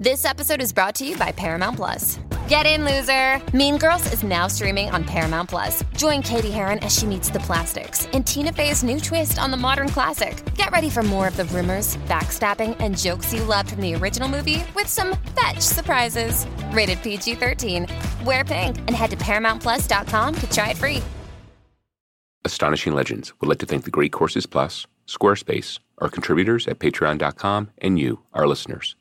This episode is brought to you by Paramount Plus. Get in, loser! Mean Girls is now streaming on Paramount Plus. Join Cady Heron as she meets the plastics in Tina Fey's new twist on the modern classic. Get ready for more of the rumors, backstabbing, and jokes you loved from the original movie with some fetch surprises. Rated PG 13. Wear pink and head to ParamountPlus.com to try it free. Astonishing Legends would like to thank the Great Courses Plus, Squarespace, our contributors at Patreon.com, and you, our listeners.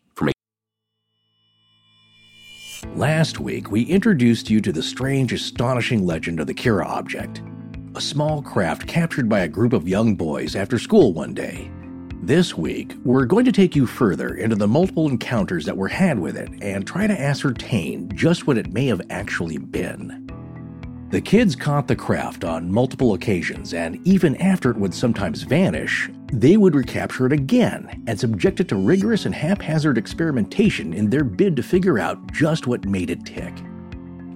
Last week, we introduced you to the strange, astonishing legend of the Kera object, a small craft captured by a group of young boys after school one day. This week, we're going to take you further into the multiple encounters that were had with it and try to ascertain just what it may have actually been. The kids caught the craft on multiple occasions, and even after it would sometimes vanish, they would recapture it again and subject it to rigorous and haphazard experimentation in their bid to figure out just what made it tick.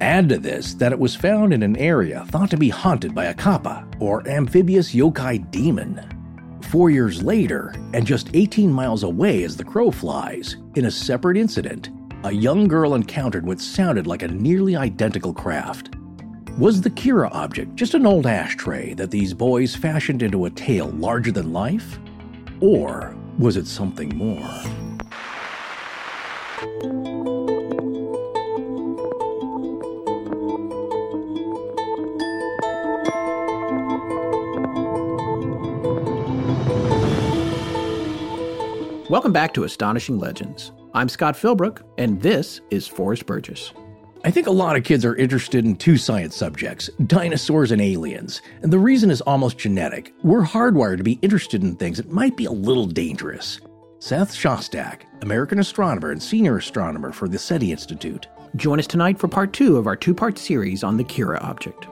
Add to this that it was found in an area thought to be haunted by a kappa, or amphibious yokai demon. Four years later, and just 18 miles away as the crow flies, in a separate incident, a young girl encountered what sounded like a nearly identical craft. Was the Kera object just an old ashtray that these boys fashioned into a tale larger than life? Or was it something more? Welcome back to Astonishing Legends. I'm Scott Philbrook, and this is Forrest Burgess. I think a lot of kids are interested in two science subjects dinosaurs and aliens. And the reason is almost genetic. We're hardwired to be interested in things that might be a little dangerous. Seth Shostak, American astronomer and senior astronomer for the SETI Institute. Join us tonight for part two of our two part series on the Kera object.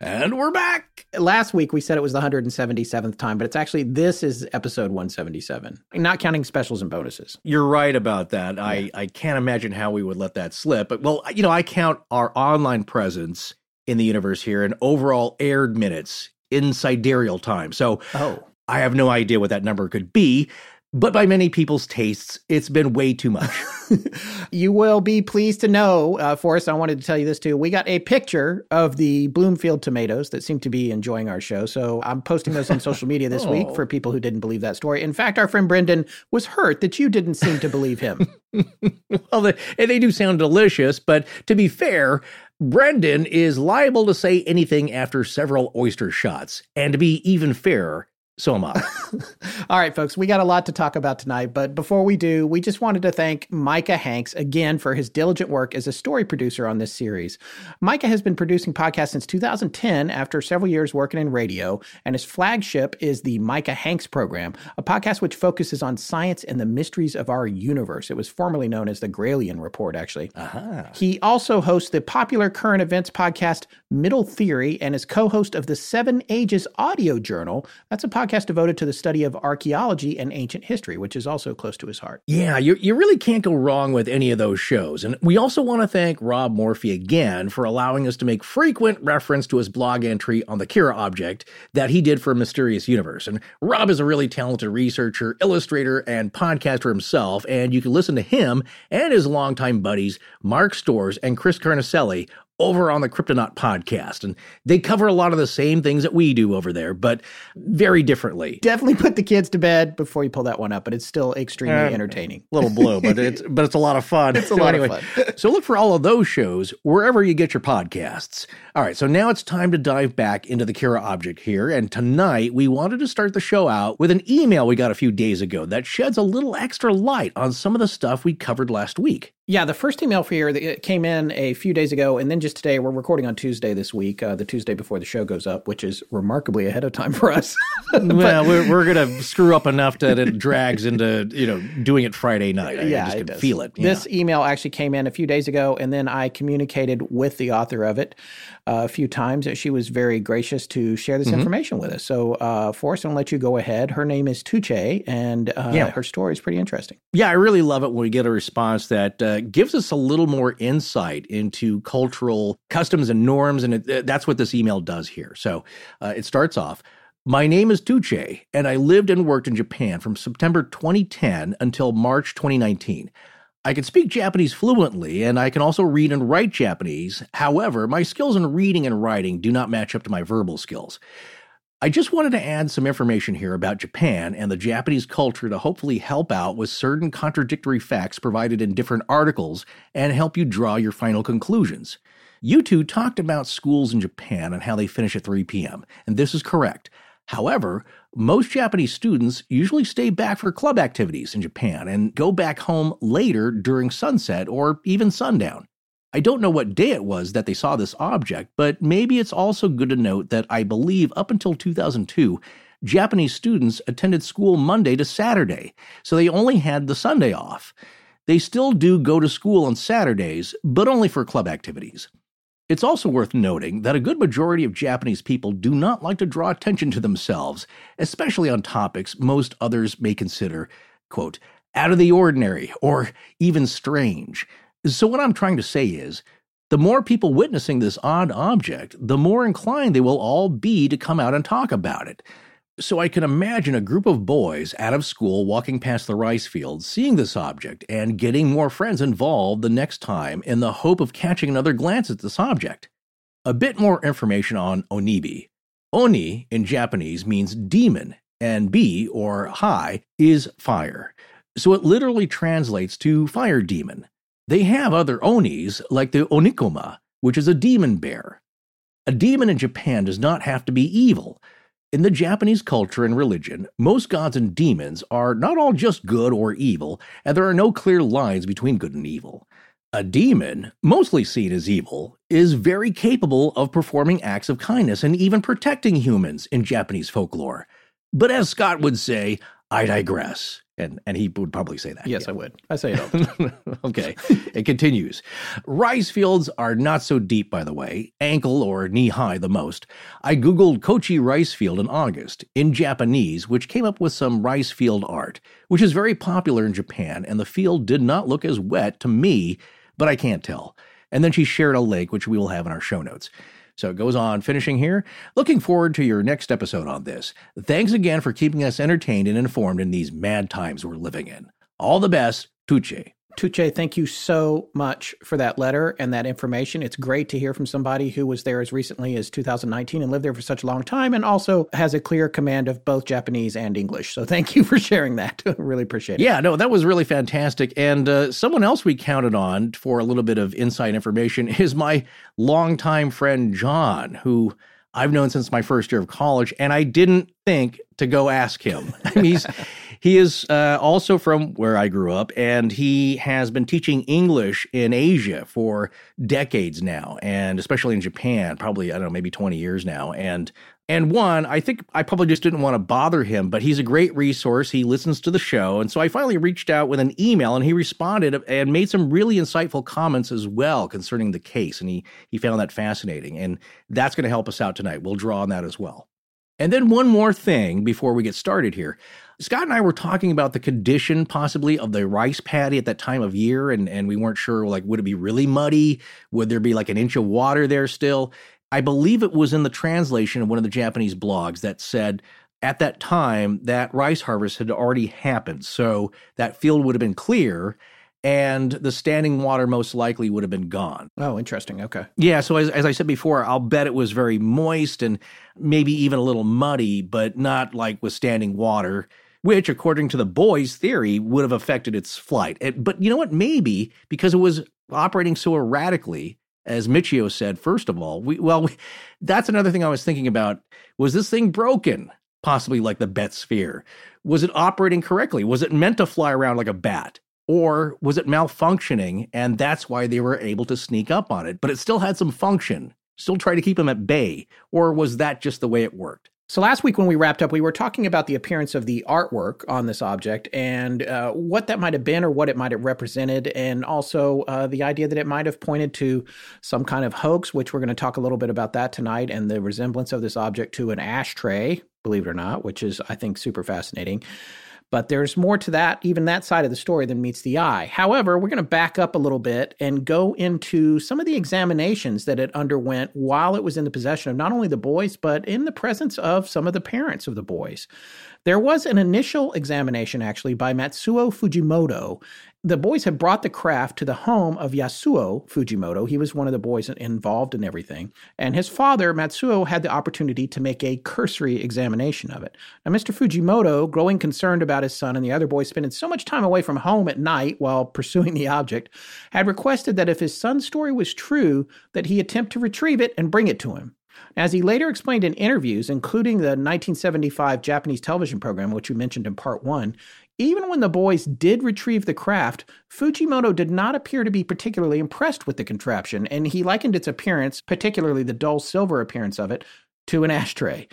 And we're back. Last week we said it was the 177th time, but it's actually this is episode 177, not counting specials and bonuses. You're right about that. Yeah. I, I can't imagine how we would let that slip. But well, you know, I count our online presence in the universe here and overall aired minutes in sidereal time. So oh. I have no idea what that number could be. But by many people's tastes, it's been way too much. you will be pleased to know, uh, Forrest, I wanted to tell you this too. We got a picture of the Bloomfield tomatoes that seem to be enjoying our show. So I'm posting those on social media this oh. week for people who didn't believe that story. In fact, our friend Brendan was hurt that you didn't seem to believe him. well, they, they do sound delicious, but to be fair, Brendan is liable to say anything after several oyster shots. And to be even fairer, so am I. All right, folks, we got a lot to talk about tonight, but before we do, we just wanted to thank Micah Hanks again for his diligent work as a story producer on this series. Micah has been producing podcasts since 2010 after several years working in radio, and his flagship is the Micah Hanks program, a podcast which focuses on science and the mysteries of our universe. It was formerly known as the Gralien Report, actually. Uh-huh. He also hosts the popular current events podcast Middle Theory and is co host of the Seven Ages Audio Journal. That's a podcast podcast devoted to the study of archaeology and ancient history, which is also close to his heart. Yeah, you, you really can't go wrong with any of those shows. And we also want to thank Rob Morphy again for allowing us to make frequent reference to his blog entry on the Kera object that he did for Mysterious Universe. And Rob is a really talented researcher, illustrator, and podcaster himself, and you can listen to him and his longtime buddies, Mark Storrs and Chris Carnicelli, over on the Cryptonaut podcast. And they cover a lot of the same things that we do over there, but very differently. Definitely put the kids to bed before you pull that one up, but it's still extremely uh, entertaining. Little blow, but it's but it's a lot of fun. It's a lot anyway, of fun. so look for all of those shows wherever you get your podcasts. All right, so now it's time to dive back into the Kera object here. And tonight we wanted to start the show out with an email we got a few days ago that sheds a little extra light on some of the stuff we covered last week. Yeah, the first email for here that came in a few days ago, and then just today. We're recording on Tuesday this week, uh, the Tuesday before the show goes up, which is remarkably ahead of time for us. but, well, we're, we're gonna screw up enough that it drags into you know doing it Friday night. I yeah, just can feel it. This email actually came in a few days ago, and then I communicated with the author of it. A few times. That she was very gracious to share this mm-hmm. information with us. So, uh, Forrest, I'm going to let you go ahead. Her name is Tuche, and uh, yeah. her story is pretty interesting. Yeah, I really love it when we get a response that uh, gives us a little more insight into cultural customs and norms. And it, that's what this email does here. So, uh, it starts off. My name is Tuche, and I lived and worked in Japan from September 2010 until March 2019. I can speak Japanese fluently, and I can also read and write Japanese. However, my skills in reading and writing do not match up to my verbal skills. I just wanted to add some information here about Japan and the Japanese culture to hopefully help out with certain contradictory facts provided in different articles and help you draw your final conclusions. You two talked about schools in Japan and how they finish at 3 p.m., and this is correct. However, most Japanese students usually stay back for club activities in Japan and go back home later during sunset or even sundown. I don't know what day it was that they saw this object, but maybe it's also good to note that I believe up until 2002, Japanese students attended school Monday to Saturday, so they only had the Sunday off. They still do go to school on Saturdays, but only for club activities. It's also worth noting that a good majority of Japanese people do not like to draw attention to themselves, especially on topics most others may consider, quote, out of the ordinary or even strange. So, what I'm trying to say is, the more people witnessing this odd object, the more inclined they will all be to come out and talk about it. So I can imagine a group of boys out of school walking past the rice fields, seeing this object, and getting more friends involved the next time in the hope of catching another glance at this object. A bit more information on Onibi. Oni in Japanese means demon, and bi, or high, is fire. So it literally translates to fire demon. They have other onis, like the Onikuma, which is a demon bear. A demon in Japan does not have to be evil. In the Japanese culture and religion, most gods and demons are not all just good or evil, and there are no clear lines between good and evil. A demon, mostly seen as evil, is very capable of performing acts of kindness and even protecting humans in Japanese folklore. But as Scott would say, I digress. And, and he would probably say that. Yes, yeah. I would. I say it okay. it continues. Rice fields are not so deep, by the way, ankle or knee high the most. I Googled Kochi rice field in August in Japanese, which came up with some rice field art, which is very popular in Japan, and the field did not look as wet to me, but I can't tell. And then she shared a lake, which we will have in our show notes. So it goes on finishing here. Looking forward to your next episode on this. Thanks again for keeping us entertained and informed in these mad times we're living in. All the best, Tuche. Tuche, thank you so much for that letter and that information. It's great to hear from somebody who was there as recently as 2019 and lived there for such a long time and also has a clear command of both Japanese and English. So thank you for sharing that. really appreciate it. Yeah, no, that was really fantastic. And uh, someone else we counted on for a little bit of inside information is my longtime friend, John, who I've known since my first year of college, and I didn't think to go ask him. I mean, he's he is uh, also from where I grew up, and he has been teaching English in Asia for decades now, and especially in Japan, probably I don't know, maybe twenty years now. And and one, I think I probably just didn't want to bother him, but he's a great resource. He listens to the show, and so I finally reached out with an email, and he responded and made some really insightful comments as well concerning the case, and he he found that fascinating, and that's going to help us out tonight. We'll draw on that as well. And then one more thing before we get started here. Scott and I were talking about the condition possibly of the rice paddy at that time of year, and, and we weren't sure like would it be really muddy? Would there be like an inch of water there still? I believe it was in the translation of one of the Japanese blogs that said at that time that rice harvest had already happened. So that field would have been clear and the standing water most likely would have been gone. Oh, interesting. Okay. Yeah. So, as, as I said before, I'll bet it was very moist and maybe even a little muddy, but not like with standing water which, according to the boys' theory, would have affected its flight. It, but you know what? Maybe because it was operating so erratically, as Michio said, first of all, we, well, we, that's another thing I was thinking about. Was this thing broken? Possibly like the Betz sphere. Was it operating correctly? Was it meant to fly around like a bat? Or was it malfunctioning and that's why they were able to sneak up on it? But it still had some function, still try to keep them at bay. Or was that just the way it worked? So, last week when we wrapped up, we were talking about the appearance of the artwork on this object and uh, what that might have been or what it might have represented, and also uh, the idea that it might have pointed to some kind of hoax, which we're going to talk a little bit about that tonight, and the resemblance of this object to an ashtray, believe it or not, which is, I think, super fascinating. But there's more to that, even that side of the story, than meets the eye. However, we're going to back up a little bit and go into some of the examinations that it underwent while it was in the possession of not only the boys, but in the presence of some of the parents of the boys. There was an initial examination, actually, by Matsuo Fujimoto, the boys had brought the craft to the home of Yasuo Fujimoto. He was one of the boys involved in everything. And his father, Matsuo, had the opportunity to make a cursory examination of it. Now, Mr. Fujimoto, growing concerned about his son and the other boys spending so much time away from home at night while pursuing the object, had requested that if his son's story was true, that he attempt to retrieve it and bring it to him. As he later explained in interviews, including the 1975 Japanese television program, which we mentioned in part one, even when the boys did retrieve the craft, Fujimoto did not appear to be particularly impressed with the contraption, and he likened its appearance, particularly the dull silver appearance of it, to an ashtray.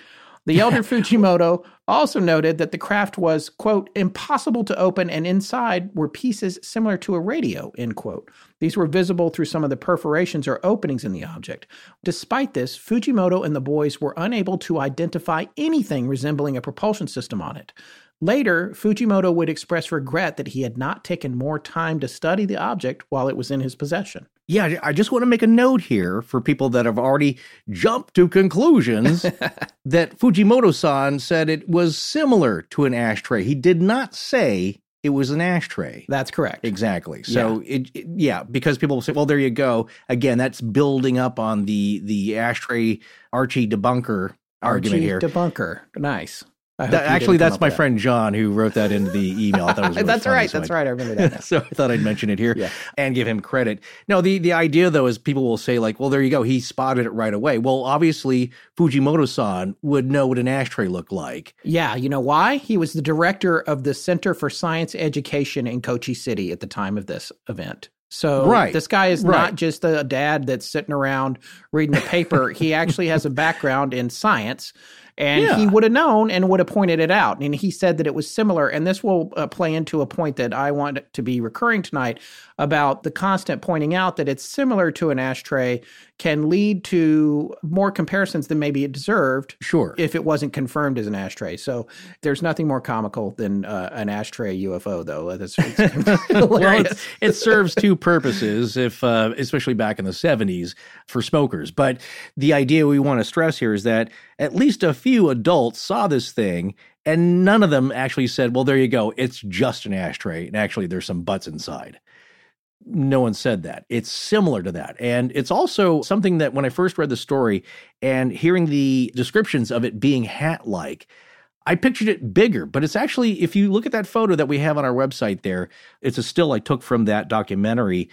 The elder Fujimoto also noted that the craft was, quote, impossible to open, and inside were pieces similar to a radio, end quote. These were visible through some of the perforations or openings in the object. Despite this, Fujimoto and the boys were unable to identify anything resembling a propulsion system on it. Later, Fujimoto would express regret that he had not taken more time to study the object while it was in his possession. Yeah, I just want to make a note here for people that have already jumped to conclusions that Fujimoto san said it was similar to an ashtray. He did not say it was an ashtray. That's correct. Exactly. So yeah. It, it, yeah, because people will say, well, there you go. Again, that's building up on the the ashtray Archie debunker Archie argument here. Debunker. Nice. That, actually, that's my friend John who wrote that into the email. I thought it was really that's right. So that's I, right. I remember that. so I thought I'd mention it here yeah. and give him credit. No, the the idea though is people will say like, well, there you go. He spotted it right away. Well, obviously Fujimoto-san would know what an ashtray looked like. Yeah, you know why? He was the director of the Center for Science Education in Kochi City at the time of this event. So right. this guy is right. not just a dad that's sitting around reading the paper. he actually has a background in science and yeah. he would have known and would have pointed it out. And he said that it was similar. And this will uh, play into a point that I want to be recurring tonight about the constant pointing out that it's similar to an ashtray can lead to more comparisons than maybe it deserved. Sure. If it wasn't confirmed as an ashtray. So there's nothing more comical than uh, an ashtray UFO, though. That's, well, it serves two purposes, if uh, especially back in the 70s for smokers. But the idea we want to stress here is that at least a few adults saw this thing and none of them actually said, well, there you go, it's just an ashtray. And actually, there's some butts inside no one said that. It's similar to that. And it's also something that when I first read the story and hearing the descriptions of it being hat like, I pictured it bigger, but it's actually, if you look at that photo that we have on our website there, it's a still I took from that documentary.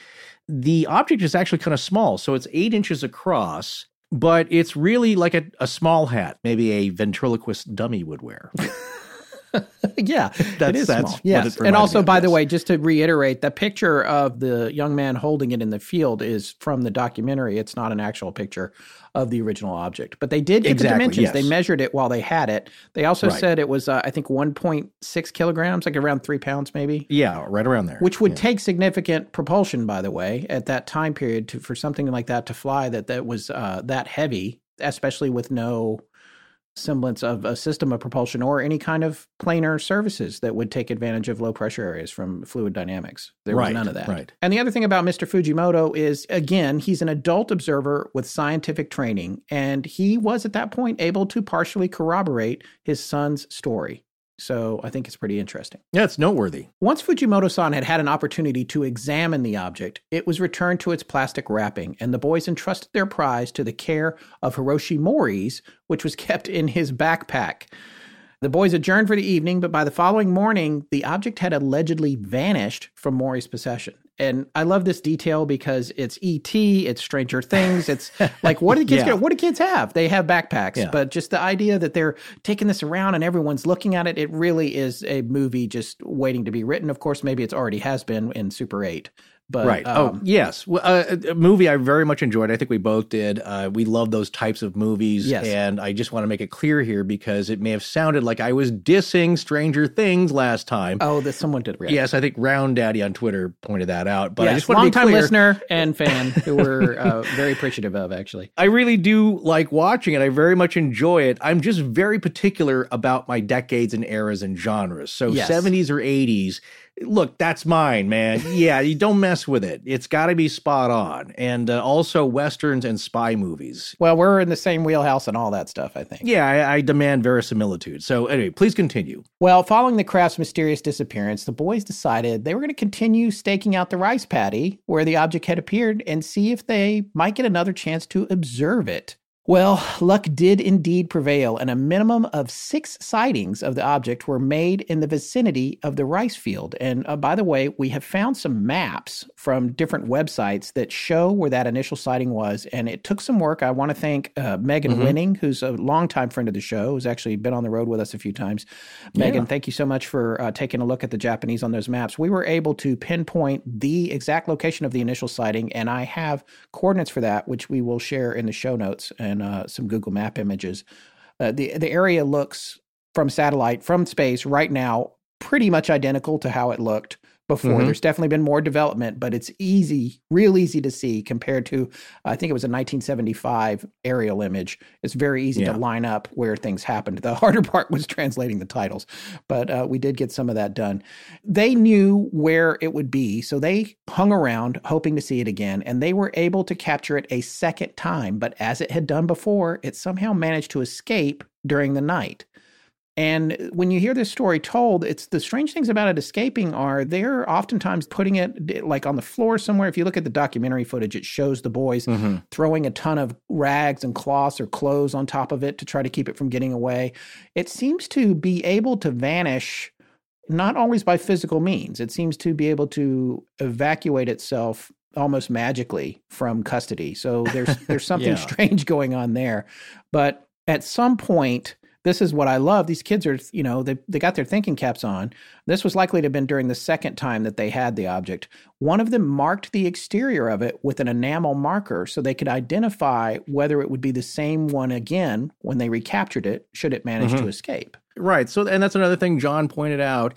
The object is actually kind of small. So it's eight inches across, but it's really like a, a small hat, maybe a ventriloquist dummy would wear. yeah, that's, it is that's small. Yes, and also, by the way, just to reiterate, the picture of the young man holding it in the field is from the documentary. It's not an actual picture of the original object, but they did get exactly, the dimensions. Yes. They measured it while they had it. They also right. said it was, uh, I think, 1.6 kilograms, like around three pounds, maybe. Yeah, right around there. Which would yeah. take significant propulsion, by the way, at that time period to, for something like that to fly that that was uh, that heavy, especially with no semblance of a system of propulsion or any kind of planar services that would take advantage of low pressure areas from fluid dynamics. There was none of that. Right. And the other thing about Mr. Fujimoto is, again, he's an adult observer with scientific training, and he was at that point able to partially corroborate his son's story. So I think it's pretty interesting. Yeah, it's noteworthy. Once Fujimoto san had had an opportunity to examine the object, it was returned to its plastic wrapping, and the boys entrusted their prize to the care of Hiroshi Mori's, which was kept in his backpack. The boys adjourned for the evening, but by the following morning, the object had allegedly vanished from Mori's possession. And I love this detail because it's ET, it's Stranger Things, it's like what do kids yeah. get, what do kids have? They have backpacks, yeah. but just the idea that they're taking this around and everyone's looking at it, it really is a movie just waiting to be written. Of course, maybe it's already has been in Super 8 But, right. Um, oh, yes. Uh, a movie I very much enjoyed. I think we both did. Uh, we love those types of movies. Yes. And I just want to make it clear here because it may have sounded like I was dissing Stranger Things last time. Oh, that someone did. Yes, I think Round Daddy on Twitter pointed that out. But yes, I just want to be long-time clear. listener and fan who we're uh, very appreciative of, actually. I really do like watching it. I very much enjoy it. I'm just very particular about my decades and eras and genres. So Yes. 70s or 80s, look, that's mine, man. Yeah, you don't mess with it. It's got to be spot on. And uh, also westerns and spy movies. Well, we're in the same wheelhouse and all that stuff, I think. Yeah, I, I demand verisimilitude. So anyway, please continue. Well, following the craft's mysterious disappearance, the boys decided they were going to continue staking out the rice paddy where the object had appeared and see if they might get another chance to observe it. Well, luck did indeed prevail, and a minimum of six sightings of the object were made in the vicinity of the rice field. And uh, by the way, we have found some maps from different websites that show where that initial sighting was, and it took some work. I want to thank uh, Megan Winning, who's a longtime friend of the show, who's actually been on the road with us a few times. Megan, thank you so much for uh, taking a look at the Japanese on those maps. We were able to pinpoint the exact location of the initial sighting, and I have coordinates for that, which we will share in the show notes and uh, some Google Map images. Uh, the the area looks from satellite from space right now pretty much identical to how it looked before. Mhm. There's definitely been more development, but it's easy, real easy to see compared to I think it was a 1975 aerial image. It's very easy Yeah. to line up where things happened. The harder part was translating the titles, but uh, we did get some of that done. They knew where it would be, so they hung around hoping to see it again, and they were able to capture it a second time. But as it had done before, it somehow managed to escape during the night. And when you hear this story told, it's the strange things about it escaping are they're oftentimes putting it like on the floor somewhere. If you look at the documentary footage, it shows the boys mm-hmm. throwing a ton of rags and cloths or clothes on top of it to try to keep it from getting away. It seems to be able to vanish not always by physical means. It seems to be able to evacuate itself almost magically from custody. So there's there's something Yeah. strange going on there. But at some point, this is what I love. These kids are, you know, they, they got their thinking caps on. This was likely to have been during the second time that they had the object. One of them marked the exterior of it with an enamel marker so they could identify whether it would be the same one again when they recaptured it, should it manage to mm-hmm. escape. Right. So, and that's another thing John pointed out,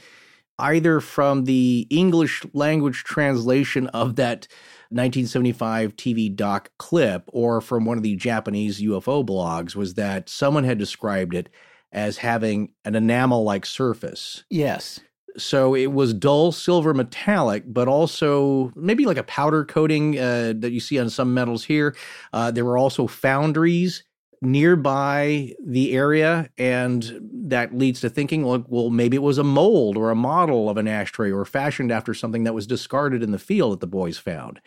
either from the English language translation of that 1975 TV doc clip or from one of the Japanese UFO blogs, was that someone had described it as having an enamel like surface. Yes. So it was dull silver metallic, but also maybe like a powder coating uh, that you see on some metals here. Uh, there were also foundries nearby the area, and that leads to thinking, like, well, maybe it was a mold or a model of an ashtray or fashioned after something that was discarded in the field that the boys found.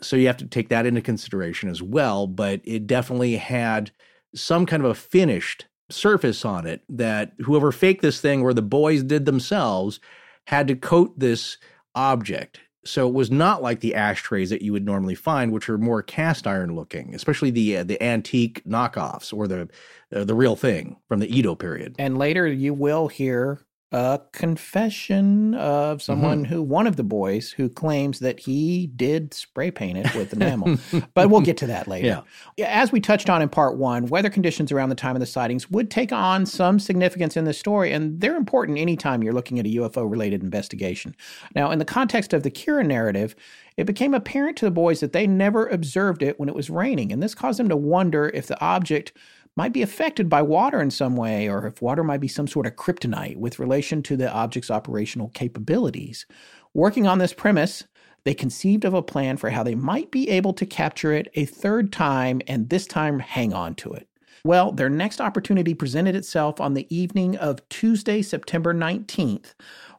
So you have to take that into consideration as well. But it definitely had some kind of a finished surface on it that whoever faked this thing or the boys did themselves had to coat this object. So it was not like the ashtrays that you would normally find, which are more cast iron looking, especially the uh, the antique knockoffs or the uh, the real thing from the Edo period. And later you will hear a confession of mm-hmm. someone who, one of the boys, who claims that he did spray paint it with enamel. but we'll get to that later. Yeah. As we touched on in part one, weather conditions around the time of the sightings would take on some significance in the story, and they're important anytime you're looking at a UFO related investigation. Now, in the context of the Kera narrative, it became apparent to the boys that they never observed it when it was raining, and this caused them to wonder if the object might be affected by water in some way, or if water might be some sort of kryptonite with relation to the object's operational capabilities. Working on this premise, they conceived of a plan for how they might be able to capture it a third time and this time hang on to it. Well, their next opportunity presented itself on the evening of Tuesday, September 19th,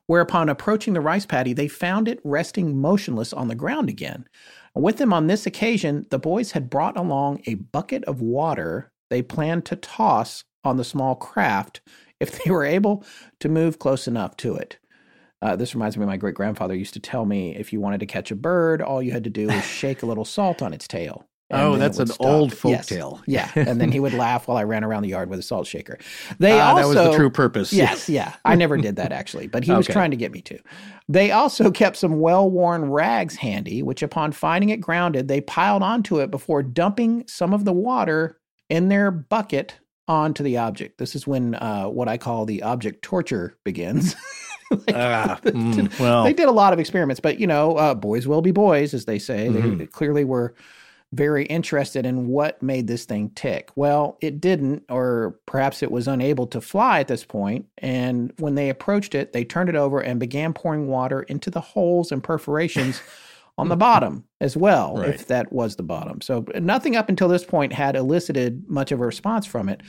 where upon approaching the rice paddy, they found it resting motionless on the ground again. With them on this occasion, the boys had brought along a bucket of water they planned to toss on the small craft if they were able to move close enough to it. Uh, this reminds me, my great grandfather used to tell me if you wanted to catch a bird, all you had to do was shake a little salt on its tail. Oh, that's an stop. old folk Yes. tale. Yeah, and then he would laugh while I ran around the yard with a salt shaker. They Ah, also that was the true purpose. Yes, yeah. I never did that actually, but he was Okay. trying to get me to. They also kept some well-worn rags handy, which upon finding it grounded, they piled onto it before dumping some of the water in their bucket onto the object. This is when uh, what I call the object torture begins. Like, they mm, did- well. they did a lot of experiments, but you know, uh, boys will be boys, as they say. They Mhm. clearly were very interested in what made this thing tick. Well, it didn't, or perhaps it was unable to fly at this point. And when they approached it, they turned it over and began pouring water into the holes and perforations on the bottom as well, Right. if that was the bottom. So nothing up until this point had elicited much of a response from it.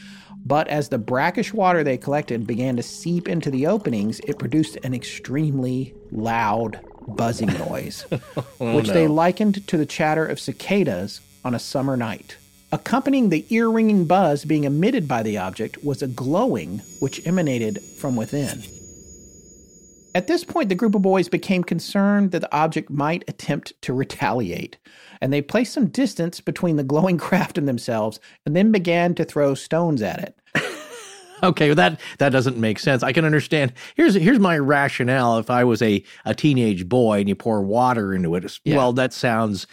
But as the brackish water they collected began to seep into the openings, it produced an extremely loud buzzing noise, oh, which they likened to the chatter of cicadas on a summer night. Accompanying the ear ringing buzz being emitted by the object was a glowing which emanated from within. At this point, the group of boys became concerned that the object might attempt to retaliate, and they placed some distance between the glowing craft and themselves and then began to throw stones at it. Okay, well that that doesn't make sense. I can understand. Here's here's my rationale. If I was a a teenage boy and you pour water into it, Yeah. well, that sounds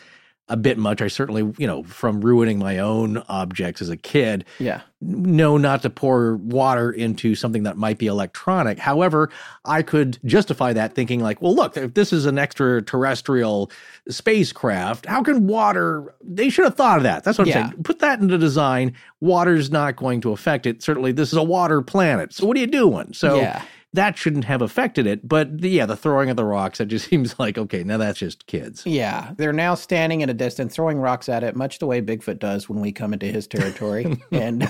a bit much. I certainly, you know, from ruining my own objects as a kid, Yeah. know not to pour water into something that might be electronic. However, I could justify that thinking like, well, look, if this is an extraterrestrial spacecraft, how can water? They should have thought of that. That's what I'm Yeah. saying. Put that into design. Water's not going to affect it. Certainly, this is a water planet. So what are you doing? So. Yeah. That shouldn't have affected it, but the, yeah, the throwing of the rocks, it just seems like okay. Now that's just kids. Yeah, they're now standing at a distance, throwing rocks at it, much the way Bigfoot does when we come into his territory. and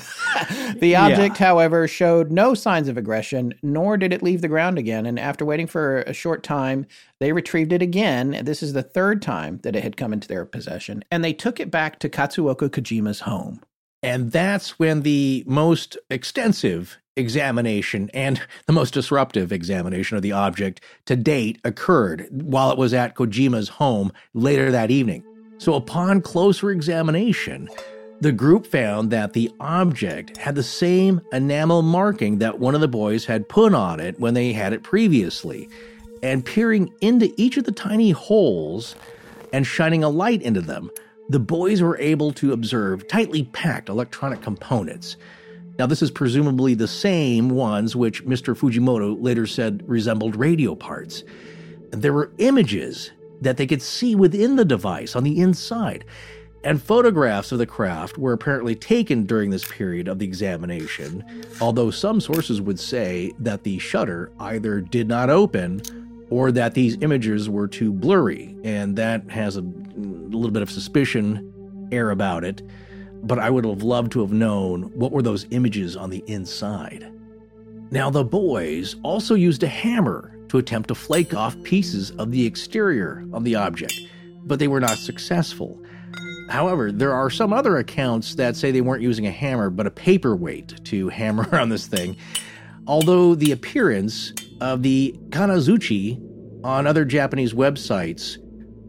the object, however, showed no signs of aggression, nor did it leave the ground again. And after waiting for a short time, they retrieved it again. This is the third time that it had come into their possession, and they took it back to Katsuoka Kojima's home. And that's when the most extensive examination and the most disruptive examination of the object to date occurred while it was at Kojima's home later that evening. So, upon closer examination, the group found that the object had the same enamel marking that one of the boys had put on it when they had it previously. And peering into each of the tiny holes and shining a light into them, the boys were able to observe tightly packed electronic components. Now, this is presumably the same ones which Mr. Fujimoto later said resembled radio parts. There were images that they could see within the device on the inside, and photographs of the craft were apparently taken during this period of the examination, although some sources would say that the shutter either did not open or that these images were too blurry, and that has a, a little bit of suspicion air about it. But I would have loved to have known what were those images on the inside. Now, the boys also used a hammer to attempt to flake off pieces of the exterior of the object, but they were not successful. However, there are some other accounts that say they weren't using a hammer, but a paperweight to hammer on this thing. Although the appearance of the Kanazuchi on other Japanese websites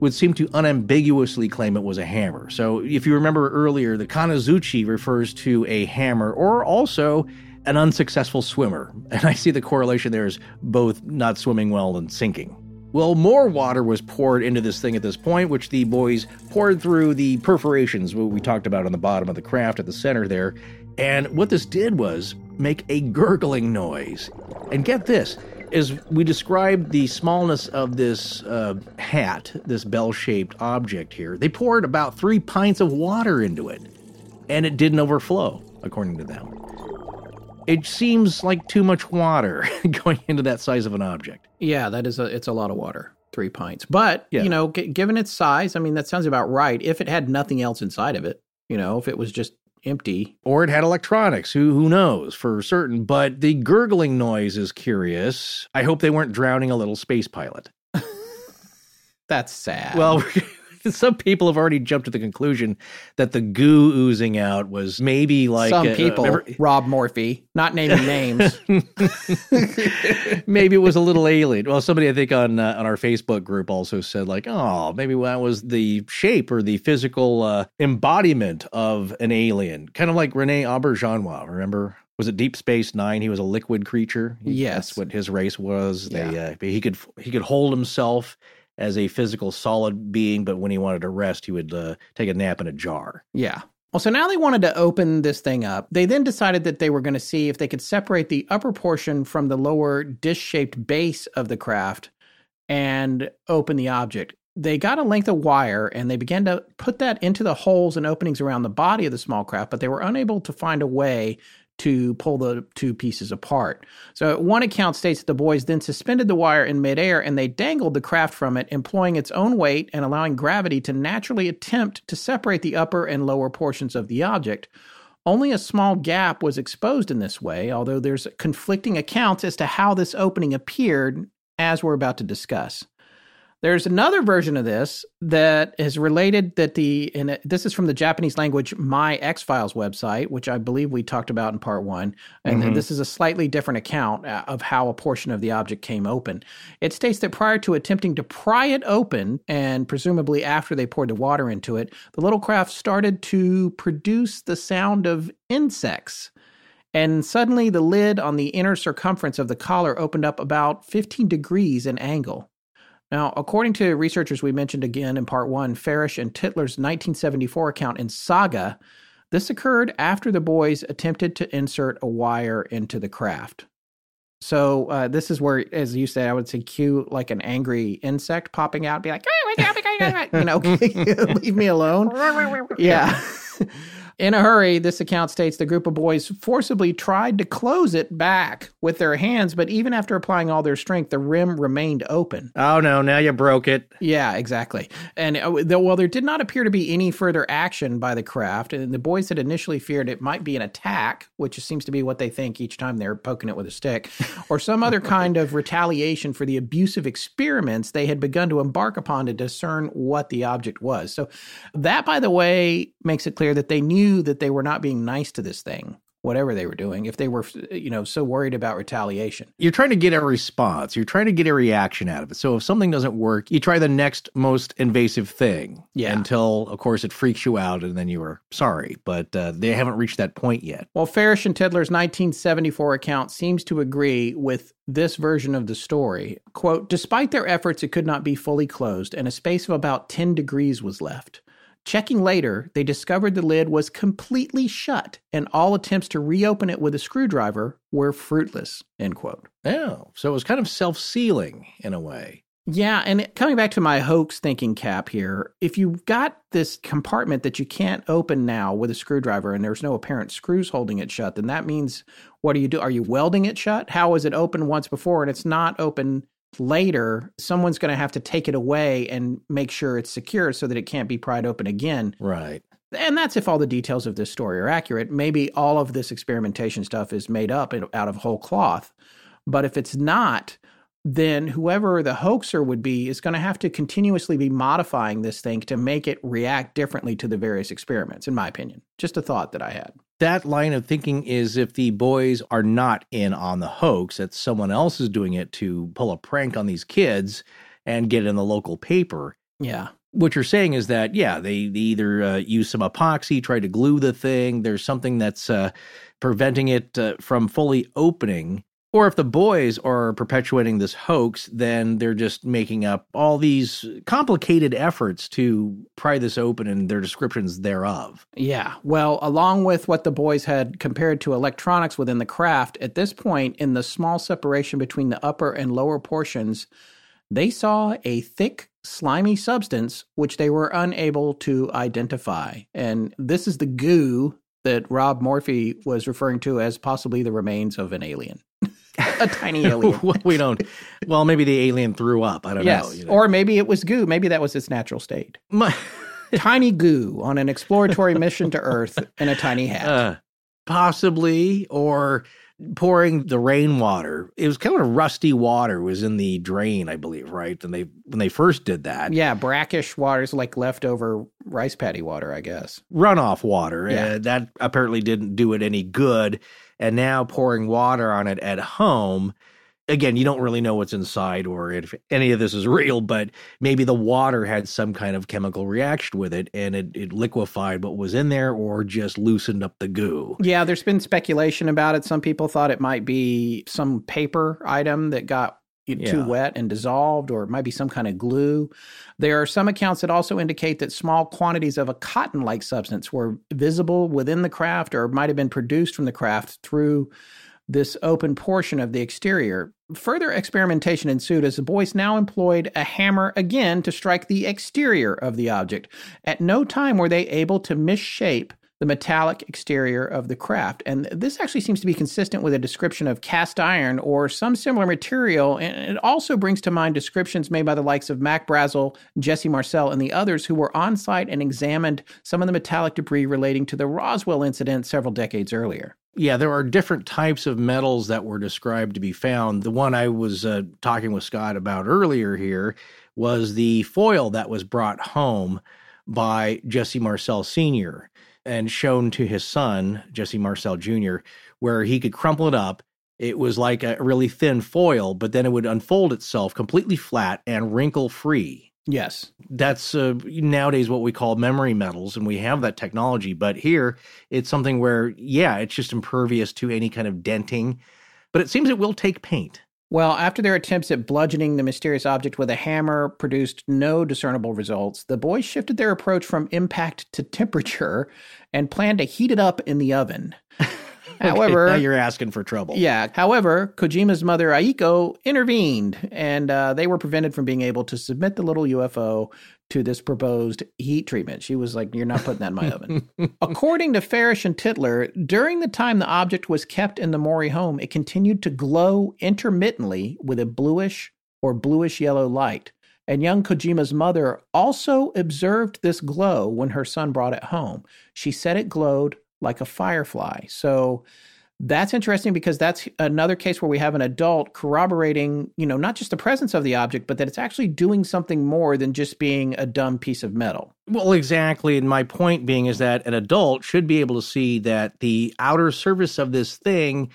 would seem to unambiguously claim it was a hammer. So, if you remember earlier, the Kanazuchi refers to a hammer or also an unsuccessful swimmer. And I see the correlation there is both not swimming well and sinking. Well, more water was poured into this thing at this point, which the boys poured through the perforations, we talked about on the bottom of the craft at the center there. And what this did was make a gurgling noise. And get this, as we described the smallness of this uh, hat, this bell shaped object here, they poured about three pints of water into it, and it didn't overflow, according to them. It seems like too much water going into that size of an object. Yeah, that is a it's a lot of water, three pints. But Yeah. you know, g- given its size, I mean, that sounds about right. If it had nothing else inside of it, you know, if it was just empty, Or it had electronics, who, who knows for certain. But the gurgling noise is curious. I hope they weren't drowning a little space pilot. that's sad. Well, some people have already jumped to the conclusion that the goo oozing out was maybe like Some uh, people, remember- Rob Morphy, not naming names. maybe it was a little alien. Well, somebody I think on uh, on our Facebook group also said like, oh, maybe that was the shape or the physical uh, embodiment of an alien, kind of like Rene Auberjonois. Remember? Was it Deep Space Nine? He was a liquid creature. He- Yes. that's what his race was. They Yeah. uh, he could he could hold himself as a physical solid being, but when he wanted to rest, he would uh, take a nap in a jar. Yeah. Well, so now they wanted to open this thing up. They then decided that they were going to see if they could separate the upper portion from the lower disc shaped base of the craft and open the object. They got a length of wire and they began to put that into the holes and openings around the body of the small craft, but they were unable to find a way to pull the two pieces apart. So one account states that the boys then suspended the wire in midair and they dangled the craft from it, employing its own weight and allowing gravity to naturally attempt to separate the upper and lower portions of the object. Only a small gap was exposed in this way, although there's conflicting accounts as to how this opening appeared, as we're about to discuss. There's another version of this that is related that the and this is from the Japanese language My X Files website, which I believe we talked about in part one, and Mhm. this is a slightly different account uh, of how a portion of the object came open. It states that prior to attempting to pry it open, and presumably after they poured the water into it, the little craft started to produce the sound of insects. And suddenly, the lid on the inner circumference of the collar opened up about 15 degrees in angle. Now, according to researchers we mentioned again in part one, Farish and Titler's 1974 account in Saga, this occurred after the boys attempted to insert a wire into the craft. So uh, this is where, as you said, I would say cue like an angry insect popping out, be like, you know, leave me alone. Yeah. In a hurry, this account states the group of boys forcibly tried to close it back with their hands, but even after applying all their strength, the rim remained open. Oh no! Now you broke it. Yeah, exactly. And uh, though, well, there did not appear to be any further action by the craft, and the boys had initially feared it might be an attack, which seems to be what they think each time they're poking it with a stick, or some other kind of retaliation for the abusive experiments they had begun to embark upon to discern what the object was. So, that, by the way, makes it clear that they knew that they were not being nice to this thing. Whatever they were doing, if they were, you know, so worried about retaliation. You're trying to get a response. You're trying to get a reaction out of it. So if something doesn't work, you try the next most invasive thing. Yeah. Until, of course, it freaks you out, and then you are sorry. But uh, they haven't reached that point yet. Well, Farish and Titler's 1974 account seems to agree with this version of the story. Quote, despite their efforts, it could not be fully closed, and a space of about 10 degrees was left. Checking later, they discovered the lid was completely shut, and all attempts to reopen it with a screwdriver were fruitless. End quote. Oh, so it was kind of self sealing in a way. Yeah, and coming back to my hoax thinking cap here, if you've got this compartment that you can't open now with a screwdriver and there's no apparent screws holding it shut, then that means what do you do? Are you welding it shut? How was it open once before and it's not open later? Someone's going to have to take it away and make sure it's secure so that it can't be pried open again. Right. And that's if all the details of this story are accurate. Maybe all of this experimentation stuff is made up out of whole cloth. But if it's not, then whoever the hoaxer would be is going to have to continuously be modifying this thing to make it react differently to the various experiments, in my opinion. Just a thought that I had. That line of thinking is if the boys are not in on the hoax, that someone else is doing it to pull a prank on these kids and get in the local paper. Yeah. What you're saying is that, yeah, they, they either uh, use some epoxy, try to glue the thing, there's something that's uh, preventing it uh, from fully opening. Or if the boys are perpetuating this hoax, then they're just making up all these complicated efforts to pry this open and their descriptions thereof. Yeah. Well, along with what the boys had compared to electronics within the craft, at this point in the small separation between the upper and lower portions, they saw a thick, slimy substance which they were unable to identify. And this is the goo that Rob Morphy was referring to as possibly the remains of an alien. A tiny alien. We don't. Well, maybe the alien threw up. I don't yes. know. you know. Or maybe it was goo. Maybe that was its natural state. My- tiny goo on an exploratory mission to Earth in a tiny hat. uh, possibly, or pouring the rainwater. It was kind of rusty water was in the drain, I believe, right? And they when they first did that. Yeah, brackish water's like leftover rice paddy water, I guess. Runoff water. Yeah. Uh, that apparently didn't do it any good. And now pouring water on it at home again, you don't really know what's inside or if any of this is real, but maybe the water had some kind of chemical reaction with it and it, it liquefied what was in there or just loosened up the goo. Yeah, there's been speculation about it. Some people thought it might be some paper item that got too wet and dissolved, or it might be some kind of glue. There are some accounts that also indicate that small quantities of a cotton like substance were visible within the craft or might have been produced from the craft through this open portion of the exterior. Further experimentation ensued as the boys now employed a hammer again to strike the exterior of the object. At no time were they able to misshape the metallic exterior of the craft. And this actually seems to be consistent with a description of cast iron or some similar material. And it also brings to mind descriptions made by the likes of Mac Brazel, Jesse Marcel, and the others who were on site and examined some of the metallic debris relating to the Roswell incident several decades earlier. Yeah, there are different types of metals that were described to be found. The one I was uh, talking with Scott about earlier here was the foil that was brought home by Jesse Marcel Sr. and shown to his son, Jesse Marcel Jr., where he could crumple it up. It was like a really thin foil, but then it would unfold itself completely flat and wrinkle free Yes. that's uh, nowadays what we call memory metals and we have that technology but here it's something where yeah it's just impervious to any kind of denting but it seems it will take paint Well, after their attempts at bludgeoning the mysterious object with a hammer produced no discernible results, the boys shifted their approach from impact to temperature and planned to heat it up in the oven. However, now you're asking for trouble yeah. However, Kojima's mother Aiko intervened, and uh, they were prevented from being able to submit the little UFO to this proposed heat treatment. She was like, "You're not putting that in my oven." According to Farish and Titler, during the time the object was kept in the Mori home, it continued to glow intermittently with a bluish or bluish yellow light. And young Kojima's mother also observed this glow when her son brought it home. She said it glowed like a firefly. So that's interesting because that's another case where we have an adult corroborating, you know, not just the presence of the object, but that it's actually doing something more than just being a dumb piece of metal. well exactly. And my point being is that an adult should be able to see that the outer surface of this thing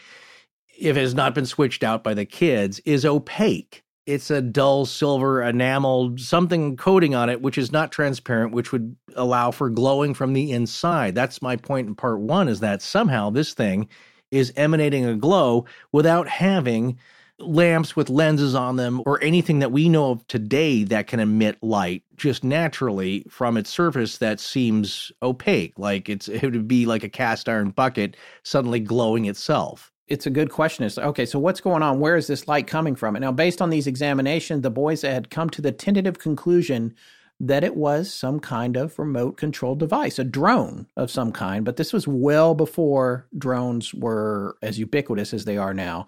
if it has not been switched out by the kids is opaque. It's a dull silver enamel something coating on it which is not transparent which would allow for glowing from the inside. That's my point in part 1 is that somehow this thing is emanating a glow without having lamps with lenses on them or anything that we know of today that can emit light just naturally from its surface that seems opaque like it's it would be like a cast iron bucket suddenly glowing itself It's a good question. It's okay, so what's going on? Where is this light coming from? And now, based on these examinations, the boys had come to the tentative conclusion that it was some kind of remote controlled device, a drone of some kind. But this was well before drones were as ubiquitous as they are now.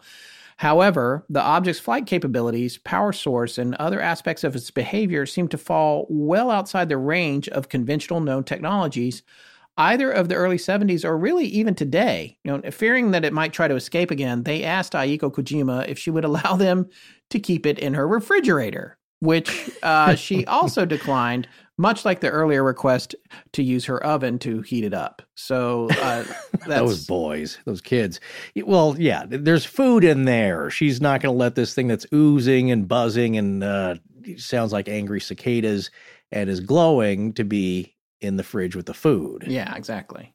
However, the object's flight capabilities, power source, and other aspects of its behavior seem to fall well outside the range of conventional known technologies, either of the early 70s or really even today. You know, fearing that it might try to escape again, they asked Aiko Kojima if she would allow them to keep it in her refrigerator, which uh, she also declined, much like the earlier request to use her oven to heat it up. So uh, that's those boys those kids well yeah there's food in there she's not going to let this thing that's oozing and buzzing and uh, sounds like angry cicadas and is glowing to be in the fridge with the food yeah, exactly.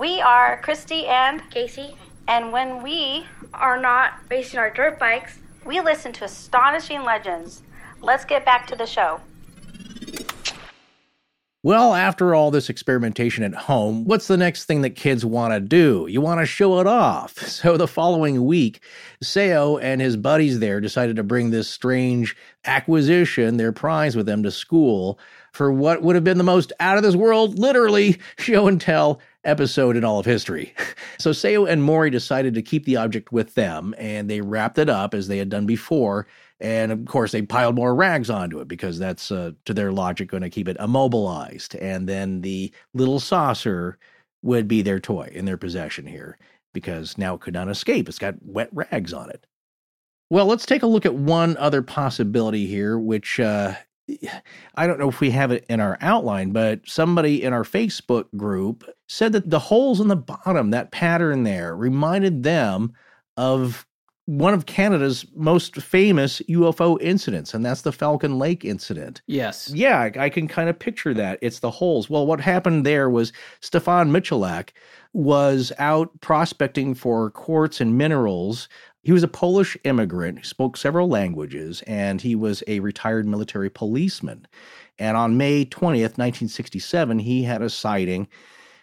We are Christy and Casey, and when we are not racing our dirt bikes, we listen to astonishing legends. Let's get back to the show. Well, after all this experimentation at home, what's the next thing that kids want to do? You want to show it off. So the following week, Seo and his buddies there decided to bring this strange acquisition, their prize with them to school for what would have been the most out of this world, literally, show and tell episode in all of history. So Seo and Mori decided to keep the object with them, and they wrapped it up as they had done before. And of course, they piled more rags onto it because that's, uh, to their logic, going to keep it immobilized. And then the little saucer would be their toy in their possession here because now it could not escape. It's got wet rags on it. Well, let's take a look at one other possibility here, which uh, I don't know if we have it in our outline, but somebody in our Facebook group said that the holes in the bottom, that pattern there, reminded them of one of Canada's most famous UFO incidents, and that's the Falcon Lake incident. Yes. Yeah, I, I can kind of picture that. It's the holes. Well, what happened there was Stefan Michalak was out prospecting for quartz and minerals he was a Polish immigrant who spoke several languages, and he was a retired military policeman. And on May 20th, 1967, he had a sighting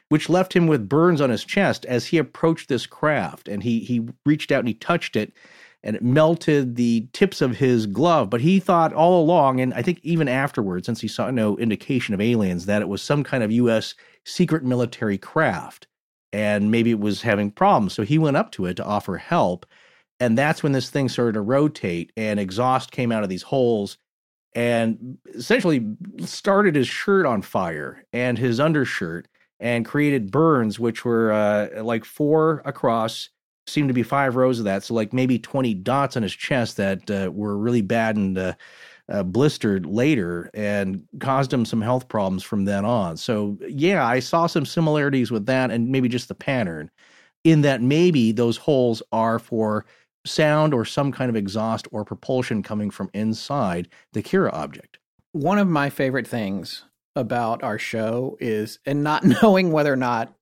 which left him with burns on his chest as he approached this craft. And he, he reached out and he touched it, and it melted the tips of his glove. But he thought all along, and I think even afterwards, since he saw no indication of aliens, that it was some kind of U.S. secret military craft. And maybe it was having problems. So he went up to it to offer help and that's when this thing started to rotate and exhaust came out of these holes and essentially started his shirt on fire and his undershirt and created burns, which were uh, like four across, seemed to be five rows of that. So, like maybe 20 dots on his chest that uh, were really bad and uh, uh, blistered later and caused him some health problems from then on. So, yeah, I saw some similarities with that and maybe just the pattern in that maybe those holes are for sound or some kind of exhaust or propulsion coming from inside the Kera object. One of my favorite things about our show is, and not knowing whether or not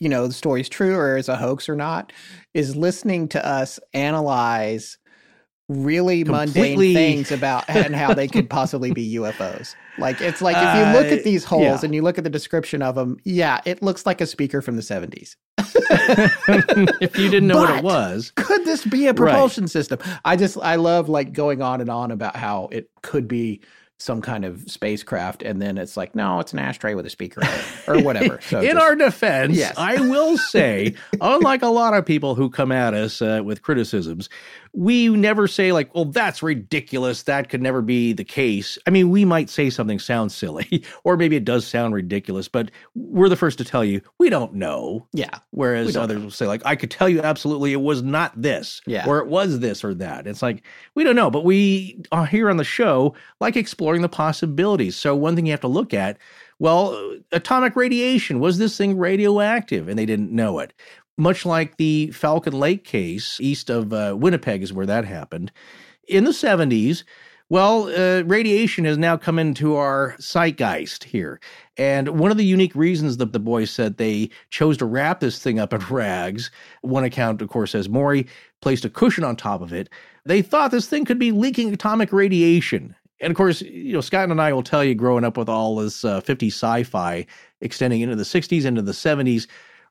you know the story's true or is a hoax or not, is listening to us analyze really Completely. mundane things about and how they could possibly be UFOs. Like it's like if you look at uh, these holes yeah. and you look at the description of them, yeah, it looks like a speaker from the 70s. if you didn't know but what it was, could this be a propulsion right. system? I just I love like going on and on about how it could be some kind of spacecraft, and then it's like, no, it's an ashtray with a speaker or whatever. So in just, our defense, yes. I will say, unlike a lot of people who come at us uh, with criticisms, we never say like, well, that's ridiculous. That could never be the case. I mean, we might say something sounds silly, or maybe it does sound ridiculous, but we're the first to tell you we don't know. Yeah. Whereas others know. will say like, I could tell you absolutely it was not this, yeah. or it was this or that. It's like we don't know, but we are here on the show like exploring the possibilities. So one thing you have to look at well, atomic radiation, was this thing radioactive? And they didn't know it much like the Falcon Lake case east of uh, Winnipeg is where that happened. In the 70s, well, uh, radiation has now come into our zeitgeist here. And one of the unique reasons that the boys said they chose to wrap this thing up in rags, one account, of course, says Mori placed a cushion on top of it. They thought this thing could be leaking atomic radiation. And of course, you know, Scott and I will tell you, growing up with all this uh, 50 sci fi extending into the 60s, into the 70s,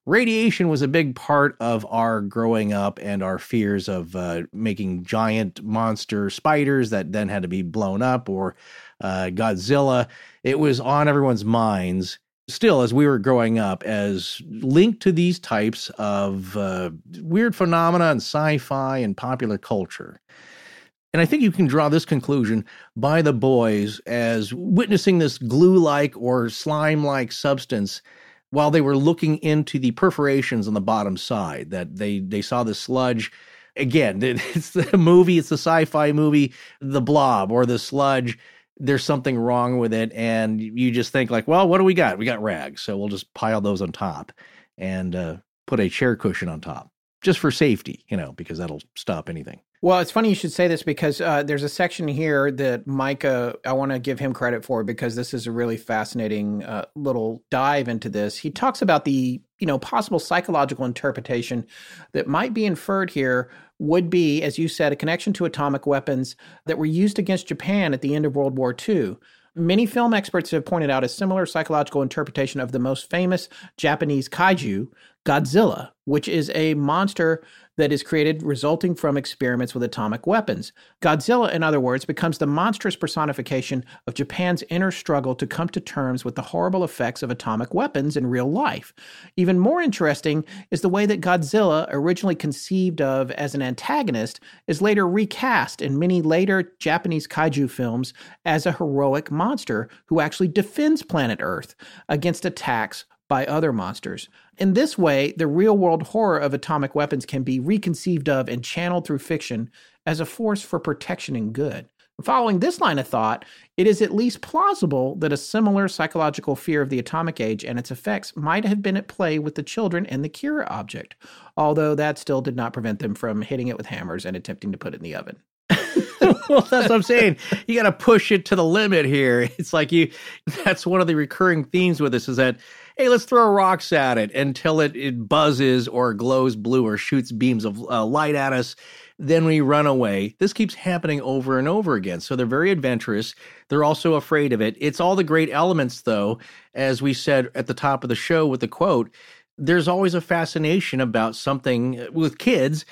radiation was a big part of our growing up and our fears of uh, making giant monster spiders that then had to be blown up or uh, Godzilla. It was on everyone's minds still as we were growing up as linked to these types of uh, weird phenomena and sci-fi and popular culture. And I think you can draw this conclusion by the boys as witnessing this glue like or slime like substance while they were looking into the perforations on the bottom side that they they saw the sludge again, it's the movie, it's the sci-fi movie, The Blob or The Sludge. There's something wrong with it, and you just think like, well, what do we got? We got rags, so we'll just pile those on top and uh, put a chair cushion on top, just for safety, you know, because that'll stop anything. Well, it's funny you should say this because uh, there's a section here that Micah, I want to give him credit for because this is a really fascinating uh, little dive into this. He talks about the you know possible psychological interpretation that might be inferred here would be, as you said, a connection to atomic weapons that were used against Japan at the end of World War II. Many film experts have pointed out a similar psychological interpretation of the most famous Japanese kaiju, Godzilla, which is a monster that is created resulting from experiments with atomic weapons. Godzilla, in other words, becomes the monstrous personification of Japan's inner struggle to come to terms with the horrible effects of atomic weapons in real life. Even more interesting is the way that Godzilla, originally conceived of as an antagonist, is later recast in many later Japanese kaiju films as a heroic monster who actually defends planet Earth against attacks by other monsters. In this way, the real world horror of atomic weapons can be reconceived of and channeled through fiction as a force for protection and good. Following this line of thought, it is at least plausible that a similar psychological fear of the atomic age and its effects might have been at play with the children and the Kera object, although that still did not prevent them from hitting it with hammers and attempting to put it in the oven. well, that's what I'm saying. You got to push it to the limit here. It's like you, that's one of the recurring themes with this is that hey, let's throw rocks at it until it, it buzzes or glows blue or shoots beams of uh, light at us. Then we run away. This keeps happening over and over again. So they're very adventurous. They're also afraid of it. It's all the great elements, though, as we said at the top of the show with the quote. There's always a fascination about something with kids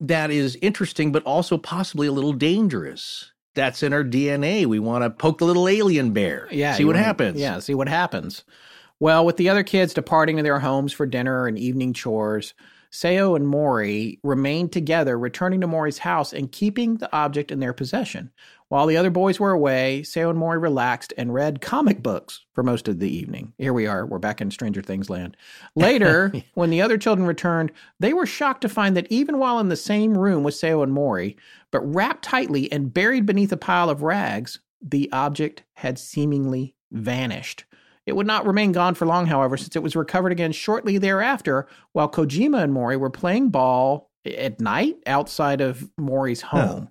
that is interesting, but also possibly a little dangerous that's in our DNA. We want to poke the little alien bear. Yeah. See what happens. Yeah. See what happens. Well, with the other kids departing to their homes for dinner and evening chores, Seo and Mori remained together, returning to Mori's house and keeping the object in their possession. While the other boys were away, Seo and Mori relaxed and read comic books for most of the evening. Here we are, we're back in Stranger Things land. Later, when the other children returned, they were shocked to find that even while in the same room with Seo and Mori, but wrapped tightly and buried beneath a pile of rags, the object had seemingly vanished. It would not remain gone for long, however, since it was recovered again shortly thereafter while Kojima and Mori were playing ball at night outside of Mori's home.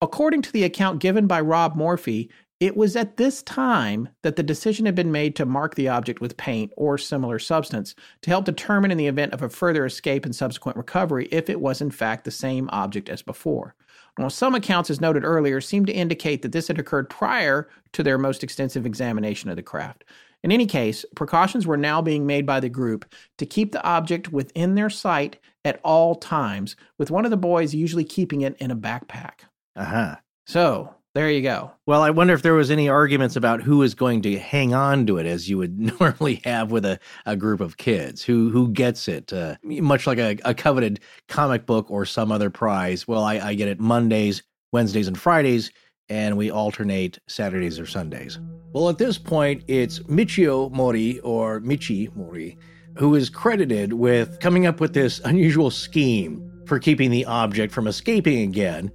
According to the account given by Rob Morphy, it was at this time that the decision had been made to mark the object with paint or similar substance to help determine in the event of a further escape and subsequent recovery if it was in fact the same object as before. While some accounts, as noted earlier, seem to indicate that this had occurred prior to their most extensive examination of the craft. In any case, precautions were now being made by the group to keep the object within their sight at all times, with one of the boys usually keeping it in a backpack. Uh huh. So, there you go. Well, I wonder if there was any arguments about who is going to hang on to it as you would normally have with a, a group of kids. Who who gets it? Uh, much like a, a coveted comic book or some other prize. Well, I, I get it Mondays, Wednesdays, and Fridays and we alternate Saturdays or Sundays. Well, at this point, it's Michio Mori or Michi Mori who is credited with coming up with this unusual scheme for keeping the object from escaping again,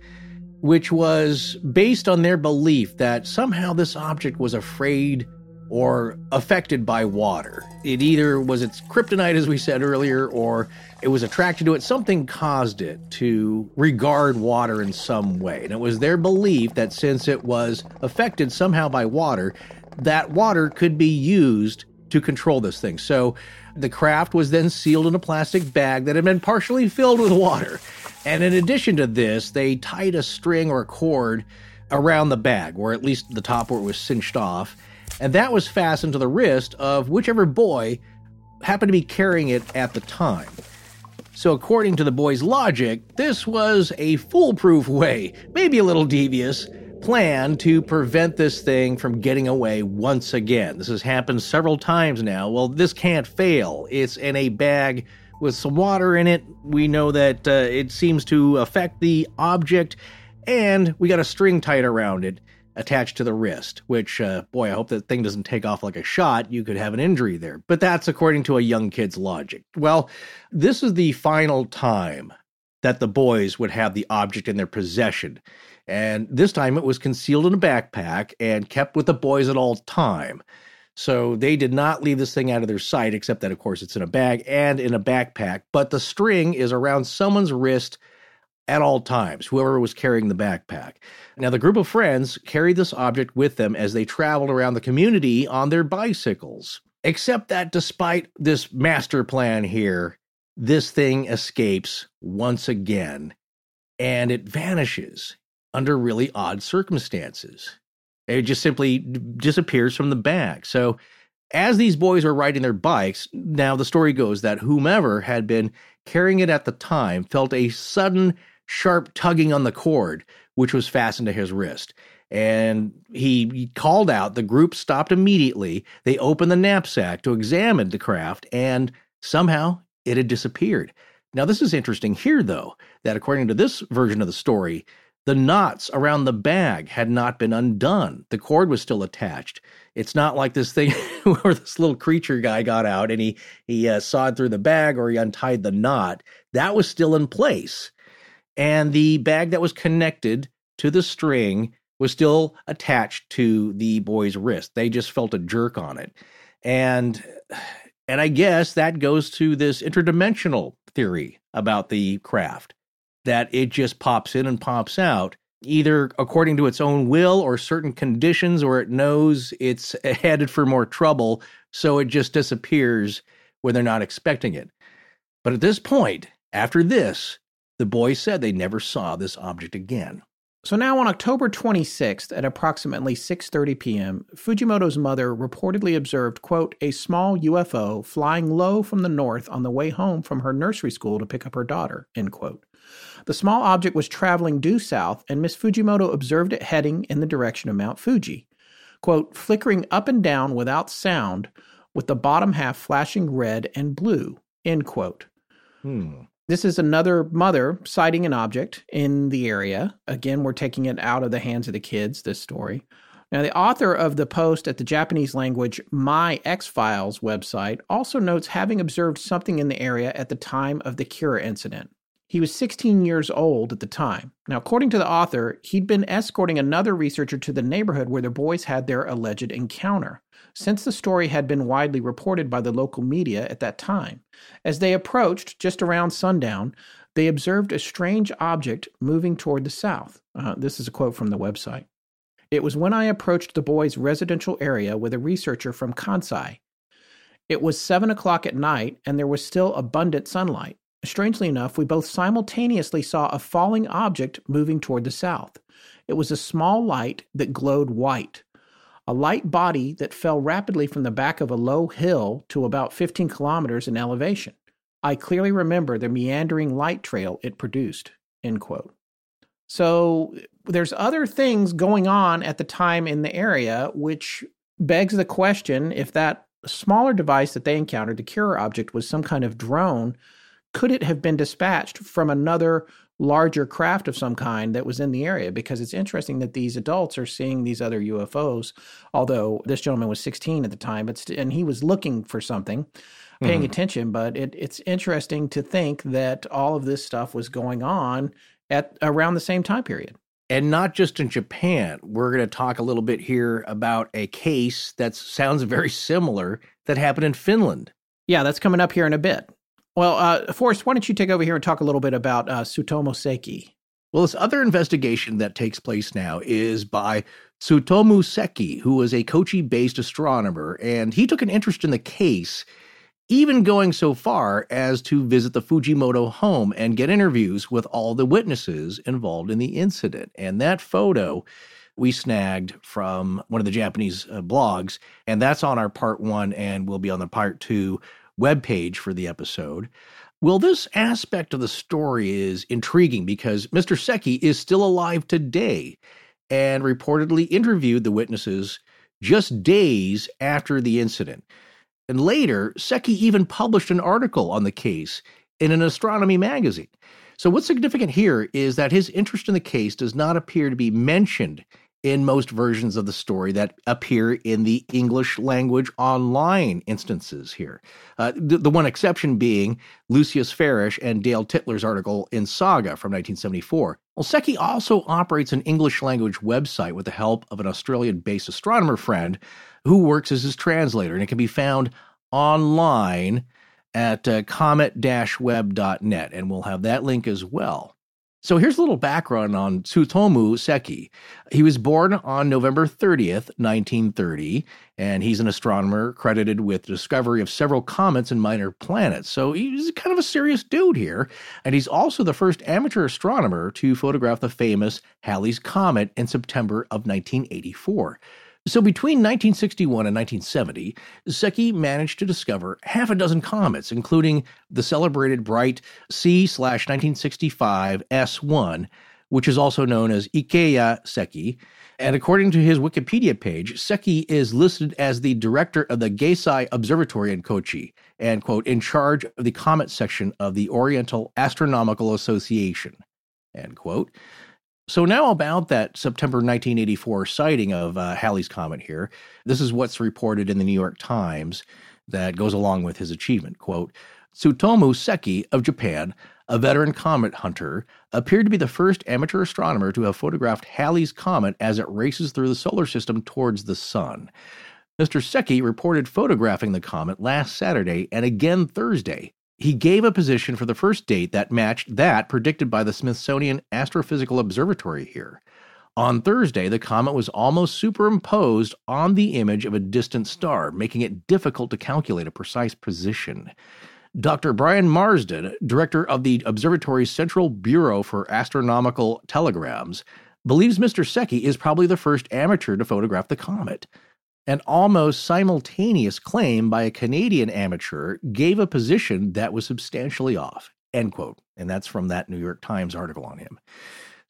which was based on their belief that somehow this object was afraid or affected by water. It either was its kryptonite, as we said earlier, or it was attracted to it. Something caused it to regard water in some way. And it was their belief that since it was affected somehow by water, that water could be used to control this thing. So the craft was then sealed in a plastic bag that had been partially filled with water. And in addition to this, they tied a string or a cord around the bag, or at least the top where it was cinched off and that was fastened to the wrist of whichever boy happened to be carrying it at the time. So, according to the boy's logic, this was a foolproof way, maybe a little devious, plan to prevent this thing from getting away once again. This has happened several times now. Well, this can't fail. It's in a bag with some water in it. We know that uh, it seems to affect the object, and we got a string tied around it attached to the wrist, which, uh, boy, I hope that thing doesn't take off like a shot. You could have an injury there. But that's according to a young kid's logic. Well, this is the final time that the boys would have the object in their possession. And this time it was concealed in a backpack and kept with the boys at all time. So they did not leave this thing out of their sight, except that, of course, it's in a bag and in a backpack. But the string is around someone's wrist at all times, whoever was carrying the backpack. Now, the group of friends carried this object with them as they traveled around the community on their bicycles. Except that despite this master plan here, this thing escapes once again and it vanishes under really odd circumstances. It just simply disappears from the bag. So, as these boys were riding their bikes, now the story goes that whomever had been carrying it at the time felt a sudden sharp tugging on the cord, which was fastened to his wrist. And he, called out. The group stopped immediately. They opened the knapsack to examine the craft, and somehow it had disappeared. Now, this is interesting here, though, that according to this version of the story, the knots around the bag had not been undone. The cord was still attached. It's not like this thing where this little creature guy got out and he he uh, sawed through the bag or he untied the knot. That was still in place, and the bag that was connected to the string was still attached to the boy's wrist. They just felt a jerk on it, and and I guess that goes to this interdimensional theory about the craft that it just pops in and pops out, either according to its own will or certain conditions, or it knows it's headed for more trouble, so it just disappears when they're not expecting it. But at this point, after this, the boys said they never saw this object again. So now on October 26th at approximately 6:30 p.m., Fujimoto's mother reportedly observed, quote, a small UFO flying low from the north on the way home from her nursery school to pick up her daughter, end quote. The small object was traveling due south, and Miss Fujimoto observed it heading in the direction of Mount Fuji. Quote, flickering up and down without sound, with the bottom half flashing red and blue, end quote. Hmm. This is another mother sighting an object in the area. Again, we're taking it out of the hands of the kids, this story. Now, the author of the post at the Japanese language My X Files website also notes having observed something in the area at the time of the Kera incident. He was 16 years old at the time. Now, according to the author, he'd been escorting another researcher to the neighborhood where the boys had their alleged encounter, since the story had been widely reported by the local media at that time. As they approached, just around sundown, they observed a strange object moving toward the south. Uh, this is a quote from the website. It was when I approached the boys' residential area with a researcher from Kansai. It was seven o'clock at night, and there was still abundant sunlight. Strangely enough, we both simultaneously saw a falling object moving toward the south. It was a small light that glowed white, a light body that fell rapidly from the back of a low hill to about 15 kilometers in elevation. I clearly remember the meandering light trail it produced. End quote. So there's other things going on at the time in the area, which begs the question if that smaller device that they encountered, the Kera object, was some kind of drone could it have been dispatched from another larger craft of some kind that was in the area? Because it's interesting that these adults are seeing these other UFOs, although this gentleman was 16 at the time, but st- and he was looking for something, paying mm-hmm. attention. But it, it's interesting to think that all of this stuff was going on at around the same time period. And not just in Japan. We're going to talk a little bit here about a case that sounds very similar that happened in Finland. Yeah, that's coming up here in a bit. Well, uh, Forrest, why don't you take over here and talk a little bit about uh, Tsutomu Seki? Well, this other investigation that takes place now is by Tsutomu Seki, who is a Kochi based astronomer, and he took an interest in the case, even going so far as to visit the Fujimoto home and get interviews with all the witnesses involved in the incident. And that photo we snagged from one of the Japanese uh, blogs, and that's on our part one and will be on the part two webpage for the episode. Well, this aspect of the story is intriguing because Mr. Seki is still alive today and reportedly interviewed the witnesses just days after the incident. And later, Seki even published an article on the case in an astronomy magazine. So, what's significant here is that his interest in the case does not appear to be mentioned in most versions of the story that appear in the English language online instances here. Uh, the, the, one exception being Lucius Farish and Dale Titler's article in Saga from 1974. Well, also operates an English language website with the help of an Australian based astronomer friend who works as his translator, and it can be found online at uh, comet-web.net, and we'll have that link as well. So here's a little background on Tsutomu Seki. He was born on November 30th, 1930, and he's an astronomer credited with the discovery of several comets and minor planets. So he's kind of a serious dude here. And he's also the first amateur astronomer to photograph the famous Halley's Comet in September of 1984. So between 1961 and 1970, Seki managed to discover half a dozen comets, including the celebrated bright C 1965 S1, which is also known as Ikeya Seki. And according to his Wikipedia page, Seki is listed as the director of the Geisei Observatory in Kochi and, quote, in charge of the comet section of the Oriental Astronomical Association, end quote. So, now about that September 1984 sighting of uh, Halley's Comet here. This is what's reported in the New York Times that goes along with his achievement. Quote Tsutomu Seki of Japan, a veteran comet hunter, appeared to be the first amateur astronomer to have photographed Halley's Comet as it races through the solar system towards the sun. Mr. Seki reported photographing the comet last Saturday and again Thursday. He gave a position for the first date that matched that predicted by the Smithsonian Astrophysical Observatory here. On Thursday, the comet was almost superimposed on the image of a distant star, making it difficult to calculate a precise position. Dr. Brian Marsden, director of the observatory's Central Bureau for Astronomical Telegrams, believes Mr. Seki is probably the first amateur to photograph the comet. An almost simultaneous claim by a Canadian amateur gave a position that was substantially off. End quote. And that's from that New York Times article on him.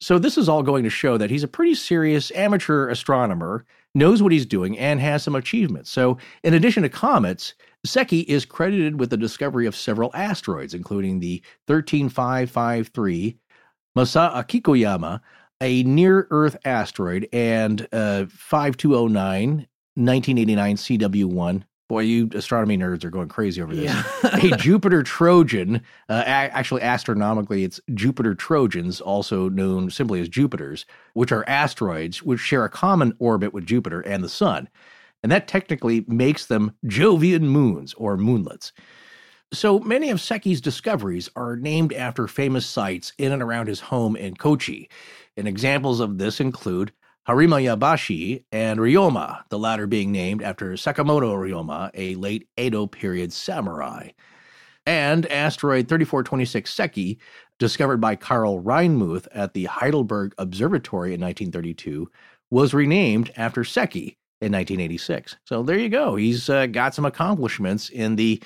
So this is all going to show that he's a pretty serious amateur astronomer, knows what he's doing, and has some achievements. So, in addition to comets, Seki is credited with the discovery of several asteroids, including the 13553 Masaakikoyama, a near Earth asteroid, and uh, 5209 1989 CW1. Boy, you astronomy nerds are going crazy over this. Yeah. a Jupiter Trojan, uh, actually astronomically, it's Jupiter Trojans, also known simply as Jupiters, which are asteroids which share a common orbit with Jupiter and the Sun. And that technically makes them Jovian moons or moonlets. So many of Seki's discoveries are named after famous sites in and around his home in Kochi. And examples of this include Harimayabashi and Ryoma, the latter being named after Sakamoto Ryoma, a late Edo period samurai. And asteroid 3426 Seki, discovered by Karl Reinmuth at the Heidelberg Observatory in 1932, was renamed after Seki in 1986. So there you go. He's uh, got some accomplishments in the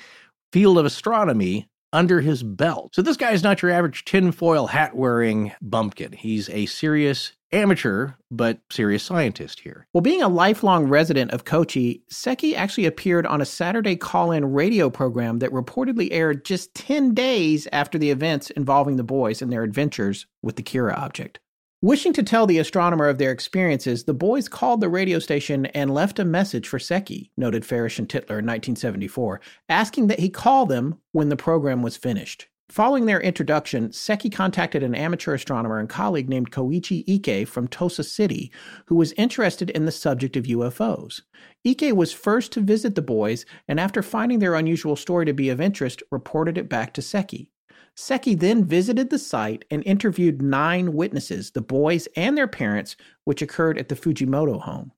field of astronomy under his belt. So this guy is not your average tinfoil hat wearing bumpkin. He's a serious amateur but serious scientist here. Well, being a lifelong resident of Kochi, Seki actually appeared on a Saturday call in radio program that reportedly aired just 10 days after the events involving the boys and their adventures with the Kera object. Wishing to tell the astronomer of their experiences, the boys called the radio station and left a message for Seki, noted Farish and Titler in 1974, asking that he call them when the program was finished. Following their introduction, Seki contacted an amateur astronomer and colleague named Koichi Ike from Tosa City, who was interested in the subject of UFOs. Ike was first to visit the boys, and after finding their unusual story to be of interest, reported it back to Seki. Seki then visited the site and interviewed nine witnesses, the boys and their parents, which occurred at the Fujimoto home.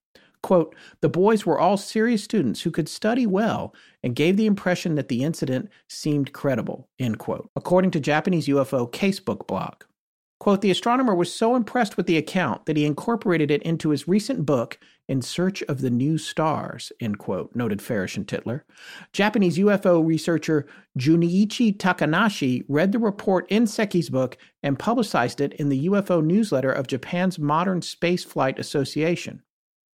Quote, the boys were all serious students who could study well and gave the impression that the incident seemed credible, end quote, according to Japanese UFO Casebook blog. Quote, the astronomer was so impressed with the account that he incorporated it into his recent book, In Search of the New Stars, end quote, noted Farish and Titler. Japanese UFO researcher Junichi Takanashi read the report in Seki's book and publicized it in the UFO newsletter of Japan's Modern Spaceflight Association.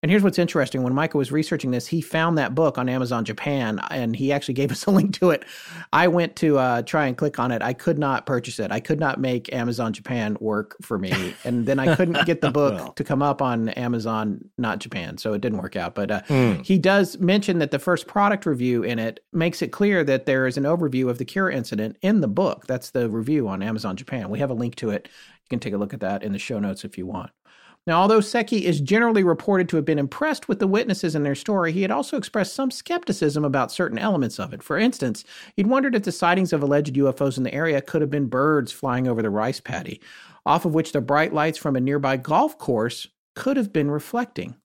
And here's what's interesting. When Micah was researching this, he found that book on Amazon Japan and he actually gave us a link to it. I went to uh, try and click on it. I could not purchase it. I could not make Amazon Japan work for me. And then I couldn't get the book well. to come up on Amazon, not Japan. So it didn't work out. But uh, mm. he does mention that the first product review in it makes it clear that there is an overview of the Kera incident in the book. That's the review on Amazon Japan. We have a link to it. You can take a look at that in the show notes if you want. Now, although Seki is generally reported to have been impressed with the witnesses and their story, he had also expressed some skepticism about certain elements of it. For instance, he'd wondered if the sightings of alleged UFOs in the area could have been birds flying over the rice paddy, off of which the bright lights from a nearby golf course could have been reflecting.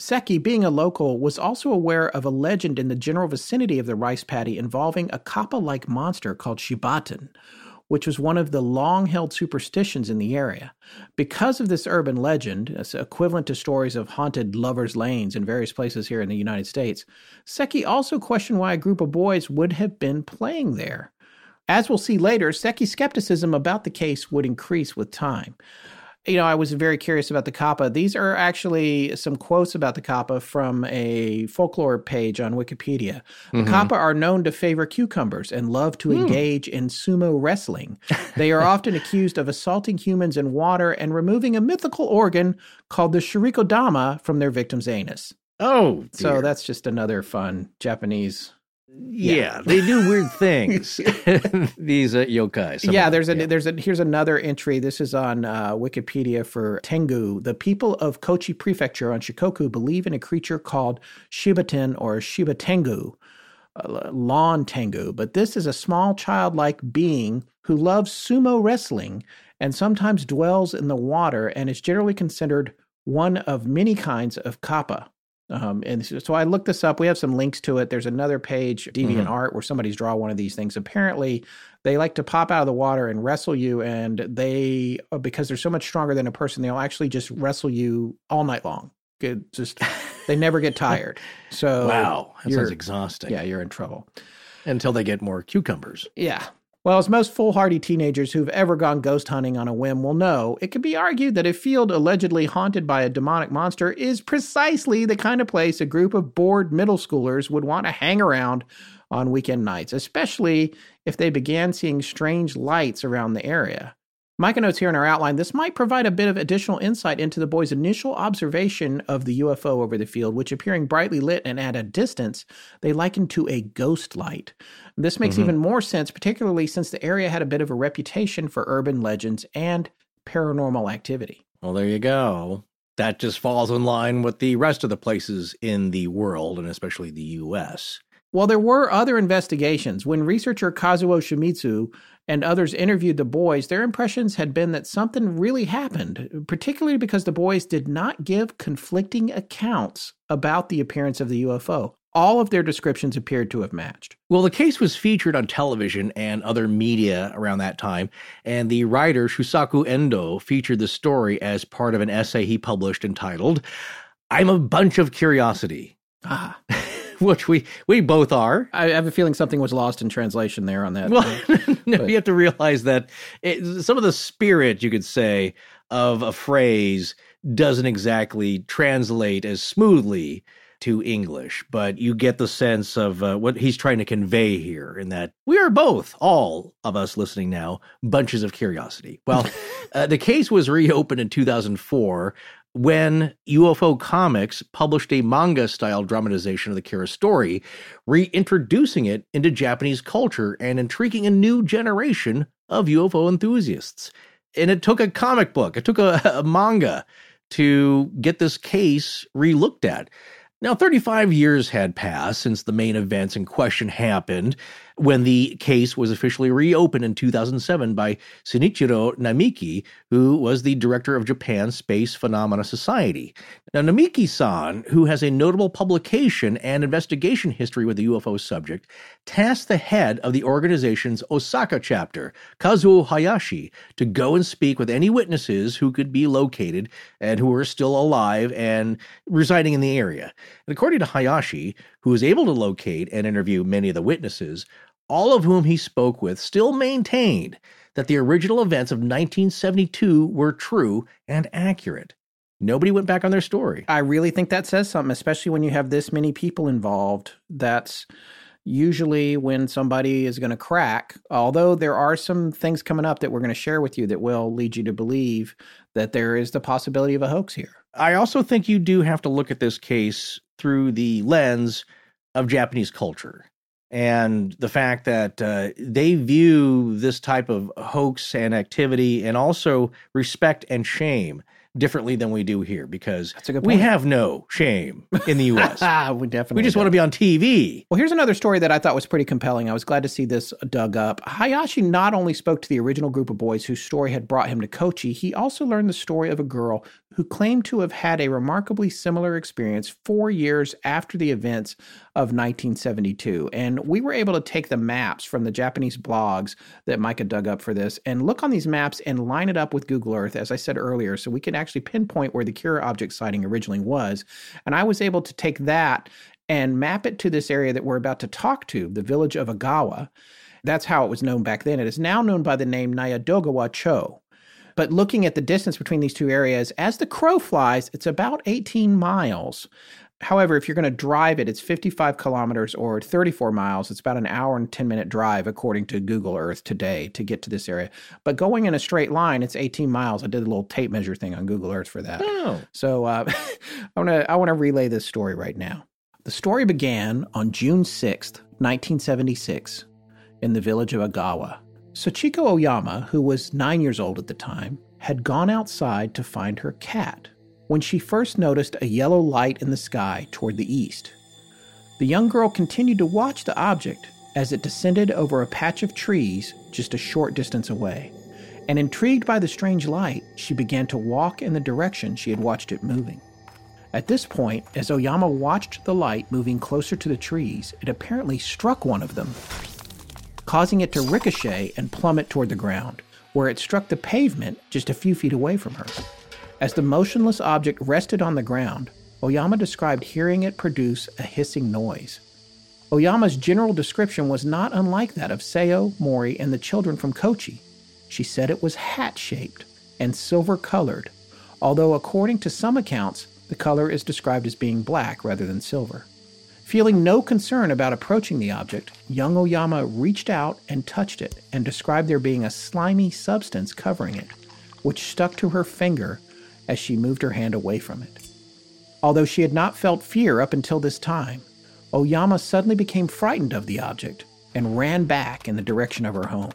Seki, being a local, was also aware of a legend in the general vicinity of the rice paddy involving a kappa like monster called Shibaten, which was one of the long held superstitions in the area. Because of this urban legend, equivalent to stories of haunted lovers' lanes in various places here in the United States, Seki also questioned why a group of boys would have been playing there. As we'll see later, Seki's skepticism about the case would increase with time you know, I was very curious about the Kappa. These are actually some quotes about the Kappa from a folklore page on Wikipedia. The mm-hmm. Kappa are known to favor cucumbers and love to mm. engage in sumo wrestling. They are often accused of assaulting humans in water and removing a mythical organ called the shirikodama from their victim's anus. Oh, dear. so that's just another fun Japanese yeah. yeah, they do weird things. These uh, yokai. Yeah, there's a yeah. there's a here's another entry. This is on uh, Wikipedia for Tengu. The people of Kochi Prefecture on Shikoku believe in a creature called Shibaten or Shiba Tengu, uh, lawn Tengu. But this is a small childlike being who loves sumo wrestling and sometimes dwells in the water and is generally considered one of many kinds of kappa. Um, and so I looked this up. We have some links to it. There's another page, Deviant mm-hmm. Art, where somebody's draw one of these things. Apparently, they like to pop out of the water and wrestle you, and they uh, because they're so much stronger than a person, they'll actually just wrestle you all night long. It just they never get tired. So wow, that sounds exhausting. Yeah, you're in trouble until they get more cucumbers. Yeah, well, as most foolhardy teenagers who've ever gone ghost hunting on a whim will know, it can be argued that a field allegedly haunted by a demonic monster is precisely the kind of place a group of bored middle schoolers would want to hang around on weekend nights, especially if they began seeing strange lights around the area. Micah notes here in our outline this might provide a bit of additional insight into the boys' initial observation of the UFO over the field, which appearing brightly lit and at a distance, they likened to a ghost light. This makes mm-hmm. even more sense, particularly since the area had a bit of a reputation for urban legends and paranormal activity. Well, there you go. That just falls in line with the rest of the places in the world, and especially the US. Well, there were other investigations. When researcher Kazuo Shimizu and others interviewed the boys, their impressions had been that something really happened, particularly because the boys did not give conflicting accounts about the appearance of the UFO. All of their descriptions appeared to have matched. Well, the case was featured on television and other media around that time, and the writer Shusaku Endo featured the story as part of an essay he published entitled, I'm a Bunch of Curiosity. Ah. which we we both are. I have a feeling something was lost in translation there on that. Well, no, you have to realize that it, some of the spirit, you could say, of a phrase doesn't exactly translate as smoothly to English, but you get the sense of uh, what he's trying to convey here in that we are both, all of us listening now, bunches of curiosity. Well, uh, the case was reopened in 2004 when UFO Comics published a manga style dramatization of the Kera story, reintroducing it into Japanese culture and intriguing a new generation of UFO enthusiasts. And it took a comic book, it took a, a manga to get this case relooked at. Now, 35 years had passed since the main events in question happened, when the case was officially reopened in 2007 by Shinichiro Namiki, who was the director of Japan's Space Phenomena Society. Now, Namiki san, who has a notable publication and investigation history with the UFO subject, tasked the head of the organization's Osaka chapter, Kazuo Hayashi, to go and speak with any witnesses who could be located and who were still alive and residing in the area. And according to Hayashi, who was able to locate and interview many of the witnesses, all of whom he spoke with still maintained that the original events of 1972 were true and accurate. nobody went back on their story. I really think that says something, especially when you have this many people involved. That's usually when somebody is going to crack. Although there are some things coming up that we're going to share with you that will lead you to believe that there is the possibility of a hoax here. I also think you do have to look at this case through the lens of Japanese culture and the fact that uh, they view this type of hoax and activity and also respect and shame differently than we do here because That's a good we have no shame in the U.S. we definitely we just do. want to be on TV. Well, here's another story that I thought was pretty compelling. I was glad to see this dug up. Hayashi not only spoke to the original group of boys whose story had brought him to Kochi, he also learned the story of a girl who claimed to have had a remarkably similar experience four years after the events of 1972. And we were able to take the maps from the Japanese blogs that Micah dug up for this and look on these maps and line it up with Google Earth, as I said earlier, so we could actually pinpoint where the Kera object sighting originally was. And I was able to take that and map it to this area that we're about to talk to, the village of Agawa. That's how it was known back then. It is now known by the name Niyodogawa Cho. But looking at the distance between these two areas, as the crow flies, it's about 18 miles. However, if you're going to drive it, it's 55 kilometers or 34 miles. It's about an hour and 10 minute drive, according to Google Earth today, to get to this area. But going in a straight line, it's 18 miles. I did a little tape measure thing on Google Earth for that. Oh. So uh, I want to I want to relay this story right now. The story began on June 6th, 1976, in the village of Agawa. Sachiko Oyama, who was nine years old at the time, had gone outside to find her cat when she first noticed a yellow light in the sky toward the east. The young girl continued to watch the object as it descended over a patch of trees just a short distance away. And intrigued by the strange light, she began to walk in the direction she had watched it moving. At this point, as Oyama watched the light moving closer to the trees, it apparently struck one of them, causing it to ricochet and plummet toward the ground, where it struck the pavement just a few feet away from her. As the motionless object rested on the ground, Oyama described hearing it produce a hissing noise. Oyama's general description was not unlike that of Seo, Mori, and the children from Kochi. She said it was hat shaped and silver colored, although, according to some accounts, the color is described as being black rather than silver. Feeling no concern about approaching the object, young Oyama reached out and touched it and described there being a slimy substance covering it, which stuck to her finger as she moved her hand away from it. Although she had not felt fear up until this time, Oyama suddenly became frightened of the object and ran back in the direction of her home.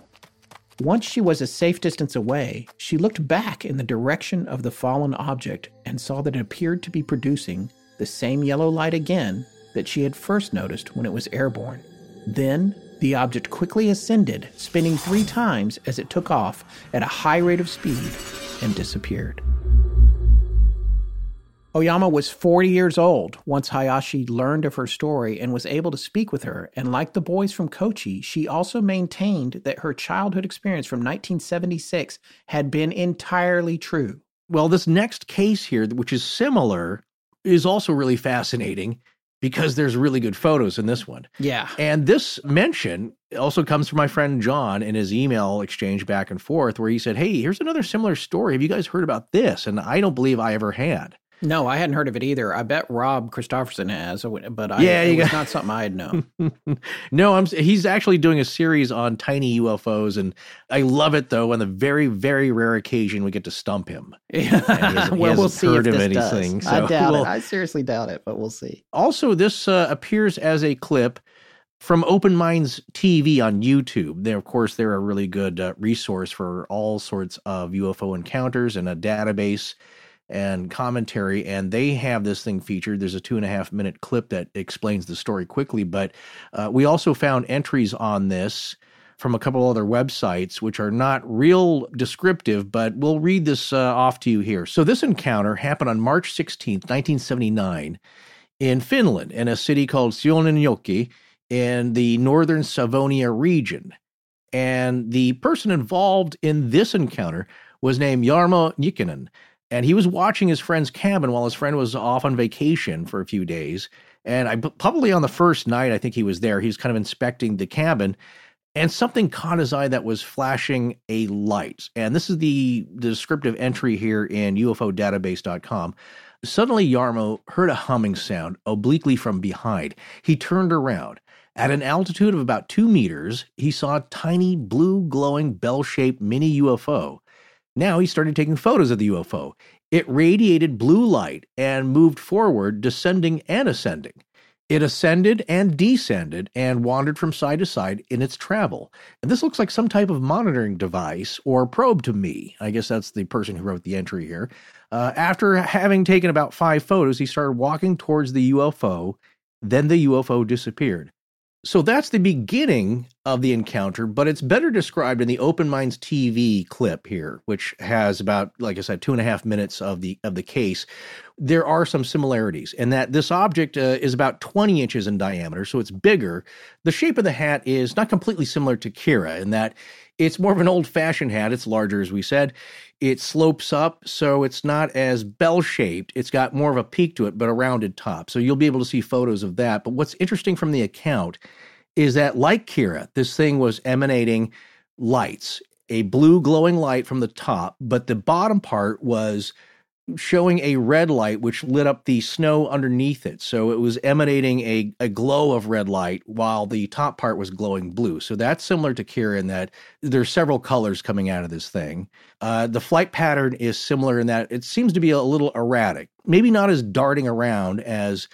Once she was a safe distance away, she looked back in the direction of the fallen object and saw that it appeared to be producing the same yellow light again that she had first noticed when it was airborne. Then, the object quickly ascended, spinning three times as it took off at a high rate of speed and disappeared. Oyama was 40 years old once Hayashi learned of her story and was able to speak with her. And like the boys from Kochi, she also maintained that her childhood experience from 1976 had been entirely true. Well, this next case here, which is similar, is also really fascinating because there's really good photos in this one. Yeah. And this mention also comes from my friend John in his email exchange back and forth, where he said, Hey, here's another similar story. Have you guys heard about this? And I don't believe I ever had. No, I hadn't heard of it either. I bet Rob Christopherson has, but I, Yeah, it was got- not something I had known. no, I'm he's actually doing a series on tiny UFOs, and I love it though. On the very, very rare occasion we get to stump him. hasn't- well, we'll see heard if this anything, does. I doubt we'll- it. I seriously doubt it, but we'll see. Also, this uh, appears as a clip from Open Minds TV on YouTube. They, of course, they're a really good uh, resource for all sorts of UFO encounters and a database and commentary. And they have this thing featured. There's a two and a half minute clip that explains the story quickly. But uh, we also found entries on this from a couple other websites, which are not real descriptive, but we'll read this uh, off to you here. So, this encounter happened on March 16th, 1979 in Finland, in a city called Suonenjoki in the northern Savonia region. And the person involved in this encounter was named Jarmo Nikinen. And he was watching his friend's cabin while his friend was off on vacation for a few days. And I probably on the first night, I think he was there, he was kind of inspecting the cabin. and something caught his eye that was flashing a light. And this is the, the descriptive entry here in UFOdatabase.com. Suddenly, Jarmo heard a humming sound obliquely from behind. He turned around. At an altitude of about two meters, he saw a tiny blue glowing bell shaped mini UFO. Now he started taking photos of the UFO. It radiated blue light and moved forward, descending and ascending. It ascended and descended and wandered from side to side in its travel. And this looks like some type of monitoring device or probe to me. I guess that's the person who wrote the entry here. Uh, after having taken about five photos, he started walking towards the UFO. Then the UFO disappeared. So that's the beginning of the encounter, but it's better described in the Open Minds TV clip here, which has about, like I said, two and a half minutes of the of the case. There are some similarities in that this object uh, is about 20 inches in diameter, so it's bigger. The shape of the hat is not completely similar to Kera in that it's more of an old fashioned hat. It's larger, as we said. It slopes up, so it's not as bell shaped. It's got more of a peak to it, but a rounded top. So you'll be able to see photos of that. But what's interesting from the account is that, like Kera, this thing was emanating lights, a blue glowing light from the top, but the bottom part was showing a red light which lit up the snow underneath it. So it was emanating a, a glow of red light while the top part was glowing blue. So that's similar to Kera in that there's several colors coming out of this thing. Uh, the flight pattern is similar in that it seems to be a little erratic, maybe not as darting around as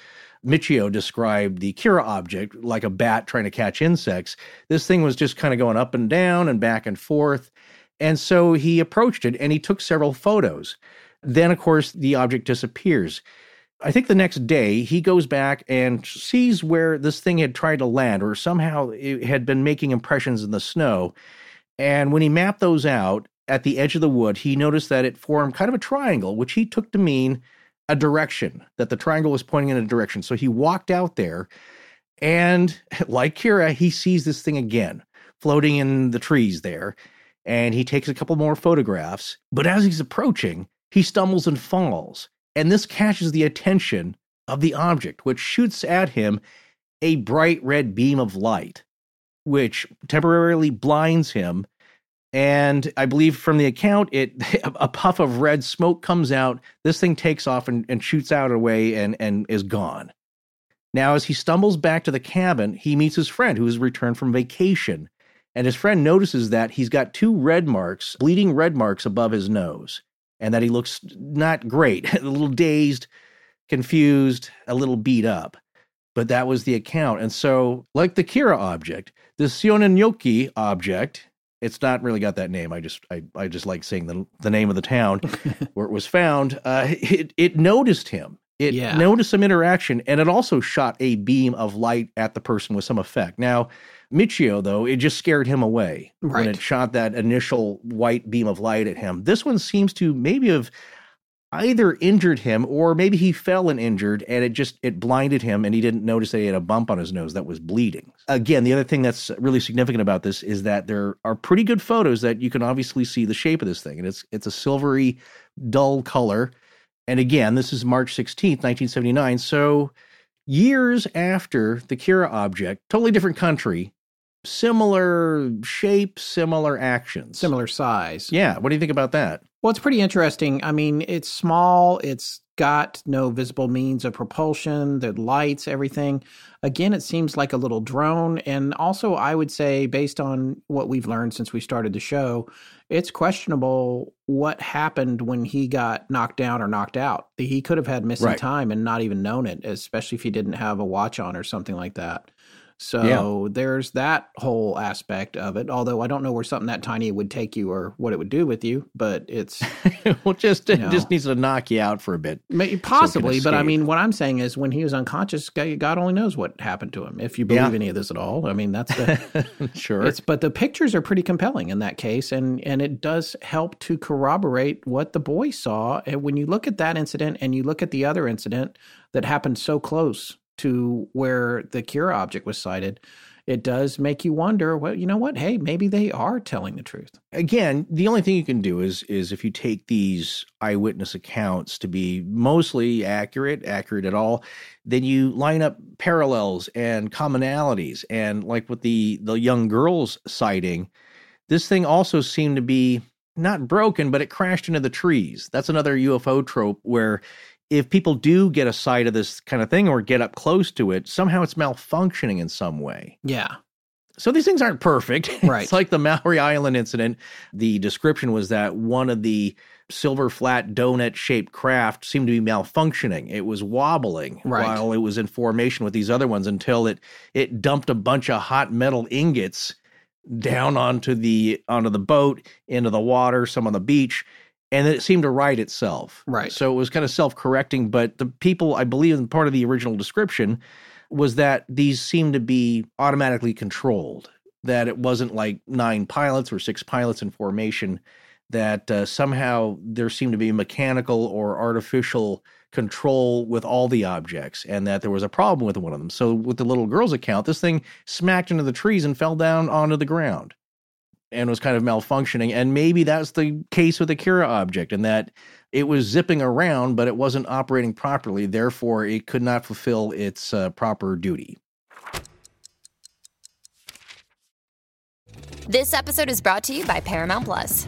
Michio described the Kera object like a bat trying to catch insects. This thing was just kind of going up and down and back and forth. And so he approached it and he took several photos. Then, of course, the object disappears. I think the next day he goes back and sees where this thing had tried to land, or somehow it had been making impressions in the snow. And when he mapped those out at the edge of the wood, he noticed that it formed kind of a triangle, which he took to mean a direction, that the triangle was pointing in a direction. So he walked out there, and like Kera, he sees this thing again floating in the trees there. And he takes a couple more photographs. But as he's approaching, he stumbles and falls, and this catches the attention of the object, which shoots at him a bright red beam of light, which temporarily blinds him. And I believe from the account, it a puff of red smoke comes out. This thing takes off and, and shoots out away and, and is gone. Now, as he stumbles back to the cabin, he meets his friend who has returned from vacation. And his friend notices that he's got two red marks, bleeding red marks above his nose and that he looks not great, a little dazed, confused, a little beat up. But that was the account. And so, like the Kera object, the Suonenjoki object, it's not really got that name. I just I, I just like saying the the name of the town where it was found. Uh, it it noticed him. It yeah. noticed some interaction, and it also shot a beam of light at the person with some effect. Now, Michio, though, it just scared him away right. when it shot that initial white beam of light at him. This one seems to maybe have either injured him or maybe he fell and injured and it just it blinded him and he didn't notice that he had a bump on his nose that was bleeding again the other thing that's really significant about this is that there are pretty good photos that you can obviously see the shape of this thing and it's it's a silvery dull color and again this is march 16th 1979 so years after the kera object totally different country similar shape, similar actions, similar size. Yeah. What do you think about that? Well, it's pretty interesting. I mean, it's small, it's got no visible means of propulsion, the lights, everything. Again, it seems like a little drone. And also, I would say, based on what we've learned since we started the show, it's questionable what happened when he got knocked down or knocked out. He could have had missing right. time and not even known it, especially if he didn't have a watch on or something like that. So yeah. there's that whole aspect of it. Although I don't know where something that tiny would take you or what it would do with you, but it's well, just it know, just needs to knock you out for a bit, possibly. So but I mean, what I'm saying is, when he was unconscious, God only knows what happened to him. If you believe yeah. any of this at all, I mean, that's the sure. It's but the pictures are pretty compelling in that case, and and it does help to corroborate what the boy saw. And when you look at that incident and you look at the other incident that happened so close to where the Kera object was sighted, it does make you wonder, well, you know what? Hey, maybe they are telling the truth. Again, the only thing you can do is is if you take these eyewitness accounts to be mostly accurate, accurate at all, then you line up parallels and commonalities. And like with the the young girls sighting, this thing also seemed to be not broken, but it crashed into the trees. That's another UFO trope where if people do get a sight of this kind of thing or get up close to it, somehow it's malfunctioning in some way. Yeah. So these things aren't perfect. Right. it's like the Maury Island incident. The description was that one of the silver flat donut shaped craft seemed to be malfunctioning. It was wobbling Right. while it was in formation with these other ones until it it dumped a bunch of hot metal ingots down onto the onto the boat, into the water, some on the beach, and then it seemed to right itself. Right. So it was kind of self-correcting, but the people, I believe in part of the original description was that these seemed to be automatically controlled, that it wasn't like nine pilots or six pilots in formation, that uh, somehow there seemed to be mechanical or artificial control with all the objects, and that there was a problem with one of them. So, with the little girl's account, this thing smacked into the trees and fell down onto the ground and was kind of malfunctioning. And maybe that's the case with the Kera object, and that it was zipping around, but it wasn't operating properly. Therefore, it could not fulfill its uh, proper duty. This episode is brought to you by Paramount Plus.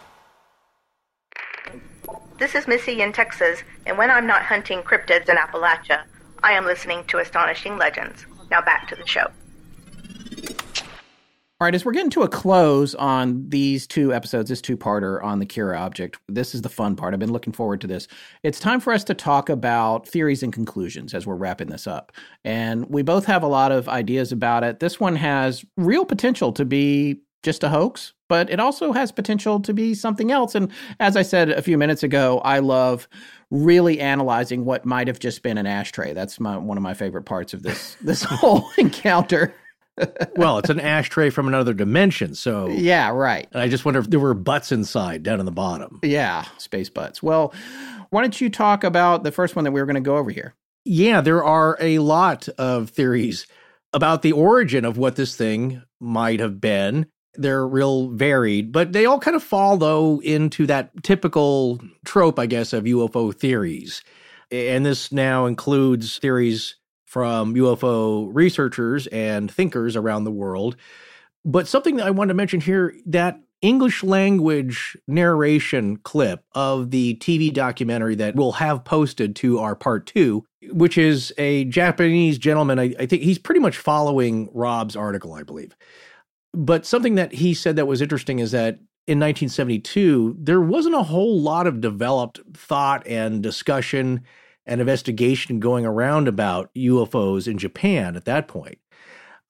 This is Missy in Texas, and when I'm not hunting cryptids in Appalachia, I am listening to Astonishing Legends. Now back to the show. All right, as we're getting to a close on these two episodes, this two parter on the Kera object, this is the fun part. I've been looking forward to this. It's time for us to talk about theories and conclusions as we're wrapping this up. And we both have a lot of ideas about it. This one has real potential to be just a hoax, but it also has potential to be something else. And as I said a few minutes ago, I love really analyzing what might have just been an ashtray. That's my one of my favorite parts of this this whole encounter. well, it's an ashtray from another dimension. So, Yeah, right. I just wonder if there were butts inside down in the bottom. Yeah, space butts. Well, why don't you talk about the first one that we were going to go over here? Yeah, there are a lot of theories about the origin of what this thing might have been. They're real varied, but they all kind of fall, though, into that typical trope, I guess, of UFO theories. And this now includes theories from UFO researchers and thinkers around the world. But something that I wanted to mention here that English language narration clip of the TV documentary that we'll have posted to our part two, which is a Japanese gentleman. I, I think he's pretty much following Rob's article, I believe. But something that he said that was interesting is that in 1972, there wasn't a whole lot of developed thought and discussion and investigation going around about UFOs in Japan at that point.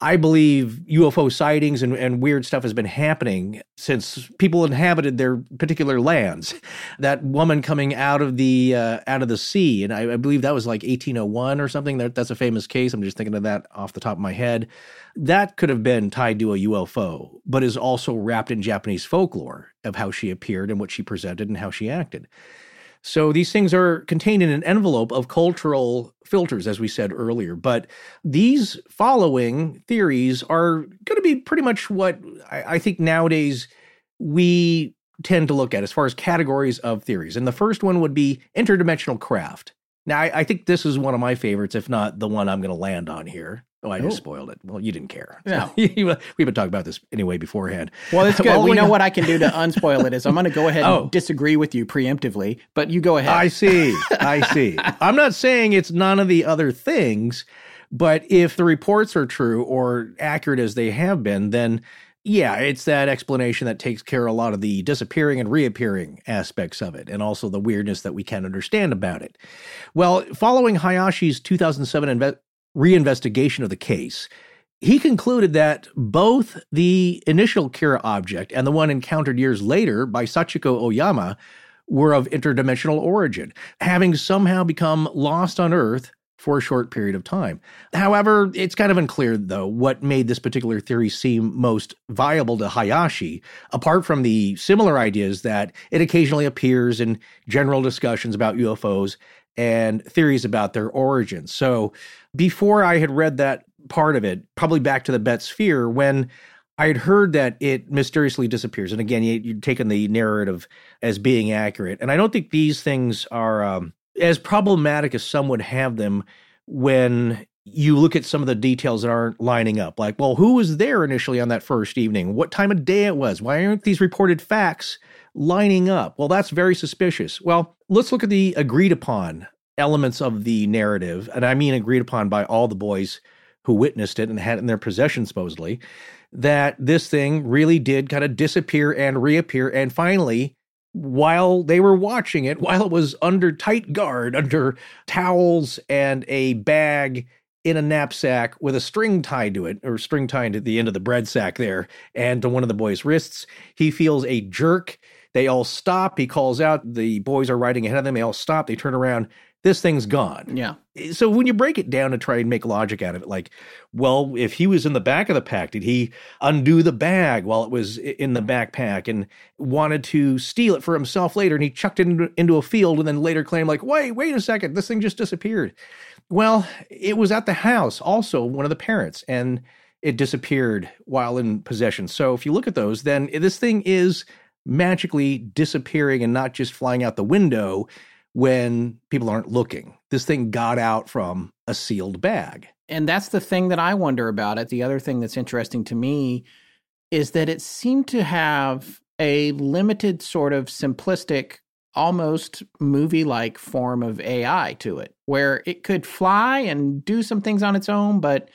I believe UFO sightings and, and weird stuff has been happening since people inhabited their particular lands. That woman coming out of the uh, out of the sea, and I, I believe that was like 1801 or something. That, that's a famous case. I'm just thinking of that off the top of my head. That could have been tied to a UFO, but is also wrapped in Japanese folklore of how she appeared and what she presented and how she acted. So these things are contained in an envelope of cultural filters, as we said earlier. But these following theories are going to be pretty much what I, I think nowadays we tend to look at as far as categories of theories. And the first one would be interdimensional craft. Now, I, I think this is one of my favorites, if not the one I'm going to land on here. Oh, I just spoiled it. Well, you didn't care. No. We've been talking about this anyway beforehand. Well, it's good. we know what I can do to unspoil it is I'm going to go ahead and Oh. disagree with you preemptively, but you go ahead. I see. I see. I'm not saying it's none of the other things, but if the reports are true or accurate as they have been, then yeah, it's that explanation that takes care of a lot of the disappearing and reappearing aspects of it, and also the weirdness that we can't understand about it. Well, following Hayashi's 2007 inve- reinvestigation of the case, he concluded that both the initial Kera object and the one encountered years later by Sachiko Oyama were of interdimensional origin, having somehow become lost on Earth for a short period of time. However, it's kind of unclear, though, what made this particular theory seem most viable to Hayashi, apart from the similar ideas that it occasionally appears in general discussions about UFOs and theories about their origins. So, before I had read that part of it, probably back to the Betz Sphere, when I had heard that it mysteriously disappears. And again, you, you'd taken the narrative as being accurate. And I don't think these things are um, as problematic as some would have them when you look at some of the details that aren't lining up. Like, well, who was there initially on that first evening? What time of day it was? Why aren't these reported facts lining up? Well, that's very suspicious. Well, let's look at the agreed upon elements of the narrative. And I mean agreed upon by all the boys who witnessed it and had it in their possession, supposedly, that this thing really did kind of disappear and reappear. And finally, while they were watching it, while it was under tight guard, under towels and a bag in a knapsack with a string tied to it, or string tied to the end of the bread sack there, and to one of the boys' wrists, he feels a jerk. They all stop. He calls out. The boys are riding ahead of them. They all stop. They turn around. This thing's gone. yeah. Eh, so when you break it down to try and make logic out of it, like, well, if he was in the back of the pack, did he undo the bag while it was in the backpack and wanted to steal it for himself later? And he chucked it into, into a field and then later claimed, like, wait, wait a second, this thing just disappeared. Well, it was at the house, also one of the parents, and it disappeared while in possession. So if you look at those, then this thing is magically disappearing and not just flying out the window when people aren't looking. This thing got out from a sealed bag. And that's the thing that I wonder about it. The other thing that's interesting to me is that it seemed to have a limited sort of simplistic, almost movie like form of AI to it, where it could fly and do some things on its own, but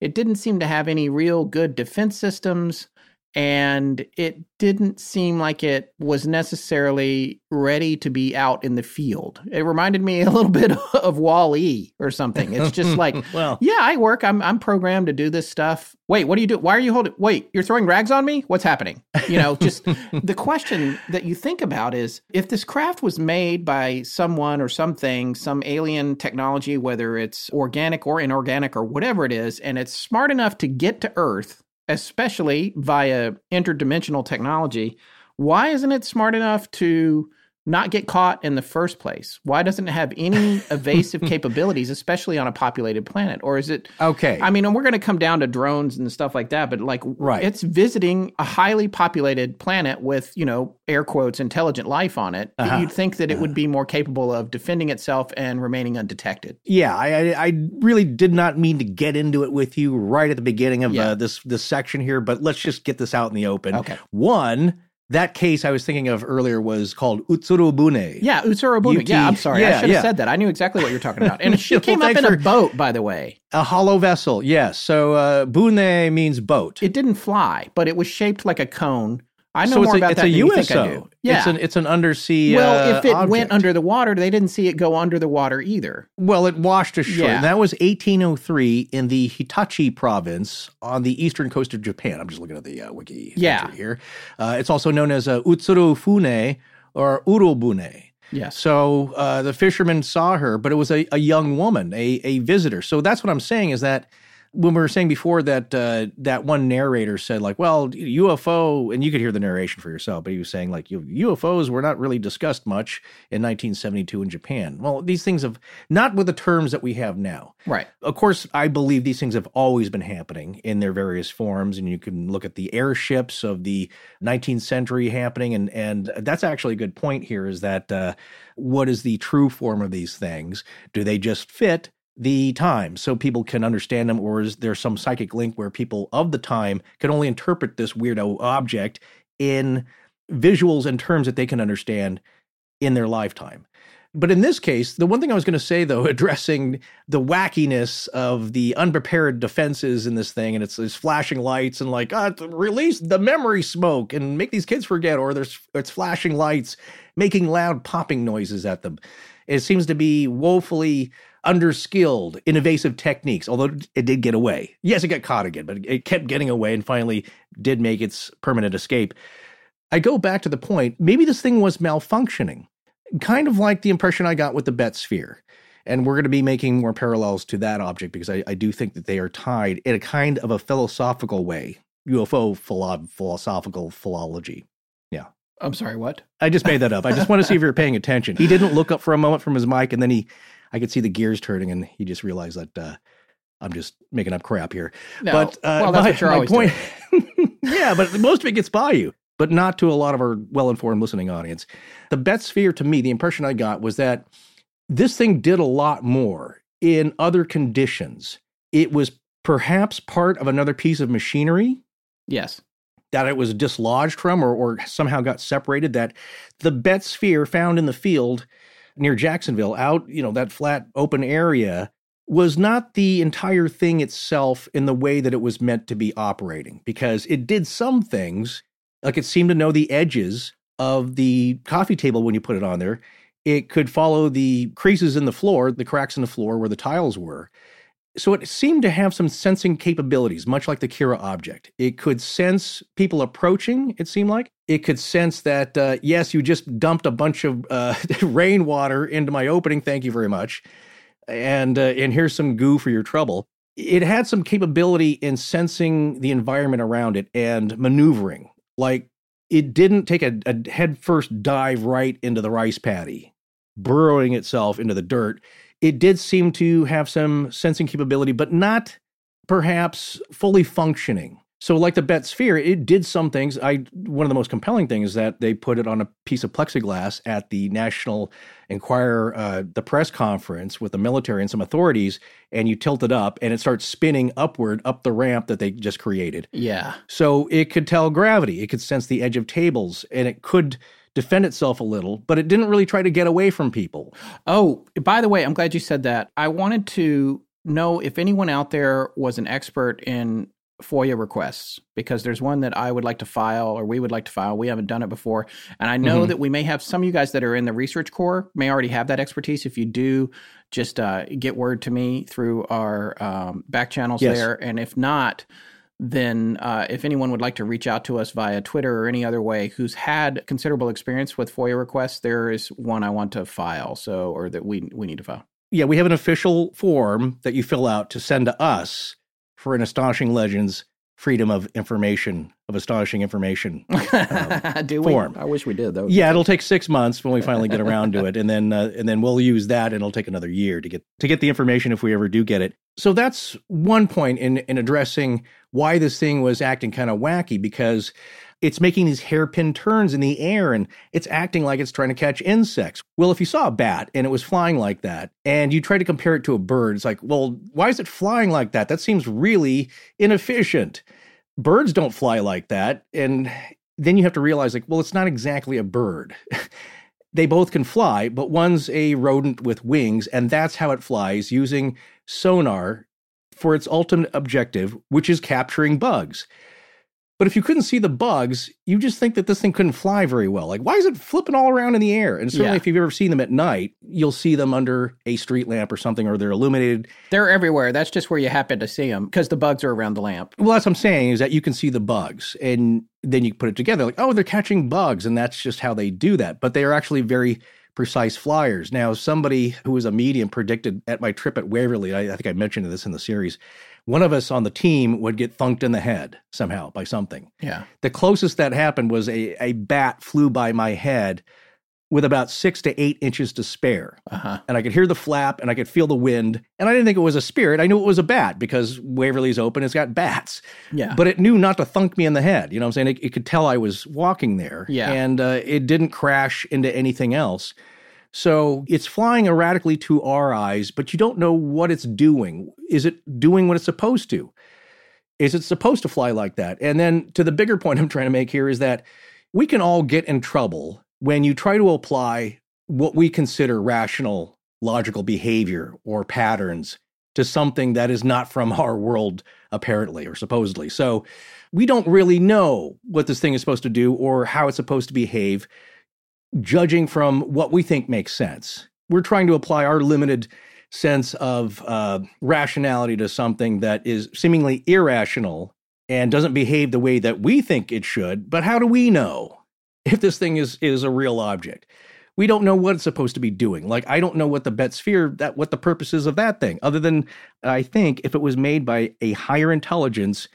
it didn't seem to have any real good defense systems. And it didn't seem like it was necessarily ready to be out in the field. It reminded me a little bit of Wall E or something. It's just like, Well, yeah, I work. I'm I'm programmed to do this stuff. Wait, what do you do? Why are you holding? Wait, you're throwing rags on me? What's happening? You know, just the question that you think about is if this craft was made by someone or something, some alien technology, whether it's organic or inorganic or whatever it is, and it's smart enough to get to Earth, especially via interdimensional technology, why isn't it smart enough to not get caught in the first place? Why doesn't it have any evasive capabilities, especially on a populated planet? Or is it okay. I mean, and we're going to come down to drones and stuff like that, but like, Right. it's visiting a highly populated planet with, you know, air quotes, intelligent life on it. Uh-huh. You'd think that it would be more capable of defending itself and remaining undetected. yeah, I, I I really did not mean to get into it with you right at the beginning of Yeah. uh, this this section here, but let's just get this out in the open. Okay. One, that case I was thinking of earlier was called Utsurubune. Yeah, Utsurobune. UT. Yeah, I'm sorry. I should have yeah. said that. I knew exactly what you're talking about. And she Well, came up in a boat, by the way. A hollow vessel, yes. So uh, bune means boat. It didn't fly, but it was shaped like a cone. I know so more it's a, about it's that than you think I do. Yeah. It's an it's an undersea. well, uh, if it went under the water, they didn't see it go under the water either. Well, it washed ashore. Yeah. That was 1803 in the Hitachi province on the eastern coast of Japan. I'm just looking at the uh, wiki Yeah. here. Uh, it's also known as uh, Utsurufune or Urobune. Yes. So uh, the fishermen saw her, but it was a, a young woman, a, a visitor. So that's what I'm saying is that when we were saying before that uh, that one narrator said like, well, UFO, and you could hear the narration for yourself, but he was saying like UFOs were not really discussed much in 1972 in Japan. Well, these things have not with the terms that we have now. Right. Of course, I believe these things have always been happening in their various forms, and you can look at the airships of the 19th century happening, and and that's actually a good point here. Is that uh, what is the true form of these things? Do they just fit? The time so people can understand them, or is there some psychic link where people of the time can only interpret this weirdo object in visuals and terms that they can understand in their lifetime? But in this case, the one thing I was going to say, though, addressing the wackiness of the unprepared defenses in this thing, and it's these flashing lights and like, ah, release the memory smoke and make these kids forget, or there's it's flashing lights making loud popping noises at them. It seems to be woefully underskilled in evasive techniques, although it did get away. Yes, it got caught again, but it kept getting away and finally did make its permanent escape. I go back to the point maybe this thing was malfunctioning, kind of like the impression I got with the Betz Sphere. And we're going to be making more parallels to that object because I, I do think that they are tied in a kind of a philosophical way, UFO philo- philosophical philology. Yeah. I'm sorry, what? I just made that up. I just want to see if you're paying attention. He didn't look up for a moment from his mic and then he I could see the gears turning, and he just realized that uh, I'm just making up crap here. No, but uh, well, that's my, what you're always point, yeah, but most of it gets by you, but not to a lot of our well-informed listening audience. The Betz Sphere, to me, the impression I got was that this thing did a lot more in other conditions. It was perhaps part of another piece of machinery. Yes that it was dislodged from or, or somehow got separated, that the Betz Sphere found in the field near Jacksonville, out, you know, that flat open area was not the entire thing itself in the way that it was meant to be operating because it did some things like it seemed to know the edges of the coffee table when you put it on there. It could follow the creases in the floor, the cracks in the floor where the tiles were. So it seemed to have some sensing capabilities, much like the Kera object. It could sense people approaching, it seemed like. It could sense that, uh, yes, you just dumped a bunch of uh, rainwater into my opening. Thank you very much. And, uh, and here's some goo for your trouble. It had some capability in sensing the environment around it and maneuvering. Like it didn't take a, a headfirst dive right into the rice paddy, burrowing itself into the dirt it did seem to have some sensing capability, but not perhaps fully functioning. So, like the Betz Sphere, it did some things. I one of the most compelling things is that they put it on a piece of plexiglass at the National Enquirer, uh, the press conference with the military and some authorities, and you tilt it up, and it starts spinning upward up the ramp that they just created. Yeah. So it could tell gravity, it could sense the edge of tables, and it could defend itself a little, but it didn't really try to get away from people. Oh, by the way, I'm glad you said that. I wanted to know if anyone out there was an expert in FOIA requests because there's one that I would like to file or we would like to file. We haven't done it before. And I know mm-hmm. that we may have some of you guys that are in the research core may already have that expertise. If you do, just uh, get word to me through our um, back channels yes. there. And if not, then uh, if anyone would like to reach out to us via Twitter or any other way who's had considerable experience with FOIA requests, there is one I want to file. So, or that we we need to file. Yeah, we have an official form that you fill out to send to us for an Astonishing Legends Freedom of Information of Astonishing Information uh, Do form. I wish we did though. Yeah, it'll take six months when we finally get around to it, and then uh, and then we'll use that, and it'll take another year to get to get the information if we ever do get it. So that's one point in in addressing why this thing was acting kind of wacky because it's making these hairpin turns in the air and it's acting like it's trying to catch insects. Well, if you saw a bat and it was flying like that and you try to compare it to a bird, it's like, well, why is it flying like that? That seems really inefficient. Birds don't fly like that. And then you have to realize, like, well, it's not exactly a bird. they both can fly, but one's a rodent with wings, and that's how it flies using sonar for its ultimate objective, which is capturing bugs. But if you couldn't see the bugs, you just think that this thing couldn't fly very well. Like, why is it flipping all around in the air? And certainly, yeah. if you've ever seen them at night, you'll see them under a street lamp or something, or they're illuminated. They're everywhere. That's just where you happen to see them because the bugs are around the lamp. Well, that's what I'm saying is that you can see the bugs, and then you put it together like, oh, they're catching bugs, and that's just how they do that. But they are actually very precise flyers. Now, somebody who was a medium predicted at my trip at Waverly, I, I think I mentioned this in the series, one of us on the team would get thunked in the head somehow by something. Yeah. The closest that happened was a, a bat flew by my head with about six to eight inches to spare. Uh-huh. And I could hear the flap and I could feel the wind. And I didn't think it was a spirit. I knew it was a bat because Waverly's open, it's got bats. Yeah. But it knew not to thunk me in the head. You know what I'm saying? It, it could tell I was walking there. Yeah. And uh, it didn't crash into anything else. So it's flying erratically to our eyes, but you don't know what it's doing. Is it doing what it's supposed to? Is it supposed to fly like that? And then to the bigger point I'm trying to make here is that we can all get in trouble when you try to apply what we consider rational, logical behavior or patterns to something that is not from our world, apparently or supposedly. So we don't really know what this thing is supposed to do or how it's supposed to behave judging from what we think makes sense. We're trying to apply our limited sense of uh, rationality to something that is seemingly irrational and doesn't behave the way that we think it should. But how do we know if this thing is is a real object? We don't know what it's supposed to be doing. Like I don't know what the Betz Sphere that what the purpose is of that thing, other than I think if it was made by a higher intelligence,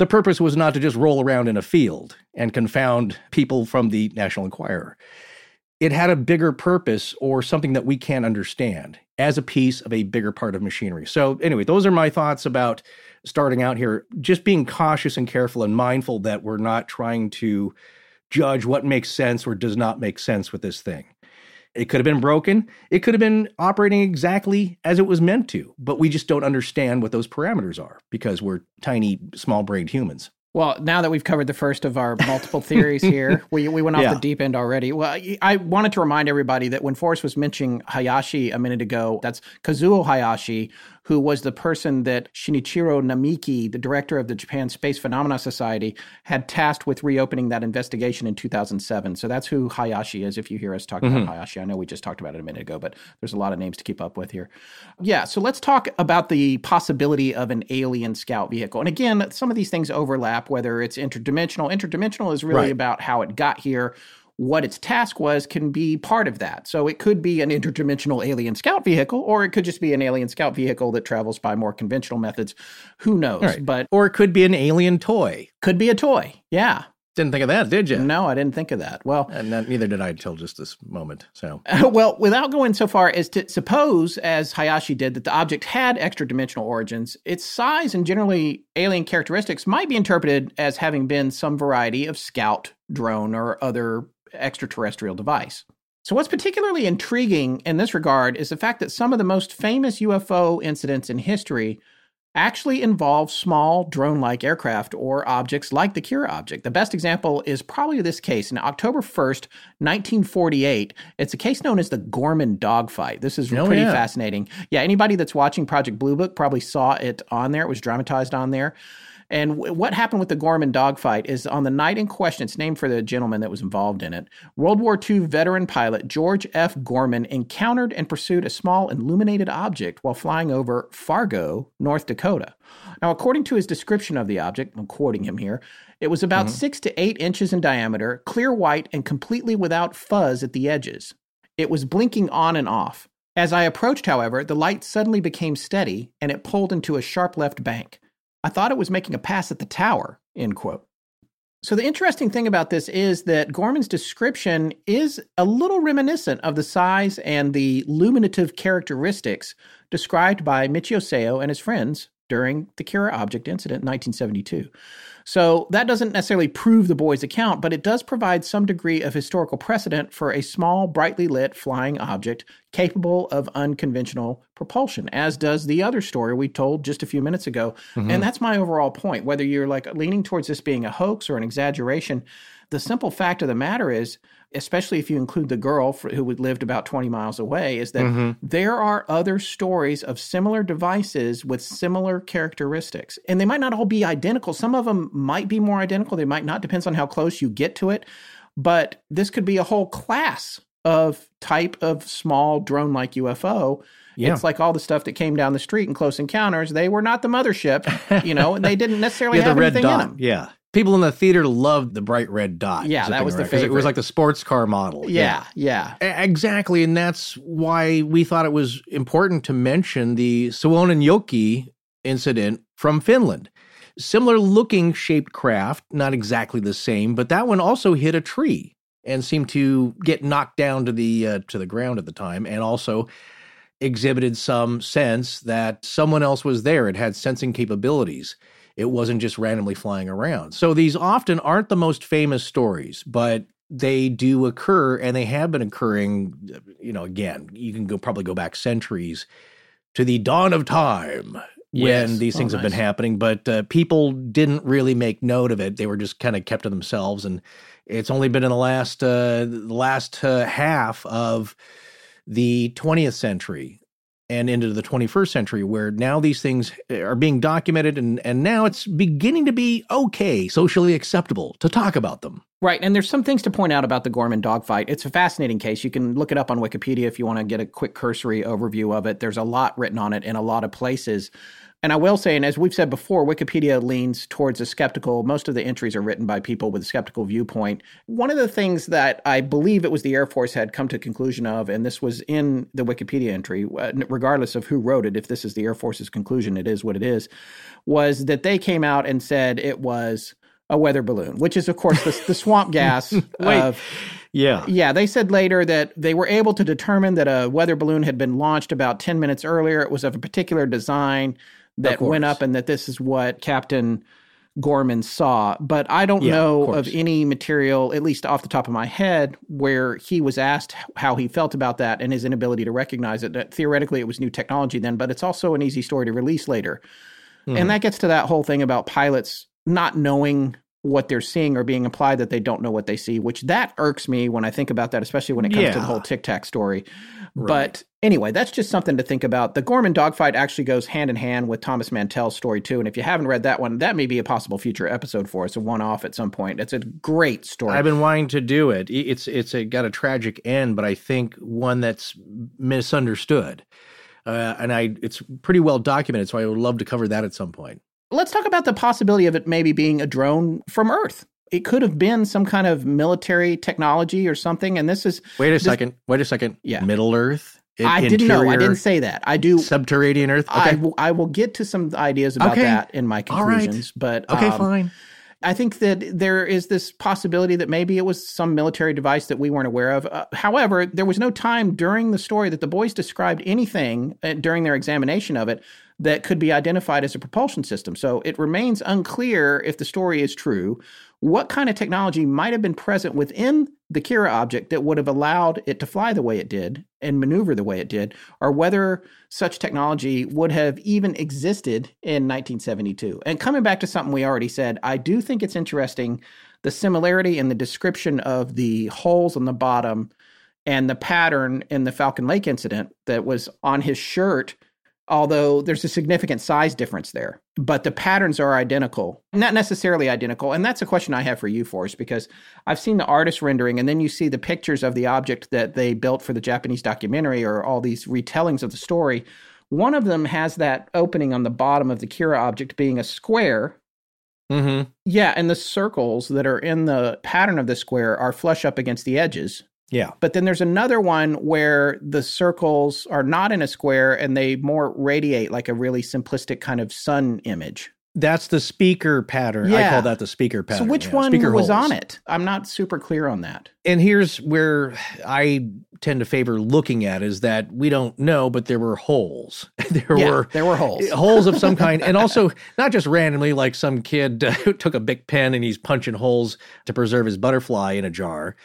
the purpose was not to just roll around in a field and confound people from the National Enquirer. It had a bigger purpose or something that we can't understand as a piece of a bigger part of machinery. So, anyway, those are my thoughts about starting out here. Just being cautious and careful and mindful that we're not trying to judge what makes sense or does not make sense with this thing. It could have been broken. It could have been operating exactly as it was meant to, but we just don't understand what those parameters are because we're tiny, small brained humans. Well, now that we've covered the first of our multiple theories here, we, we went off Yeah. the deep end already. Well, I- I wanted to remind everybody that when Forrest was mentioning Hayashi a minute ago, that's Kazuo Hayashi, who was the person that Shinichiro Namiki, the director of the Japan Space Phenomena Society, had tasked with reopening that investigation in 2007. So that's who Hayashi is, if you hear us talking about mm-hmm. Hayashi. I know we just talked about it a minute ago, but there's a lot of names to keep up with here. Yeah, so let's talk about the possibility of an alien scout vehicle. And again, some of these things overlap, whether it's interdimensional. Interdimensional is really Right. about how it got here. What its task was can be part of that. So it could be an interdimensional alien scout vehicle, or it could just be an alien scout vehicle that travels by more conventional methods. Who knows? Right. But Or it could be an alien toy. could be a toy. Yeah. Didn't think of that, did you? No, I didn't think of that. Well, And that, neither did I until just this moment. So, well, without going so far as to suppose, as Hayashi did, that the object had extra dimensional origins, its size and generally alien characteristics might be interpreted as having been some variety of scout, drone, or other extraterrestrial device. So, what's particularly intriguing in this regard is the fact that some of the most famous UFO incidents in history actually involve small drone like aircraft or objects like the Kera object. The best example is probably this case. In October 1st, 1948, it's a case known as the Gorman dogfight. This is Oh, pretty yeah. fascinating. Yeah, anybody that's watching Project Blue Book probably saw it on there. It was dramatized on there. And w- what happened with the Gorman dogfight is on the night in question, it's named for the gentleman that was involved in it. World War II veteran pilot George F. Gorman encountered and pursued a small illuminated object while flying over Fargo, North Dakota. Now, according to his description of the object, I'm quoting him here, it was about mm-hmm. six to eight inches in diameter, clear white, and completely without fuzz at the edges. It was blinking on and off. As I approached, however, the light suddenly became steady and it pulled into a sharp left bank. I thought it was making a pass at the tower, end quote. So the interesting thing about this is that Gorman's description is a little reminiscent of the size and the luminative characteristics described by Michio Seo and his friends during the Kera object incident in 1972. So that doesn't necessarily prove the boy's account, but it does provide some degree of historical precedent for a small, brightly lit flying object capable of unconventional propulsion, as does the other story we told just a few minutes ago. Mm-hmm. And that's my overall point. Whether you're like leaning towards this being a hoax or an exaggeration, the simple fact of the matter is, especially if you include the girl for, who lived about 20 miles away, is that mm-hmm. there are other stories of similar devices with similar characteristics. And they might not all be identical. Some of them might be more identical, they might not, depends on how close you get to it. But this could be a whole class of type of small drone like UFO. Yeah. It's like all the stuff that came down the street in Close Encounters. They were not the mothership, you know, and they didn't necessarily yeah, have the red anything in them. Yeah. People in the theater loved the bright red dot. Yeah, that was the around, 'cause It was like the sports car model. Yeah, yeah. E- Exactly. And that's why we thought it was important to mention the Suonenjoki incident from Finland. Similar looking shaped craft, not exactly the same, but that one also hit a tree and seemed to get knocked down to the uh, to the ground at the time and also exhibited some sense that someone else was there. It had sensing capabilities. It wasn't just randomly flying around. So these often aren't the most famous stories, but they do occur and they have been occurring, you know, again, you can go probably go back centuries to the dawn of time Yes. when these Oh, things have been happening, but uh, people didn't really make note of it. They were just kind of kept to themselves and it's only been in the last uh, the last uh, half of the 20th century and into the 21st century where now these things eh, are being documented and and now it's beginning to be okay socially acceptable to talk about them Right. And there's some things to point out about the Gorman dogfight. It's a fascinating case. You can look it up on Wikipedia if you want to get a quick cursory overview of it. There's a lot written on it in a lot of places. And I will say, and as we've said before, Wikipedia leans towards a skeptical. Most of the entries are written by people with a skeptical viewpoint. One of the things that I believe it was the Air Force had come to conclusion of, and this was in the Wikipedia entry, uh, regardless of who wrote it, if this is the Air Force's conclusion, it is what it is, was that they came out and said it was a weather balloon, which is, of course, the, the swamp gas Wait. of yeah yeah, they said later that they were able to determine that a weather balloon had been launched about 10 minutes earlier. It was of a particular design that went up and that this is what Captain Gorman saw. But I don't Yeah, know of of, any material, at least off the top of my head, where he was asked how he felt about that and his inability to recognize it. That theoretically it was new technology then, but it's also an easy story to release later. Hmm. And that gets to that whole thing about pilots not knowing what they're seeing or being implied that they don't know what they see, which that irks me when I think about that, especially when it comes to the whole Tic Tac story. But anyway, that's just something to think about. The Gorman dogfight actually goes hand in hand with Thomas Mantell's story too. And if you haven't read that one, that may be a possible future episode for us, a one off at some point. It's a great story. I've been wanting to do it. It's it's a, got a tragic end, but I think one that's misunderstood. Uh, and I it's pretty well documented, so I would love to cover that at some point. Let's talk about the possibility of it maybe being a drone from Earth. It could have been some kind of military technology or something. And this is Wait a this- second. Wait a second. Yeah. Middle Earth. I- I didn't know. I didn't say that. I do. Subterranean Earth. I Okay. will, I will get to some ideas about Okay. that in my All right. conclusions. But okay. um, fine. I think that there is this possibility that maybe it was some military device that we weren't aware of. Uh, however, there was no time during the story that the boys described anything uh, during their examination of it that could be identified as a propulsion system. So it remains unclear if the story is true what kind of technology might have been present within the Kera object that would have allowed it to fly the way it did and maneuver the way it did, or whether such technology would have even existed in 1972. And coming back to something we already said, I do think it's interesting the similarity in the description of the holes on the bottom and the pattern in the Falcon Lake incident that was on his shirt although there's a significant size difference there. But the patterns are identical, not necessarily identical. And that's a question I have for you, Forrest, because I've seen the artist rendering and then you see the pictures of the object that they built for the Japanese documentary or all these retellings of the story. One of them has that opening on the bottom of the Kera object being a square. Mm-hmm. Yeah, and the circles that are in the pattern of the square are flush up against the edges. Yeah. But then there's another one where the circles are not in a square and they more radiate like a really simplistic kind of sun image. That's the speaker pattern. I call that the speaker pattern. so which yeah, one speaker was holes. on it? I'm not super clear on that. And here's where I tend to favor looking at is that we don't know, but there were holes. there yeah, were there were holes. holes of some kind, and also not just randomly, like some kid uh, who took a big pen and he's punching holes to preserve his butterfly in a jar.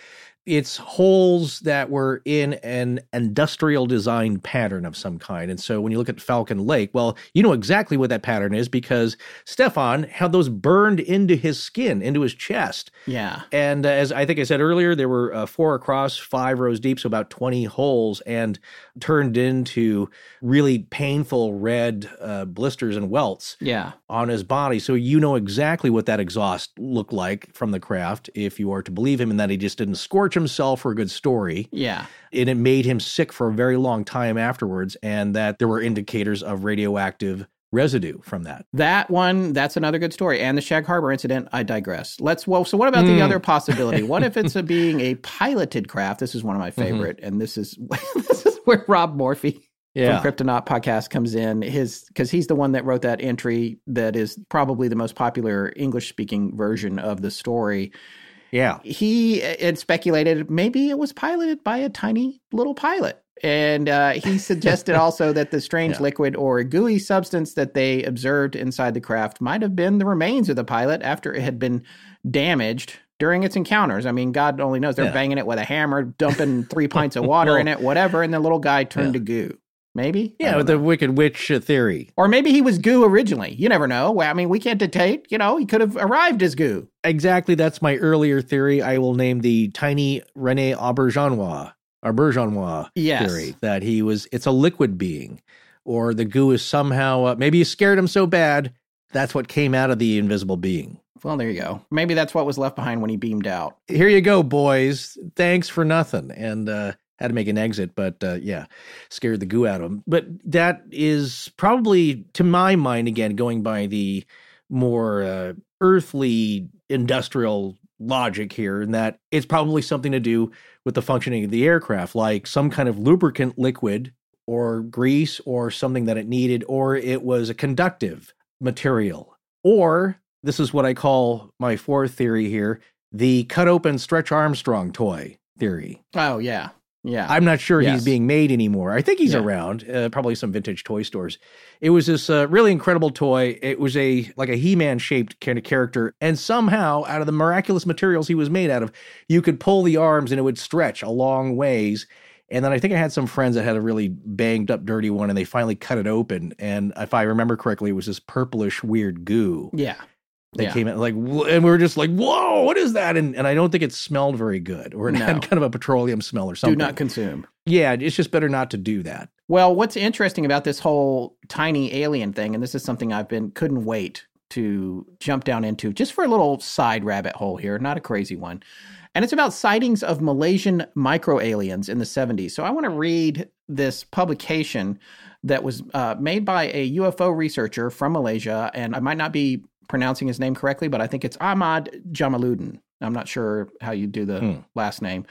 It's holes that were in an industrial design pattern of some kind. And so when you look at Falcon Lake, well, you know exactly what that pattern is because Stefan had those burned into his skin, into his chest. Yeah. And uh, as I think I said earlier, there were uh, four across, five rows deep, so about 20 holes, and turned into really painful red uh, blisters and welts Yeah. on his body. So you know exactly what that exhaust looked like from the craft, if you are to believe him, and that he just didn't scorch himself for a good story. Yeah. And it made him sick for a very long time afterwards, and that there were indicators of radioactive residue from that. That one, that's another good story. And the Shag Harbor incident, I digress. Let's, well, so what about the Mm. other possibility? What if it's a being a piloted craft? This is one of my favorite. And this is, this is where Rob Morphy Yeah. from Kryptonaut podcast comes in. His, because he's the one that wrote that entry that is probably the most popular English speaking version of the story. Yeah. He had speculated maybe it was piloted by a tiny little pilot. And uh, he suggested also that the strange Yeah. liquid or gooey substance that they observed inside the craft might have been the remains of the pilot after it had been damaged during its encounters. I mean, God only knows. They're Yeah. banging it with a hammer, dumping three pints of water in it, whatever. And the little guy turned Yeah. to goo. Maybe? Yeah, with the Wicked Witch uh, theory. Or maybe he was goo originally. You never know. I mean, we can't dictate. You know, he could have arrived as goo. Exactly. That's my earlier theory. I will name the tiny Rene Auberjonois, Auberjonois Yes. theory that he was, it's a liquid being, or the goo is somehow, uh, maybe you scared him so bad, that's what came out of the invisible being. Well, there you go. Maybe that's what was left behind when he beamed out. Here you go, boys. Thanks for nothing. And, uh, had to make an exit, but uh, yeah, scared the goo out of him. But that is probably, to my mind, again, going by the more uh, earthly industrial logic here, in that it's probably something to do with the functioning of the aircraft, like some kind of lubricant liquid or grease or something that it needed, or it was a conductive material. Or this is what I call my fourth theory here the cut open Stretch Armstrong toy theory. Oh, yeah. Yeah. I'm not sure Yes. he's being made anymore. I think he's Yeah. around, uh, probably some vintage toy stores. It was this uh, really incredible toy. It was a like a He-Man shaped kind of character, and somehow out of the miraculous materials he was made out of, you could pull the arms and it would stretch a long ways. And then I think I had some friends that had a really banged up, dirty one, and they finally cut it open. And if I remember correctly, it was this purplish, weird goo yeah. That Yeah. came in like, and we were just like, "Whoa, what is that?" And and I don't think it smelled very good, or it No. had kind of a petroleum smell or something. Do not consume. Yeah, it's just better not to do that. Well, what's interesting about this whole tiny alien thing, and this is something I've been couldn't wait to jump down into just for a little side rabbit hole here, not a crazy one. And it's about sightings of Malaysian micro aliens in the 70s. So I want to read this publication that was uh, made by a UFO researcher from Malaysia. And I might not be pronouncing his name correctly, but I think it's Ahmad Jamaluddin. I'm not sure how you do the Hmm. last name.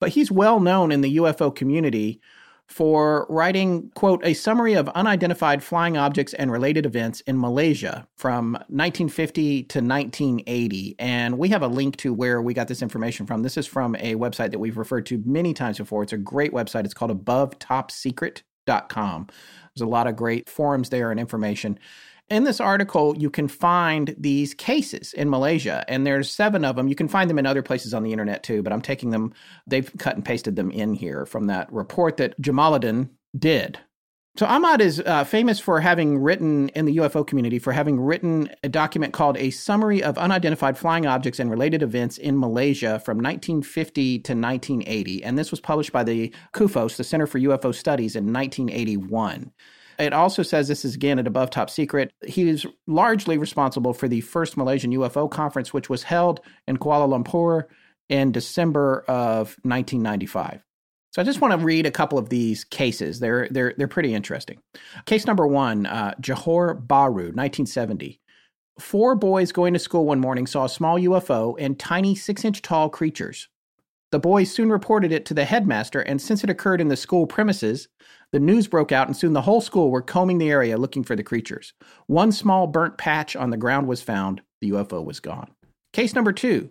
But he's well known in the UFO community for writing, quote, a summary of unidentified flying objects and related events in Malaysia from 1950 to 1980. And we have a link to where we got this information from. This is from a website that we've referred to many times before. It's a great website. It's called abovetopsecret.com. There's a lot of great forums there and information. In this article, you can find these cases in Malaysia, and there's seven of them. You can find them in other places on the internet too, but I'm taking them, they've cut and pasted them in here from that report that Jamaluddin did. So Ahmad is uh, famous for having written in the UFO community for having written a document called A Summary of Unidentified Flying Objects and Related Events in Malaysia from 1950 to 1980. And this was published by the CUFOS, the Center for UFO Studies, in 1981. It also says this is again at above top secret. He is largely responsible for the first Malaysian UFO conference, which was held in Kuala Lumpur in December of 1995. So I just want to read a couple of these cases. They're they're they're pretty interesting. Case number one, uh, Johor Bahru, 1970. Four boys going to school one morning saw a small UFO and tiny six-inch tall creatures. The boys soon reported it to the headmaster, and since it occurred in the school premises, the news broke out, and soon the whole school were combing the area looking for the creatures. One small burnt patch on the ground was found. The UFO was gone. Case number two,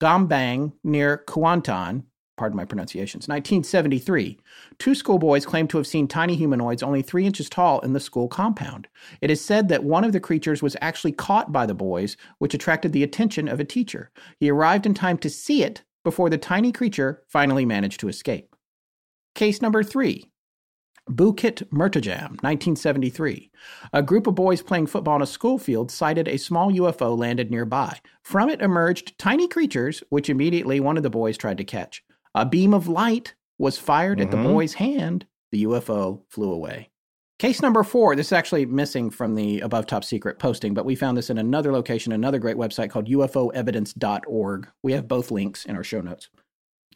Gombang near Kuantan, pardon my pronunciations, 1973. Two schoolboys claimed to have seen tiny humanoids only three inches tall in the school compound. It is said that one of the creatures was actually caught by the boys, which attracted the attention of a teacher. He arrived in time to see it before the tiny creature finally managed to escape. Case number three. Bukit Mertajam, 1973. A group of boys playing football on a school field sighted a small UFO landed nearby. From it emerged tiny creatures, which immediately one of the boys tried to catch. A beam of light was fired at the Mhm. boy's hand. The UFO flew away. Case number four, this is actually missing from the above top secret posting, but we found this in another location, another great website called ufoevidence.org. We have both links in our show notes.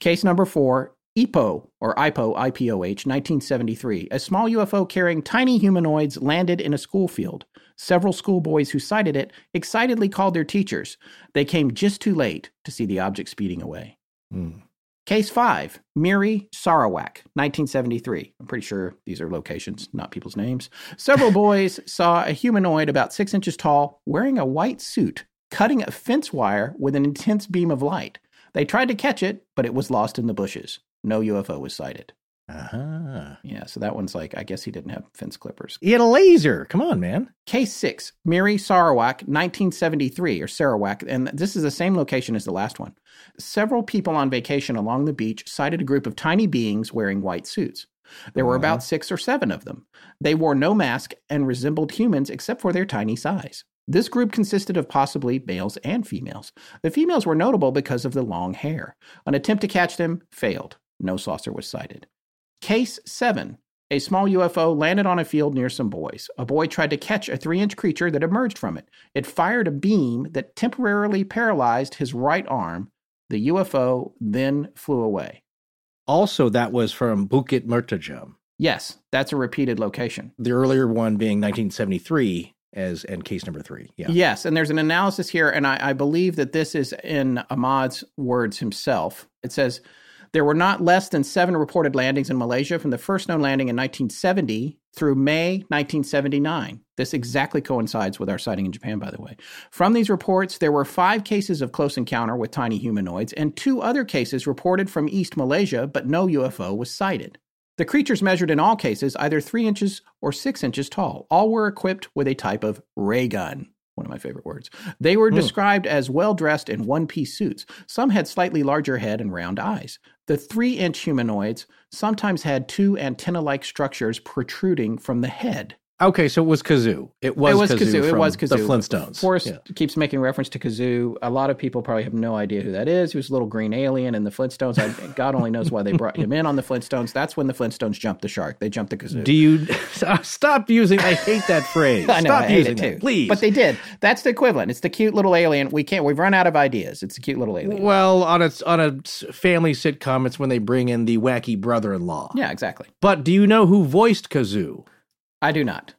Case number four, EPO, or IPO, IPOH, 1973. A small UFO carrying tiny humanoids landed in a school field. Several schoolboys who sighted it excitedly called their teachers. They came just too late to see the object speeding away. Hmm. Case 5, Miri Sarawak, 1973. I'm pretty sure these are locations, not people's names. Several boys saw a humanoid about six inches tall wearing a white suit cutting a fence wire with an intense beam of light. They tried to catch it, but it was lost in the bushes. No UFO was sighted. Uh-huh. Yeah, so that one's like, I guess he didn't have fence clippers. He had a laser. Come on, man. Case 6, Miri Sarawak, 1973, or Sarawak, and this is the same location as the last one. Several people on vacation along the beach sighted a group of tiny beings wearing white suits. There were about six or seven of them. They wore no mask and resembled humans except for their tiny size. This group consisted of possibly males and females. The females were notable because of the long hair. An attempt to catch them failed. No saucer was sighted. Case 7. A small UFO landed on a field near some boys. A boy tried to catch a three inch creature that emerged from it. It fired a beam that temporarily paralyzed his right arm. The UFO then flew away. Also, that was from Bukit Mertajam. Yes, that's a repeated location. The earlier one being 1973 as and case number three. Yeah. Yes, and there's an analysis here, and I, I believe that this is in Ahmad's words himself. It says there were not less than seven reported landings in Malaysia from the first known landing in 1970 through May 1979. This exactly coincides with our sighting in Japan, by the way. From these reports, there were five cases of close encounter with tiny humanoids and two other cases reported from East Malaysia, but no UFO was sighted. The creatures measured in all cases either three inches or six inches tall. All were equipped with a type of ray gun. One of my favorite words. They were Hmm. described as well dressed in one piece suits. Some had slightly larger head and round eyes. The three inch humanoids sometimes had two antenna like structures protruding from the head. Okay, so it was kazoo. It was, it was kazoo. kazoo. It was kazoo. The Flintstones. Forrest Yeah. keeps making reference to kazoo. A lot of people probably have no idea who that is. He was a little green alien in the Flintstones. I, God only knows why they brought him in on the Flintstones. That's when the Flintstones jumped the shark. They jumped the kazoo. Do you stop using? I hate that phrase. I know, stop I using it that, please. But they did. That's the equivalent. It's the cute little alien. We can't. We've run out of ideas. It's a cute little alien. Well, on a on a family sitcom, it's when they bring in the wacky brother-in-law. Yeah, exactly. But do you know who voiced Kazoo? I do not.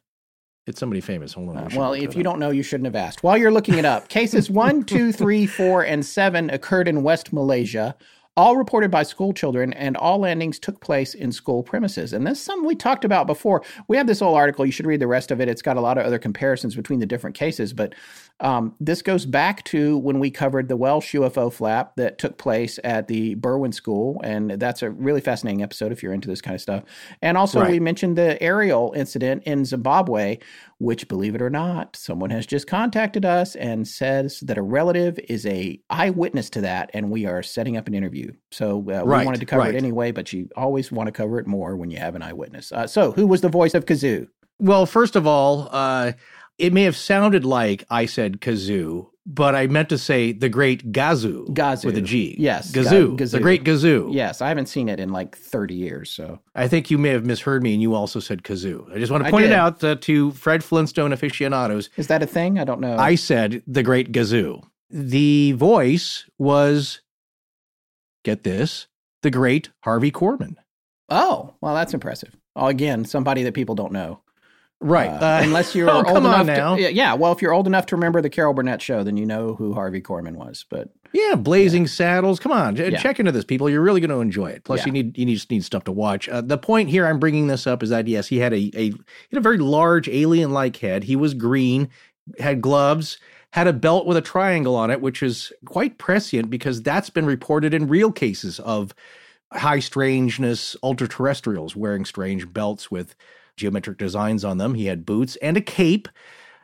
It's somebody famous. Hold on. Uh, should Well, if you up. don't know, you shouldn't have asked. While you're looking it up, cases one, two, three, four, and 7 occurred in West Malaysia, all reported by school children, and all landings took place in school premises. And this is something we talked about before. We have this whole article. You should read the rest of it. It's got a lot of other comparisons between the different cases. But um, this goes back to when we covered the Welsh UFO flap that took place at the Berwyn School. And that's a really fascinating episode if you're into this kind of stuff. And also, Right. we mentioned the Ariel incident in Zimbabwe, which, believe it or not, someone has just contacted us and says that a relative is a eyewitness to that, and we are setting up an interview. So uh, we wanted to cover right. it anyway, but you always want to cover it more when you have an eyewitness. Uh, so, who was the voice of Kazoo? Well, first of all, uh, it may have sounded like I said kazoo, but I meant to say the great Gazoo, Gazoo. with a G. Yes, Gazoo, Ga- the great Gazoo. Yes, I haven't seen it in like 30 years. So, I think you may have misheard me, and you also said kazoo. I just want to point it out uh, to Fred Flintstone aficionados. is that a thing? I don't know. I said the great Gazoo. The voice was, get this, the great Harvey Korman. oh, well, that's impressive. Again, somebody that people don't know. Right. Uh, Uh, unless you're oh, old enough now. To, yeah, yeah, well, if you're old enough to remember the Carol Burnett show, then you know who Harvey Korman was. But Yeah, Blazing Saddles. Come on, Yeah. check into this, people. You're really going to enjoy it. Plus, Yeah. you need you just need stuff to watch. Uh, the point here, I'm bringing this up, is that yes, he had a a he had a very large alien-like head. He was green, had gloves, had a belt with a triangle on it, which is quite prescient because that's been reported in real cases of high strangeness ultra terrestrials wearing strange belts with geometric designs on them. He had boots and a cape.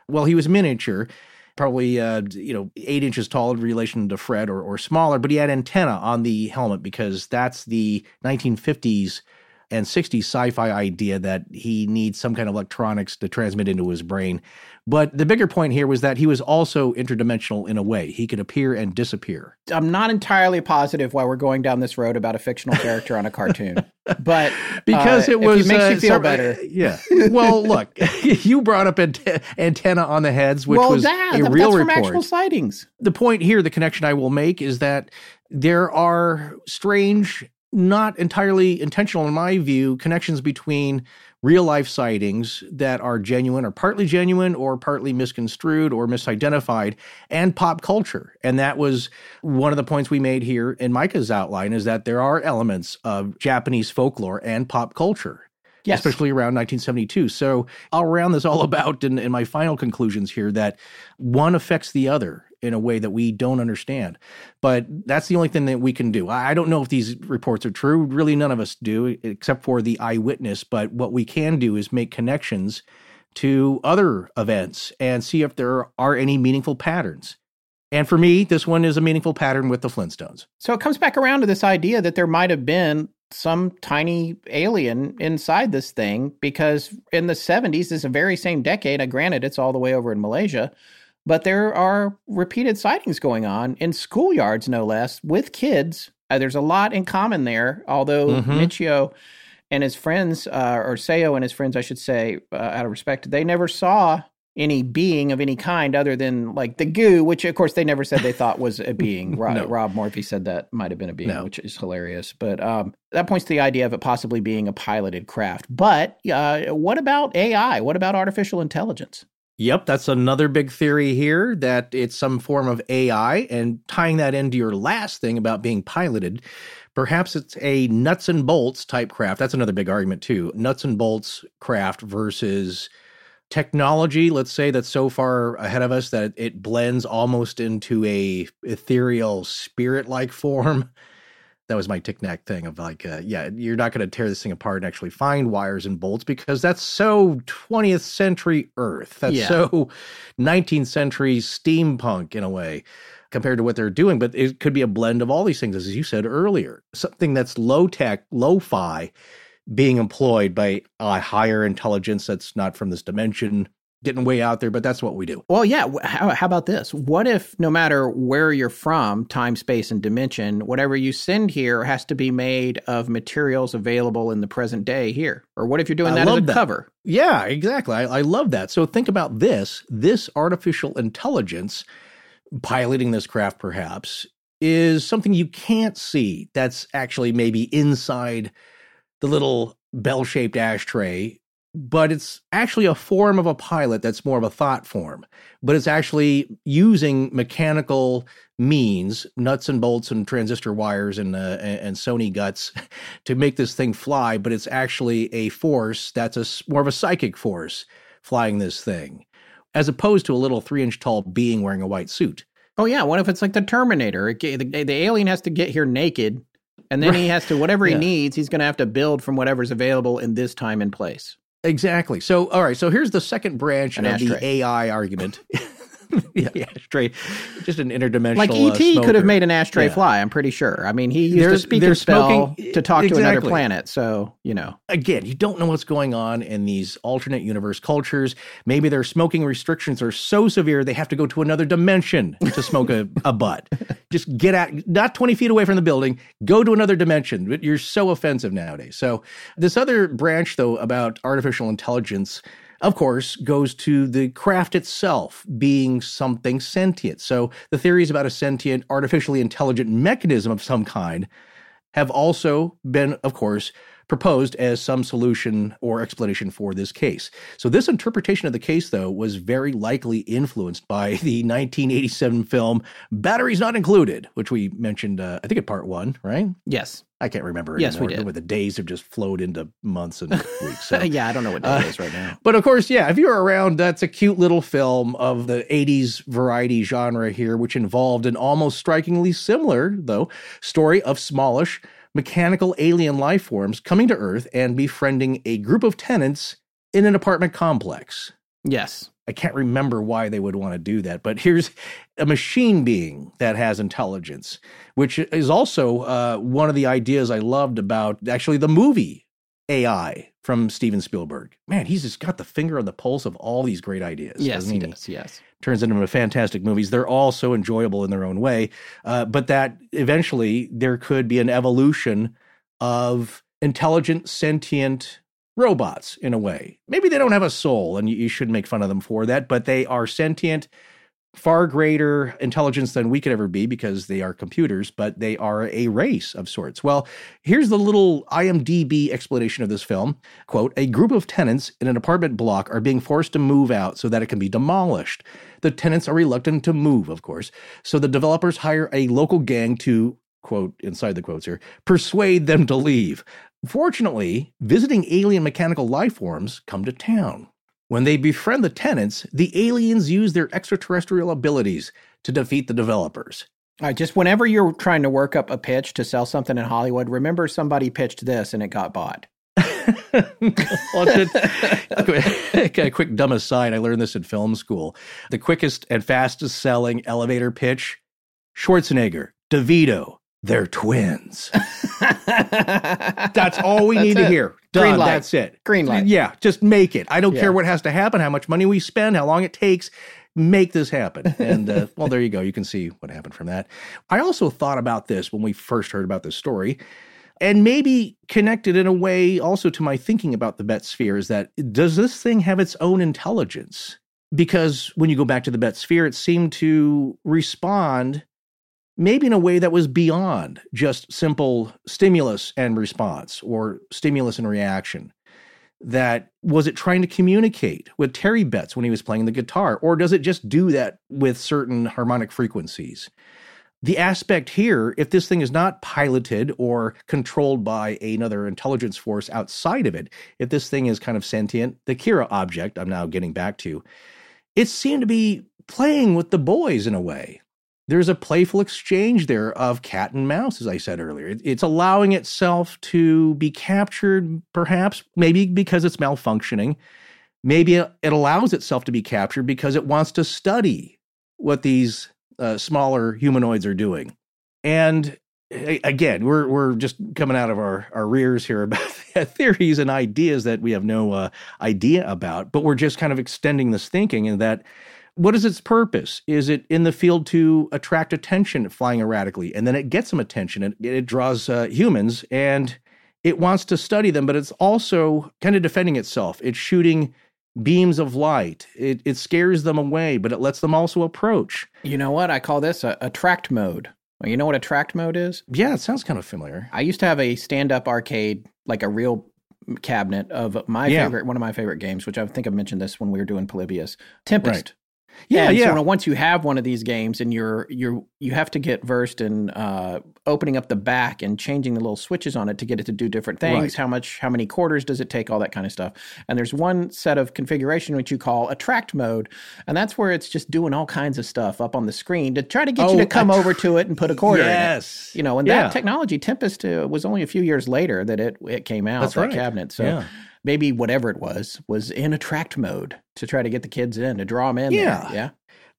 Well, he was miniature, probably uh, you know eight inches tall in relation to Fred or, or smaller, but he had antenna on the helmet because that's the 1950s and 60s sci-fi idea that he needs some kind of electronics to transmit into his brain. But the bigger point here was that he was also interdimensional in a way. He could appear and disappear. I'm not entirely positive why we're going down this road about a fictional character on a cartoon. But because uh, it was if it makes uh, you feel some- better. Yeah. Well, look, you brought up ante- antenna on the heads, which well, was that, a that's real from report. actual sightings. the point here, the connection I will make is that there are strange not entirely intentional in my view, connections between real life sightings that are genuine or partly genuine or partly misconstrued or misidentified and pop culture. And that was one of the points we made here in Micah's outline is that there are elements of Japanese folklore and pop culture. Yes. Especially around 1972. So I'll round this all about in, in my final conclusions here that one affects the other in a way that we don't understand. But that's the only thing that we can do. I don't know if these reports are true. Really, none of us do, except for the eyewitness. But what we can do is make connections to other events and see if there are any meaningful patterns. And for me, this one is a meaningful pattern with the Flintstones. So it comes back around to this idea that there might have been some tiny alien inside this thing because in the 70s, this very same decade, granted, it's all the way over in Malaysia, but there are repeated sightings going on in schoolyards, no less, with kids. Uh, there's a lot in common there, although mm-hmm. Michio and his friends, uh, or Seo and his friends, I should say, uh, out of respect, they never saw any being of any kind other than like the goo, which of course they never said they thought was a being. Rob, no. Rob Morphy said that might have been a being, no. which is hilarious. But um, that points to the idea of it possibly being a piloted craft. But uh, what about AI? What about artificial intelligence? Yep, that's another big theory here that it's some form of AI. And tying that into your last thing about being piloted, perhaps it's a nuts and bolts type craft. That's another big argument, too. Nuts and bolts craft versus technology, let's say, that's so far ahead of us that it blends almost into a ethereal spirit like form that was my tic tac thing of like, uh, yeah, you're not going to tear this thing apart and actually find wires and bolts because that's so 20th century Earth. That's yeah. so 19th century steampunk in a way compared to what they're doing. But it could be a blend of all these things, as you said earlier. Something that's low tech, lo fi being employed by a higher intelligence that's not from this dimension getting way out there, but that's what we do. Well, yeah. How, how, about this? What if no matter where you're from, time, space, and dimension, whatever you send here has to be made of materials available in the present day here? Or what if you're doing that as a that. cover? Yeah, exactly. I, I love that. So think about this this artificial intelligence piloting this craft, perhaps, is something you can't see that's actually maybe inside the little bell shaped ashtray but it's actually a form of a pilot that's more of a thought form. But it's actually using mechanical means, nuts and bolts and transistor wires and uh, and Sony guts, to make this thing fly. But it's actually a force that's a more of a psychic force flying this thing, as opposed to a little three inch tall being wearing a white suit. Oh yeah, what if it's like the Terminator? the, the alien has to get here naked, and then right. he has to whatever he yeah. needs. He's going to have to build from whatever's available in this time and place. Exactly. So, all right. So here's the second branch an of ashtray. the AI argument. yeah, ashtray, just an interdimensional. Like ET uh, could have made an ashtray yeah. fly. I'm pretty sure. I mean, he used a Speak & Spell to talk exactly. to another planet. So you know, again, you don't know what's going on in these alternate universe cultures. Maybe their smoking restrictions are so severe they have to go to another dimension to smoke a, a butt. Just get out, not 20 feet away from the building. Go to another dimension. You're so offensive nowadays. So this other branch, though, about artificial intelligence of course, goes to the craft itself being something sentient. So the theories about a sentient, artificially intelligent mechanism of some kind have also been, of course, proposed as some solution or explanation for this case. So, this interpretation of the case, though, was very likely influenced by the 1987 film Batteries Not Included, which we mentioned, uh, I think, in part one, right? Yes. I can't remember. Yes, anymore. we did. Where the days have just flowed into months and weeks. So. yeah, I don't know what day uh, it is right now. But of course, yeah, if you're around, that's a cute little film of the 80s variety genre here, which involved an almost strikingly similar, though, story of smallish mechanical alien life forms coming to Earth and befriending a group of tenants in an apartment complex. Yes. I can't remember why they would want to do that, but here's a machine being that has intelligence, which is also uh, one of the ideas I loved about actually the movie AI from Steven Spielberg. Man, he's just got the finger on the pulse of all these great ideas. Yes, he, he does. Yes turns into fantastic movies. They're all so enjoyable in their own way, uh, but that eventually there could be an evolution of intelligent, sentient robots in a way. Maybe they don't have a soul, and you, you should make fun of them for that, but they are sentient far greater intelligence than we could ever be because they are computers, but they are a race of sorts. Well, here's the little IMDb explanation of this film. Quote, a group of tenants in an apartment block are being forced to move out so that it can be demolished. The tenants are reluctant to move, of course. So the developers hire a local gang to, quote, inside the quotes here, persuade them to leave. Fortunately, visiting alien mechanical life forms come to town. When they befriend the tenants, the aliens use their extraterrestrial abilities to defeat the developers. All right, just whenever you're trying to work up a pitch to sell something in Hollywood, remember somebody pitched this and it got bought. okay, a quick dumb aside I learned this in film school. The quickest and fastest selling elevator pitch Schwarzenegger, DeVito, they're twins. That's all we That's need it. to hear. Green Done. light. That's it. Green light. Yeah, just make it. I don't Yeah. care what has to happen, how much money we spend, how long it takes. Make this happen. And uh, well, there you go. You can see what happened from that. I also thought about this when we first heard about this story and maybe connected in a way also to my thinking about the Betz sphere is that does this thing have its own intelligence? Because when you go back to the Betz sphere, it seemed to respond maybe in a way that was beyond just simple stimulus and response or stimulus and reaction. That was it trying to communicate with Terry Betz when he was playing the guitar, or does it just do that with certain harmonic frequencies? the aspect here, if this thing is not piloted or controlled by another intelligence force outside of it, if this thing is kind of sentient, the Kera object I'm now getting back to, it seemed to be playing with the boys in a way. There's a playful exchange there of cat and mouse, as I said earlier. It's allowing itself to be captured, perhaps, maybe because it's malfunctioning. Maybe it allows itself to be captured because it wants to study what these uh, smaller humanoids are doing. And again, we're we're just coming out of our, our rears here about theories and ideas that we have no uh, idea about, but we're just kind of extending this thinking and that what is its purpose? Is it in the field to attract attention, flying erratically, and then it gets some attention and it draws uh, humans and it wants to study them, but it's also kind of defending itself. It's shooting beams of light. It, it scares them away, but it lets them also approach. You know what? I call this a, attract mode. Well, you know what attract mode is? Yeah, it sounds kind of familiar. I used to have a stand up arcade, like a real cabinet of my Yeah. favorite, one of my favorite games, which I think I mentioned this when we were doing Polybius Tempest. Right. Yeah, And yeah. So once you have one of these games, and you're you're you have to get versed in uh, opening up the back and changing the little switches on it to get it to do different things. Right. How much, how many quarters does it take? All that kind of stuff. And there's one set of configuration which you call attract mode, and that's where it's just doing all kinds of stuff up on the screen to try to get you Oh, to come attr- over to it and put a quarter in it. Yes. You know, and Yeah. that technology, Tempest, uh, was only a few years later that it it came out. That's that right. cabinet. So Yeah. Maybe whatever it was was in attract mode to try to get the kids in to draw them in. there. Yeah. yeah.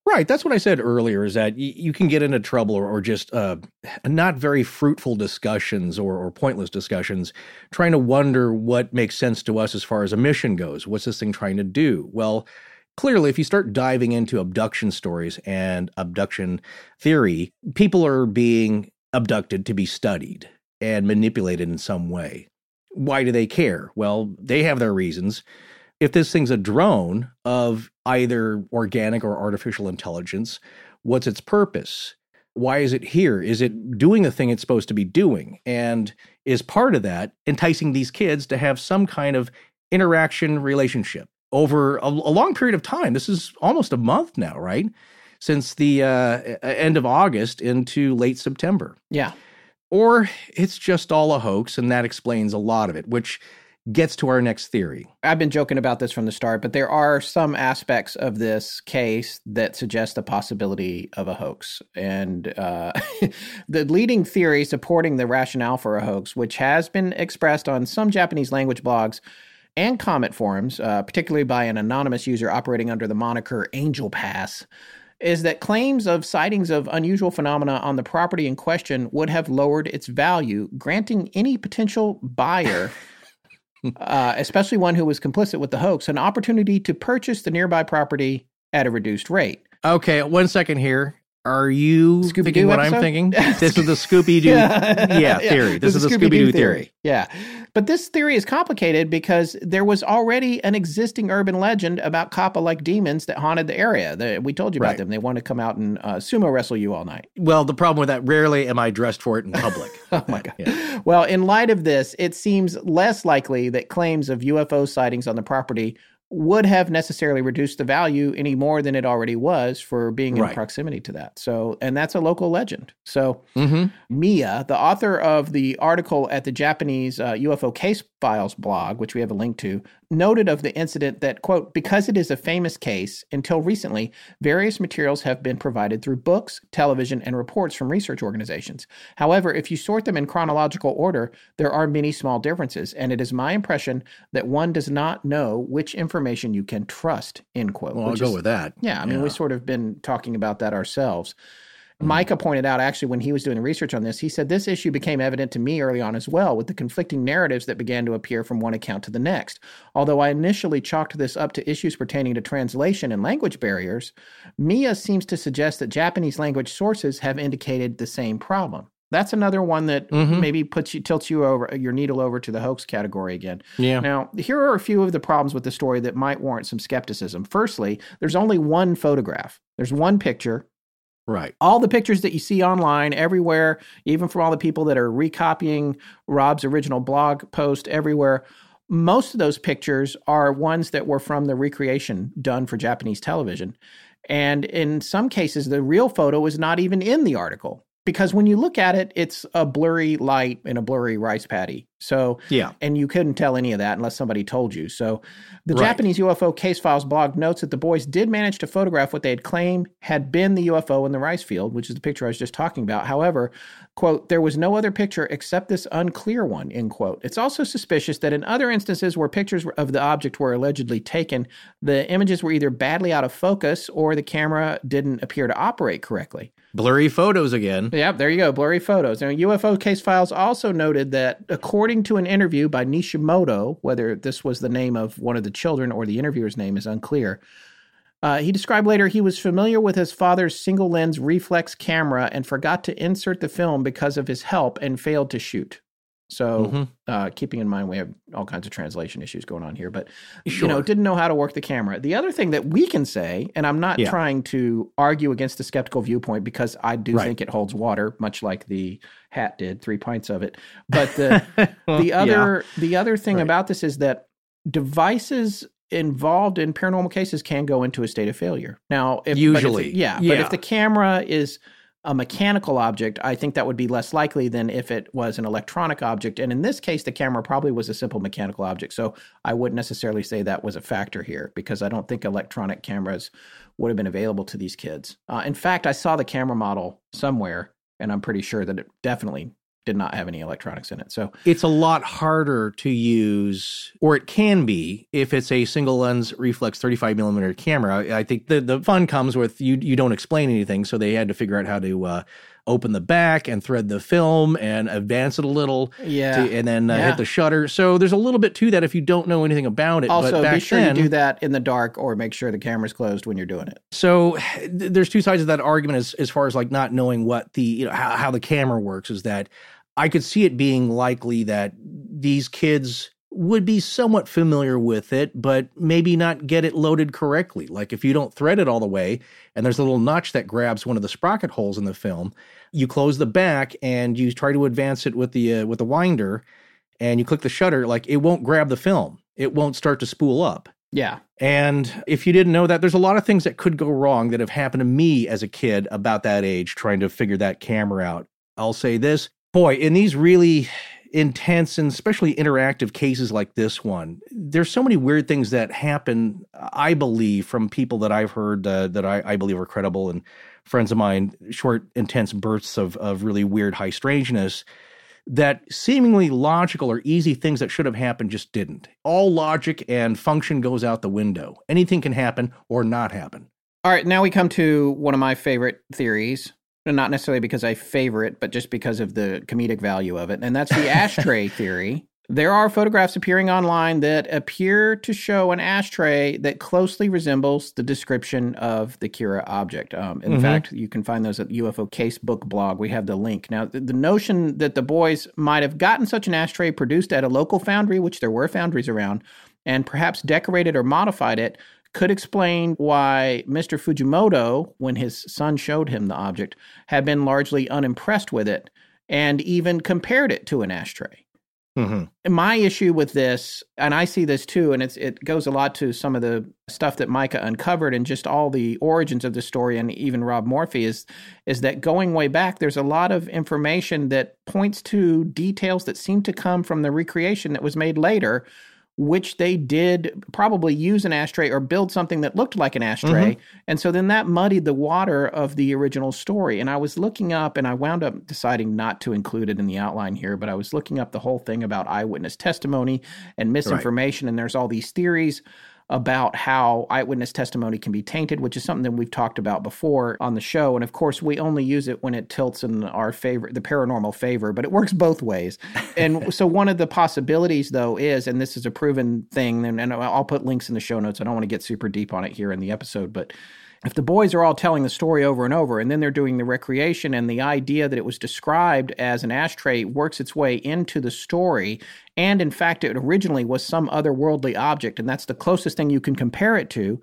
Right. That's what I said earlier is that y- you can get into trouble or, or just uh, not very fruitful discussions or, or pointless discussions trying to wonder what makes sense to us as far as a mission goes. What's this thing trying to do? Well, clearly, if you start diving into abduction stories and abduction theory, people are being abducted to be studied and manipulated in some way. Why do they care? Well, they have their reasons if this thing's a drone of either organic or artificial intelligence, what's its purpose? Why is it here? Is it doing the thing it's supposed to be doing? And is part of that enticing these kids to have some kind of interaction relationship over a, a long period of time? This is almost a month now, right? Since the uh, end of August into late September. Yeah. Or it's just all a hoax, and that explains a lot of it, which gets to our next theory. I've been joking about this from the start, but there are some aspects of this case that suggest the possibility of a hoax. And uh, the leading theory supporting the rationale for a hoax, which has been expressed on some Japanese language blogs and comment forums, uh, particularly by an anonymous user operating under the moniker Angel Pass, is that claims of sightings of unusual phenomena on the property in question would have lowered its value, granting any potential buyer uh, especially one who was complicit with the hoax, an opportunity to purchase the nearby property at a reduced rate. Okay, one second here. Are you Scooby-Doo thinking what episode? I'm thinking? This is the Scooby Doo yeah. theory. This is the Scooby Doo theory. Yeah. But this theory is complicated because there was already an existing urban legend about Kappa like demons that haunted the area. The- we told you about Right. them. They want to come out and uh, sumo wrestle you all night. Well, the problem with that, rarely am I dressed for it in public. Oh my God. Well, in light of this, it seems less likely that claims of UFO sightings on the property would have necessarily reduced the value any more than it already was for being in Right. proximity to that. So, and that's a local legend. So, Mhm. Mia, the author of the article at the Japanese uh, UFO Case Files blog, which we have a link to, noted of the incident that, quote, because it is a famous case, until recently, various materials have been provided through books, television, and reports from research organizations. However, if you sort them in chronological order, there are many small differences, and it is my impression that one does not know which information you can trust, end quote. Well, I'll go is- with that. yeah, I mean, Yeah. we've sort of been talking about that ourselves. Mm-hmm. Micah pointed out actually when he was doing the research on this, he said this issue became evident to me early on as well with the conflicting narratives that began to appear from one account to the next. Although I initially chalked this up to issues pertaining to translation and language barriers, Mia seems to suggest that Japanese language sources have indicated the same problem. That's another one that Mhm. maybe puts you tilts you over your needle over to the hoax category again. Yeah. Now, here are a few of the problems with the story that might warrant some skepticism. Firstly, there's only one photograph. There's one picture. Right. All the pictures that you see online, everywhere, even from all the people that are recopying Rob's original blog post everywhere, most of those pictures are ones that were from the recreation done for Japanese television. And in some cases, the real photo is not even in the article because when you look at it, it's a blurry light in a blurry rice paddy. So, Yeah. and you couldn't tell any of that unless somebody told you. So, the Right. Japanese UFO Case Files blog notes that the boys did manage to photograph what they had claimed had been the UFO in the rice field, which is the picture I was just talking about. However, quote, there was no other picture except this unclear one, end quote. It's also suspicious that in other instances where pictures of the object were allegedly taken, the images were either badly out of focus or the camera didn't appear to operate correctly. Blurry photos again. Yep, there you go. Blurry photos. Now, UFO Case Files also noted that according to an interview by Nishimoto, whether this was the name of one of the children or the interviewer's name is unclear. Uh, he described later he was familiar with his father's single lens reflex camera and forgot to insert the film because of his help and failed to shoot. So, Mhm. uh, keeping in mind we have all kinds of translation issues going on here, but you know, didn't know how to work the camera. The other thing that we can say, and I'm not Yeah. trying to argue against the skeptical viewpoint because I do Right. think it holds water, much like the hat did, three pints of it. But the the Yeah. other the other thing Right. about this is that devices involved in paranormal cases can go into a state of failure. Now, if, Usually. yeah, but if the camera is a mechanical object, I think that would be less likely than if it was an electronic object. And in this case, the camera probably was a simple mechanical object. So I wouldn't necessarily say that was a factor here because I don't think electronic cameras would have been available to these kids. Uh, in fact, I saw the camera model somewhere, and I'm pretty sure that it definitely did not have any electronics in it. So it's a lot harder to use, or it can be, if it's a single lens reflex 35 millimeter camera. I I think the, the fun comes with you you don't explain anything, so they had to figure out how to uh, open the back and thread the film and advance it a little, Yeah. to- and then uh, Yeah. hit the shutter. So there's a little bit to that if you don't know anything about it. also but back be sure then, you do that in the dark or make sure the camera's closed when you're doing it. So th- there's two sides of that argument as as far as like not knowing what the you know how, how the camera works is that I could see it being likely that these kids would be somewhat familiar with it, but maybe not get it loaded correctly. Like if you don't thread it all the way and there's a little notch that grabs one of the sprocket holes in the film, you close the back and you try to advance it with the uh, with the winder and you click the shutter, like it won't grab the film. It won't start to spool up. Yeah. And if you didn't know that, there's a lot of things that could go wrong that have happened to me as a kid about that age, trying to figure that camera out. I'll say this boy, in these really intense and especially interactive cases like this one, there's so many weird things that happen, I believe, from people that I've heard uh, that I, I believe are credible and friends of mine, short, intense bursts of, of really weird, high strangeness that seemingly logical or easy things that should have happened just didn't. All logic and function goes out the window. Anything can happen or not happen. All right, now we come to one of my favorite theories. Not necessarily because I favor it, but just because of the comedic value of it. And that's the ashtray theory. There are photographs appearing online that appear to show an ashtray that closely resembles the description of the Kera object. Um, in Mhm. fact, you can find those at UFO Casebook blog. We have the link. Now, the, the notion that the boys might have gotten such an ashtray produced at a local foundry, which there were foundries around, and perhaps decorated or modified it, could explain why Mr. Fujimoto, when his son showed him the object, had been largely unimpressed with it and even compared it to an ashtray Mm-hmm. my issue with this and i see this too and it's it goes a lot to some of the stuff that micah uncovered and just all the origins of the story and even rob morphy is is that going way back there's a lot of information that points to details that seem to come from the recreation that was made later which they did probably use an ashtray or build something that looked like an ashtray. Mhm. And so then that muddied the water of the original story. And I was looking up and I wound up deciding not to include it in the outline here, but I was looking up the whole thing about eyewitness testimony and misinformation. And there's all these theories about how eyewitness testimony can be tainted, which is something that we've talked about before on the show. And of course, we only use it when it tilts in our favor, the paranormal favor, but it works both ways. And so, one of the possibilities, though, is, and this is a proven thing, and, and I'll put links in the show notes. I don't want to get super deep on it here in the episode, but if the boys are all telling the story over and over and then they're doing the recreation and the idea that it was described as an ashtray works its way into the story and in fact it originally was some otherworldly object and that's the closest thing you can compare it to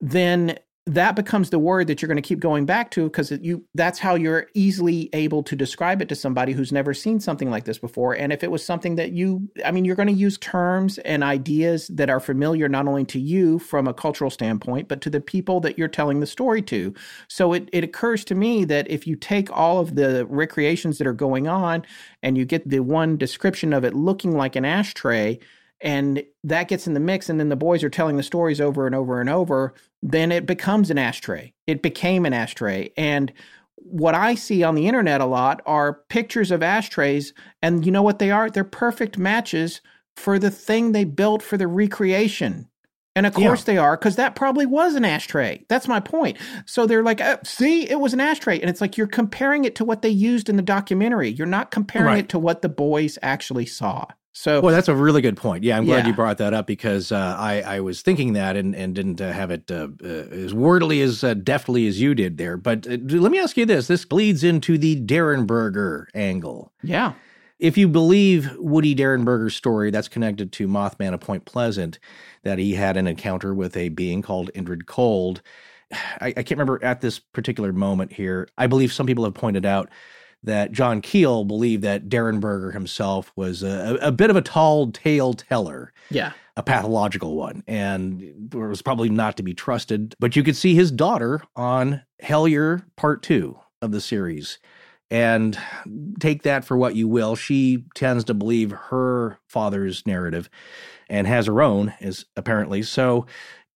then that becomes the word that you're going to keep going back to because you that's how you're easily able to describe it to somebody who's never seen something like this before. And if it was something that you i mean you're going to use terms and ideas that are familiar not only to you from a cultural standpoint but to the people that you're telling the story to. So it, it occurs to me that if you take all of the recreations that are going on and you get the one description of it looking like an ashtray and that gets in the mix and then the boys are telling the stories over and over and over then it becomes an ashtray. It became an ashtray. And what i see on the internet a lot are pictures of ashtrays and you know what they are? They're perfect matches for the thing they built for the recreation. And of Yeah. course they are because that probably was an ashtray. That's my point. So they're like uh, see it was an ashtray. And it's like you're comparing it to what they used in the documentary. You're not comparing Right. it to what the boys actually saw so Well, that's a really good point. Yeah, I'm glad Yeah. you brought that up because uh, I, I was thinking that and, and didn't uh, have it uh, uh, as wordily as uh, deftly as you did there. But uh, let me ask you this: this bleeds into the Derenberger angle. yeah If you believe Woody Derenberger's story, that's connected to Mothman of Point Pleasant, that he had an encounter with a being called Indrid Cold. I, I can't remember at this particular moment here. I believe some people have pointed out that John Keel believed that Derenberger himself was a, a bit of a tall tale teller yeah a pathological one and was probably not to be trusted. But you could see his daughter on Hellier Part Two of the series. And take that for what you will. She tends to believe her father's narrative and has her own, is apparently. So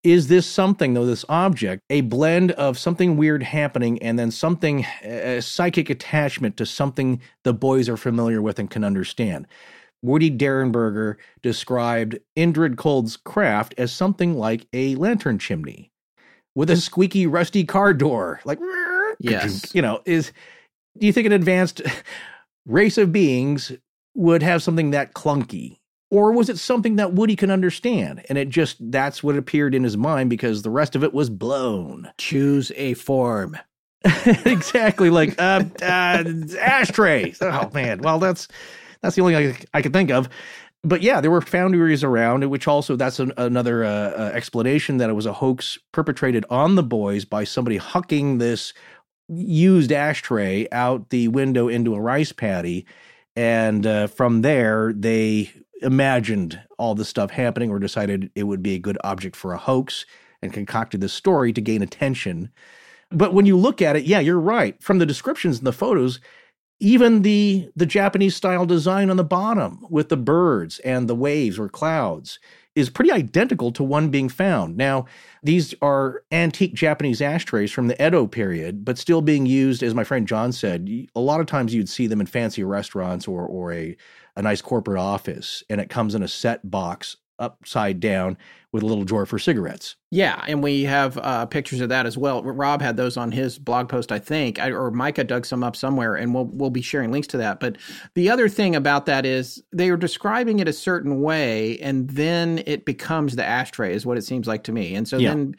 is this something, though, this object, a blend of something weird happening and then something, a psychic attachment to something the boys are familiar with and can understand? Woody Derenberger described Indrid Cold's craft as something like a lantern chimney with a squeaky, rusty car door. Like, Yes. you know, is do you think an advanced race of beings would have something that clunky? Or was it something that Woody can understand? And it just, that's what appeared in his mind because the rest of it was blown. choose a form exactly. Like, uh, uh, ashtray. Oh, man. Well, that's, that's the only thing I, I could think of. But yeah, there were foundries around, which also that's an, another uh, uh, explanation that it was a hoax perpetrated on the boys by somebody hucking this used ashtray out the window into a rice paddy, and uh, from there they imagined all this stuff happening or decided it would be a good object for a hoax and concocted this story to gain attention. But when you look at it, yeah, you're right. From the descriptions and the photos, even the the Japanese style design on the bottom with the birds and the waves or clouds is pretty identical to one being found. Now, these are antique Japanese ashtrays from the Edo period, but still being used, as my friend John said. A lot of times you'd see them in fancy restaurants or or a a nice corporate office, and it comes in a set box upside down with a little drawer for cigarettes. Yeah, and we have uh, pictures of that as well. Rob had those on his blog post, I think, I, or Micah dug some up somewhere, and we'll we'll be sharing links to that. But the other thing about that is they are describing it a certain way, and then it becomes the ashtray, is what it seems like to me. And so Yeah. then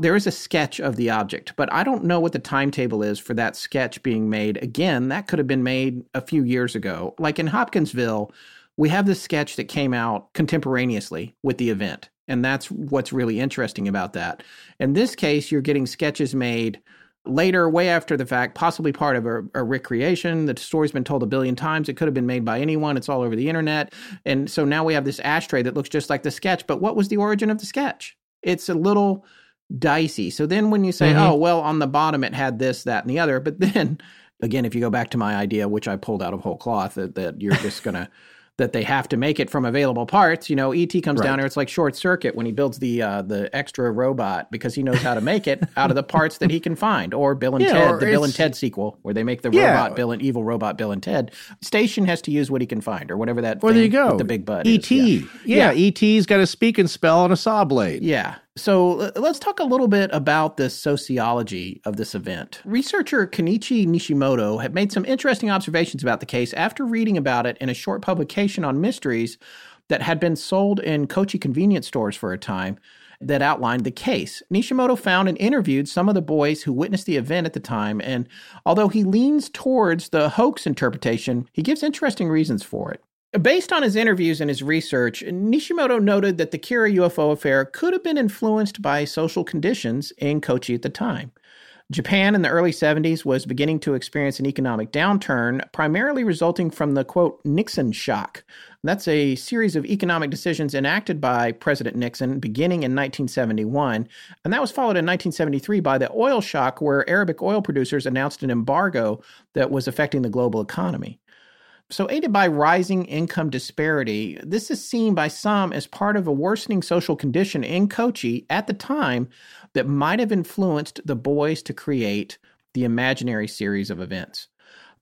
there is a sketch of the object, but I don't know what the timetable is for that sketch being made. Again, that could have been made a few years ago. Like in Hopkinsville, we have this sketch that came out contemporaneously with the event. And that's what's really interesting about that. In this case, you're getting sketches made later, way after the fact, possibly part of a, a recreation. The story's been told a billion times. It could have been made by anyone. It's all over the internet. And so now we have this ashtray that looks just like the sketch. But what was the origin of the sketch? It's a little dicey. So then when you say, Mhm. oh, well, on the bottom it had this, that, and the other, but then again, if you go back to my idea, which I pulled out of whole cloth, that, that you're just going to. That they have to make it from available parts. You know, ET comes Right. down here. It's like short circuit when he builds the uh, the extra robot because he knows how to make it out of the parts that he can find. Or Bill and Yeah, Ted, the Bill and Ted sequel, where they make the Yeah. robot Bill and evil robot Bill and Ted. Station has to use what he can find, or whatever that. Well, there you go. with The big bud. ET. is. Yeah. ET's got a Speak & Spell on a saw blade. Yeah. So let's talk a little bit about the sociology of this event. Researcher Kenichi Nishimoto had made some interesting observations about the case after reading about it in a short publication on mysteries that had been sold in Kochi convenience stores for a time that outlined the case. Nishimoto found and interviewed some of the boys who witnessed the event at the time, and although he leans towards the hoax interpretation, he gives interesting reasons for it. Based on his interviews and his research, Nishimoto noted that the Kera UFO affair could have been influenced by social conditions in Kochi at the time. Japan in the early 70s was beginning to experience an economic downturn, primarily resulting from the quote Nixon shock. That's a series of economic decisions enacted by President Nixon beginning in 1971, and that was followed in 1973 by the oil shock, where Arabic oil producers announced an embargo that was affecting the global economy. So, aided by rising income disparity, this is seen by some as part of a worsening social condition in Kochi at the time that might have influenced the boys to create the imaginary series of events.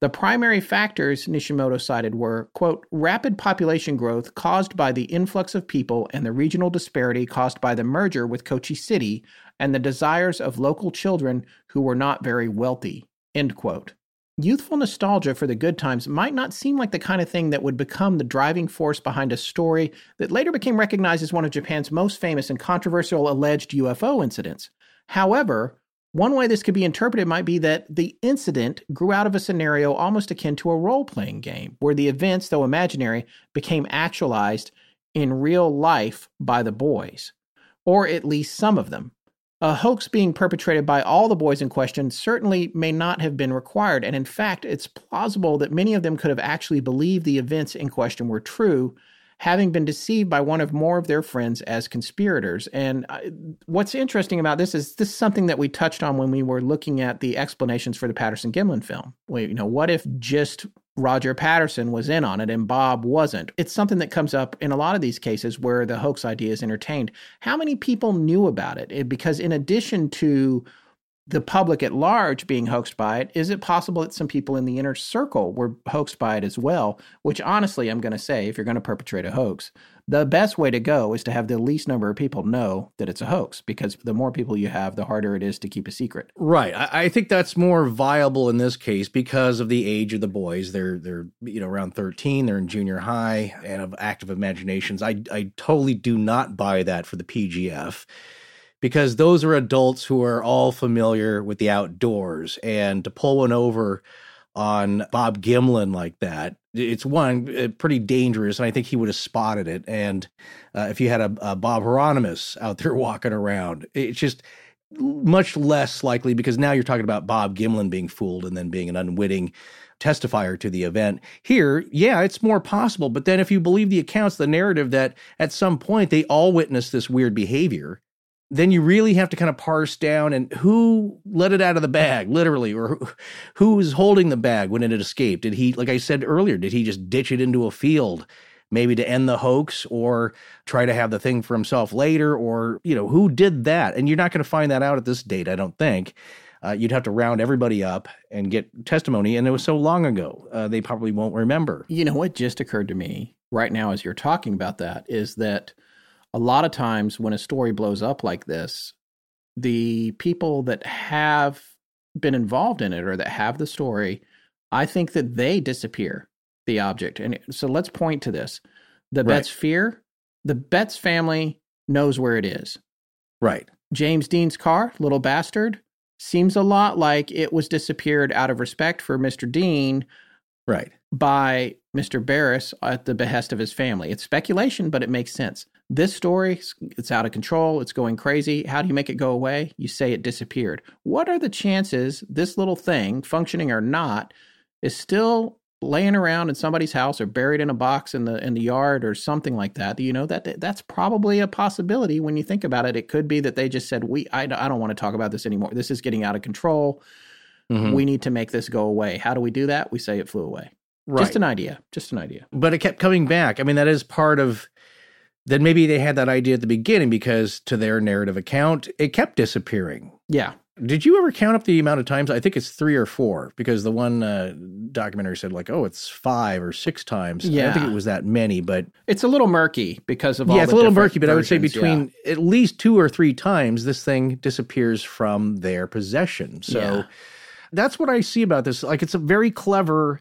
The primary factors Nishimoto cited were, quote, rapid population growth caused by the influx of people and the regional disparity caused by the merger with Kochi City and the desires of local children who were not very wealthy, end quote. Youthful nostalgia for the good times might not seem like the kind of thing that would become the driving force behind a story that later became recognized as one of Japan's most famous and controversial alleged UFO incidents. However, one way this could be interpreted might be that the incident grew out of a scenario almost akin to a role playing game, where the events, though imaginary, became actualized in real life by the boys, or at least some of them. A hoax being perpetrated by all the boys in question certainly may not have been required, and in fact, it's plausible that many of them could have actually believed the events in question were true, having been deceived by one of more of their friends as conspirators. And uh, what's interesting about this is this is something that we touched on when we were looking at the explanations for the Patterson Gimlin film. You know, what if just Roger Patterson was in on it and Bob wasn't. It's something that comes up in a lot of these cases where the hoax idea is entertained. How many people knew about it? Because in addition to the public at large being hoaxed by it, is it possible that some people in the inner circle were hoaxed by it as well? Which honestly, I'm going to say, if you're going to perpetrate a hoax, the best way to go is to have the least number of people know that it's a hoax because the more people you have, the harder it is to keep a secret. Right. I, I think that's more viable in this case because of the age of the boys. They're they're you know around thirteen. They're in junior high and of active imaginations. I I totally do not buy that for the PGF because those are adults who are all familiar with the outdoors and to pull one over on Bob Gimlin like that, it's one uh, pretty dangerous, and I think he would have spotted it. And uh, if you had a, a Bob Heironimus out there walking around, it's just much less likely because now you're talking about Bob Gimlin being fooled and then being an unwitting testifier to the event. Here, yeah, it's more possible. But then if you believe the accounts, the narrative that at some point they all witnessed this weird behavior, then you really have to kind of parse down and who let it out of the bag, literally, or who, was holding the bag when it had escaped. Did he, like I said earlier, did he just ditch it into a field? Maybe to end the hoax or try to have the thing for himself later, or, you know, who did that? And you're not going to find that out at this date, I don't think. Uh, you'd have to round everybody up and get testimony. And it was so long ago, uh, they probably won't remember. You know what just occurred to me right now as you're talking about that is that a lot of times when a story blows up like this, the people that have been involved in it or that have the story, I think that they disappear the object. And so let's point to this. The Right. Betz sphere, the Betz family knows where it is. Right. James Dean's car, little bastard, seems a lot like it was disappeared out of respect for Mr. Dean Right. by Mr. Barris at the behest of his family. It's speculation, but it makes sense. This story, it's out of control. It's going crazy. How do you make it go away? You say it disappeared. What are the chances this little thing, functioning or not, is still laying around in somebody's house or buried in a box in the in the yard or something like that? You know that that's probably a possibility when you think about it. It could be that they just said, "We, I, I don't want to talk about this anymore. This is getting out of control. Mhm. We need to make this go away." How do we do that? We say it flew away. Right. Just an idea. Just an idea. but it kept coming back. I mean, that is part of. Then maybe they had that idea at the beginning because, to their narrative account, it kept disappearing. Yeah. Did you ever count up the amount of times? I think it's three or four because the one uh, documentary said like, oh, it's five or six times. Yeah. I don't think it was that many, but It's a little murky because of all yeah, it's a little murky. But I would say versions, yeah. between at least two or three times, this thing disappears from their possession. So Yeah. that's what I see about this. Like, it's a very clever.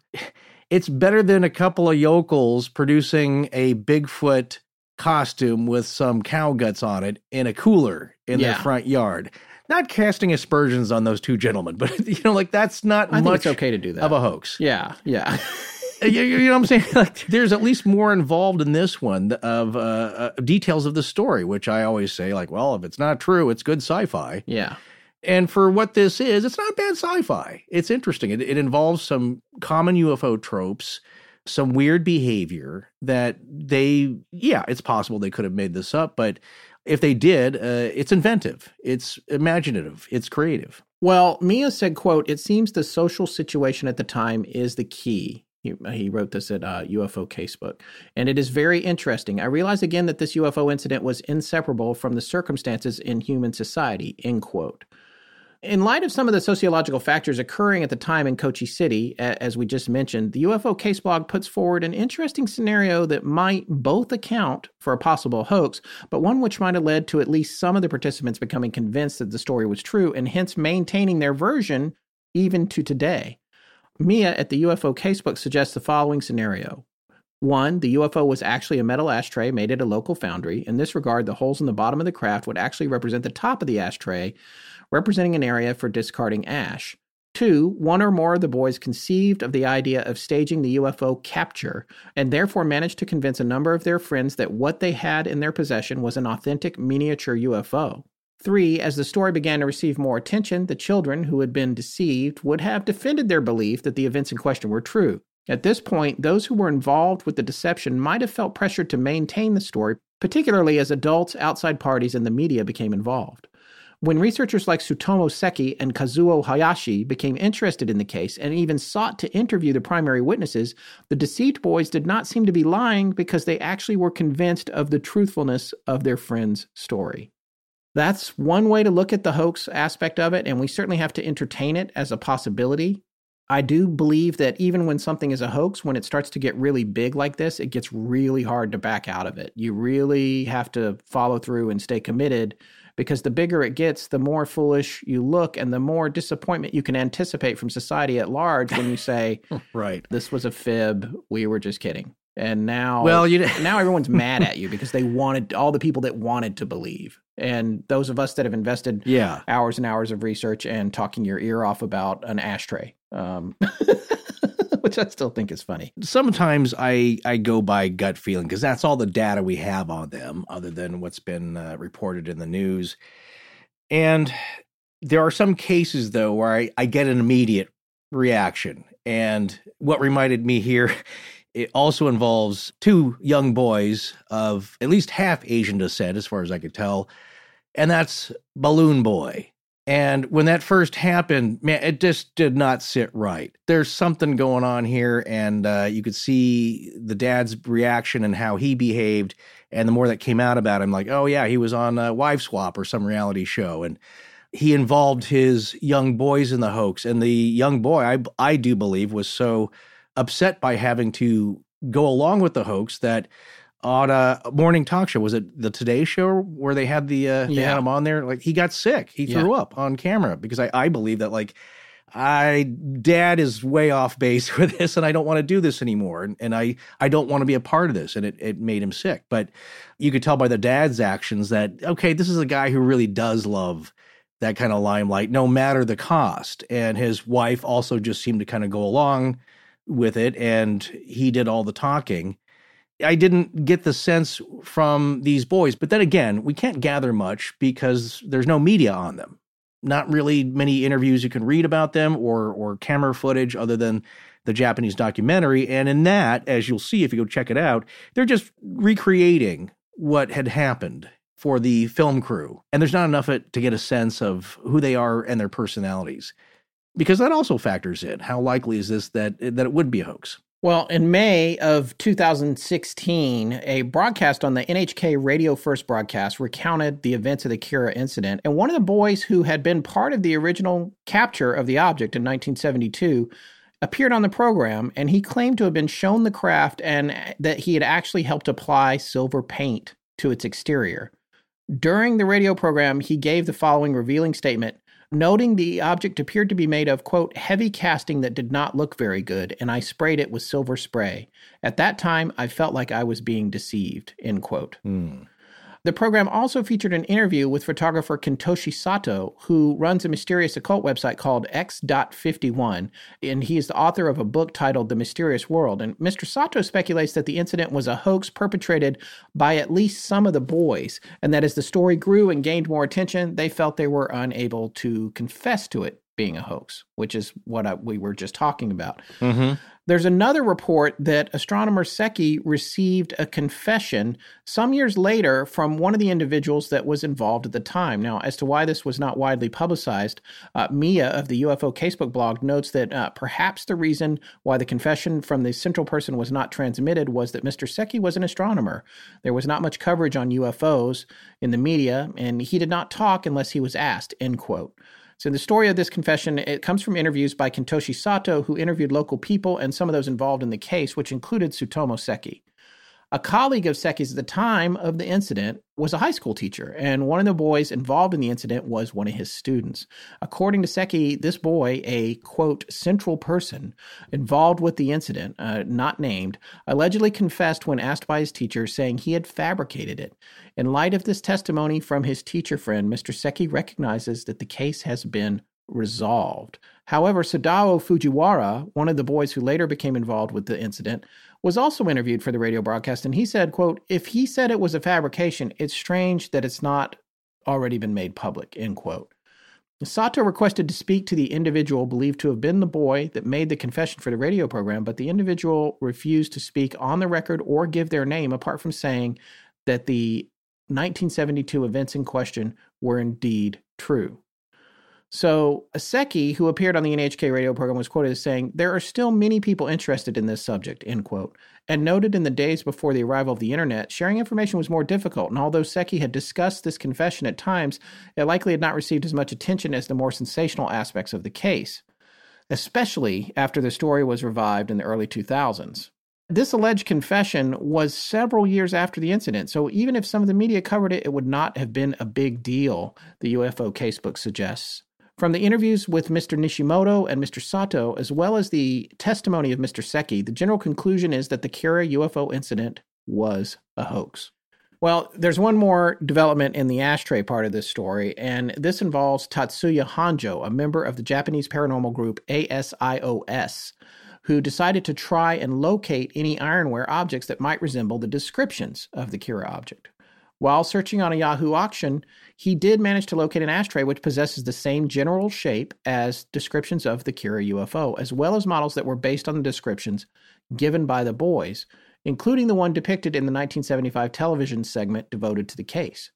It's better than a couple of yokels producing a Bigfoot costume with some cow guts on it in a cooler in their front yard. Not casting aspersions on those two gentlemen, but you know, like that's not I much okay to do that. of a hoax. Yeah, yeah. you, you know what I'm saying? Like, there's at least more involved in this one of uh, uh, details of the story, which I always say, like, well, if it's not true, it's good sci-fi. yeah. And for what this is, it's not bad sci-fi. It's interesting. It, it involves some common UFO tropes, some weird behavior that they, yeah, it's possible they could have made this up, but if they did, uh, it's inventive, it's imaginative, it's creative. Well, Mia said, "quote It seems the social situation at the time is the key." He, wrote this at uh, UFO Casebook, and it is very interesting. I realize again that this UFO incident was inseparable from the circumstances in human society. End quote. In light of some of the sociological factors occurring at the time in Kochi City, as we just mentioned, the UFO case blog puts forward an interesting scenario that might both account for a possible hoax, but one which might have led to at least some of the participants becoming convinced that the story was true and hence maintaining their version even to today. Mia at the UFO casebook suggests the following scenario. One, the UFO was actually a metal ashtray made at a local foundry. In this regard, the holes in the bottom of the craft would actually represent the top of the ashtray, representing an area for discarding ash. Two, one or more of the boys conceived of the idea of staging the UFO capture and therefore managed to convince a number of their friends that what they had in their possession was an authentic miniature UFO. Three, as the story began to receive more attention, the children who had been deceived would have defended their belief that the events in question were true. At this point, those who were involved with the deception might have felt pressured to maintain the story, particularly as adults, outside parties, and the media became involved. When researchers like Tsutomu Seki and Kazuo Hayashi became interested in the case and even sought to interview the primary witnesses, the deceived boys did not seem to be lying because they actually were convinced of the truthfulness of their friend's story. That's one way to look at the hoax aspect of it, and we certainly have to entertain it as a possibility. I do believe that even when something is a hoax, when it starts to get really big like this, it gets really hard to back out of it. You really have to follow through and stay committed because the bigger it gets, the more foolish you look and the more disappointment you can anticipate from society at large when you say, Right. This was a fib, we were just kidding. And now, Well, you- now everyone's mad at you because they wanted all the people that wanted to believe. And those of us that have invested Yeah. hours and hours of research and talking your ear off about an ashtray, um, which I still think is funny. sometimes I I go by gut feeling because that's all the data we have on them, other than what's been uh, reported in the news. And there are some cases though where I, I get an immediate reaction. And what reminded me here, it also involves two young boys of at least half Asian descent, as far as I could tell, and that's Balloon Boy. And when that first happened, man, it just did not sit right. There's something going on here, and uh, you could see the dad's reaction and how he behaved. And the more that came out about him, like, oh yeah, he was on uh, Wife Swap or some reality show, and he involved his young boys in the hoax. And the young boy, I I do believe, was so upset by having to go along with the hoax that on a morning talk show. Was it the Today Show where they had the uh, they Yeah. had him on there? Like he got sick. He Yeah. threw up on camera because I I believe that like I dad is way off base with this and I don't want to do this anymore and, and I I don't want to be a part of this and it it made him sick. But you could tell by the dad's actions that okay, this is a guy who really does love that kind of limelight no matter the cost. And his wife also just seemed to kind of go along with it and he did all the talking. I didn't get the sense from these boys, but then again, we can't gather much because there's no media on them. Not really many interviews you can read about them or or camera footage other than the Japanese documentary. And in that, as you'll see if you go check it out, they're just recreating what had happened for the film crew. And there's not enough it to get a sense of who they are and their personalities. Because that also factors in how likely is this that that it would be a hoax. Well, in May of 2016, a broadcast on the NHK Radio First broadcast recounted the events of the Kera incident. And one of the boys who had been part of the original capture of the object in 1972 appeared on the program and he claimed to have been shown the craft and that he had actually helped apply silver paint to its exterior. During the radio program, he gave the following revealing statement noting the object appeared to be made of, quote, heavy casting that did not look very good, and I sprayed it with silver spray. At that time, I felt like I was being deceived, end quote. Hmm. The program also featured an interview with photographer Kentoshi Sato, who runs a mysterious occult website called X.51, and he is the author of a book titled The Mysterious World. And Mr. Sato speculates that the incident was a hoax perpetrated by at least some of the boys, and that as the story grew and gained more attention, they felt they were unable to confess to it being a hoax, which is what I, we were just talking about. There's another report that astronomer Seki received a confession some years later from one of the individuals that was involved at the time. Now, as to why this was not widely publicized, uh, Mia of the UFO Casebook blog notes that uh, perhaps the reason why the confession from the central person was not transmitted was that Mr. Seki was an astronomer. There was not much coverage on UFOs in the media, and he did not talk unless he was asked, end quote. So the story of this confession it comes from interviews by Kentoshi Sato, who interviewed local people and some of those involved in the case, which included Tsutomu Seki. A colleague of Seki's at the time of the incident was a high school teacher, and one of the boys involved in the incident was one of his students. According to Seki, this boy, a quote, central person involved with the incident, uh, not named, allegedly confessed when asked by his teacher, saying he had fabricated it. In light of this testimony from his teacher friend, Mr. Seki recognizes that the case has been resolved. However, Sadao Fujiwara, one of the boys who later became involved with the incident, was also interviewed for the radio broadcast and he said, quote, if he said it was a fabrication, it's strange that it's not already been made public, end quote. Sato requested to speak to the individual believed to have been the boy that made the confession for the radio program, but the individual refused to speak on the record or give their name apart from saying that the 1972 events in question were indeed true. So, Aseki, who appeared on the NHK radio program, was quoted as saying, There are still many people interested in this subject, end quote, and noted in the days before the arrival of the internet, sharing information was more difficult. And although Seki had discussed this confession at times, it likely had not received as much attention as the more sensational aspects of the case, especially after the story was revived in the early 2000s. This alleged confession was several years after the incident, so even if some of the media covered it, it would not have been a big deal, the UFO casebook suggests. From the interviews with Mr. Nishimoto and Mr. Sato, as well as the testimony of Mr. Seki, the general conclusion is that the Kera UFO incident was a hoax. Well, there's one more development in the ashtray part of this story, and this involves Tatsuya Hanjo, a member of the Japanese paranormal group ASIOS, who decided to try and locate any ironware objects that might resemble the descriptions of the Kera object. While searching on a Yahoo auction, he did manage to locate an ashtray which possesses the same general shape as descriptions of the Kera UFO, as well as models that were based on the descriptions given by the boys, including the one depicted in the 1975 television segment devoted to the case.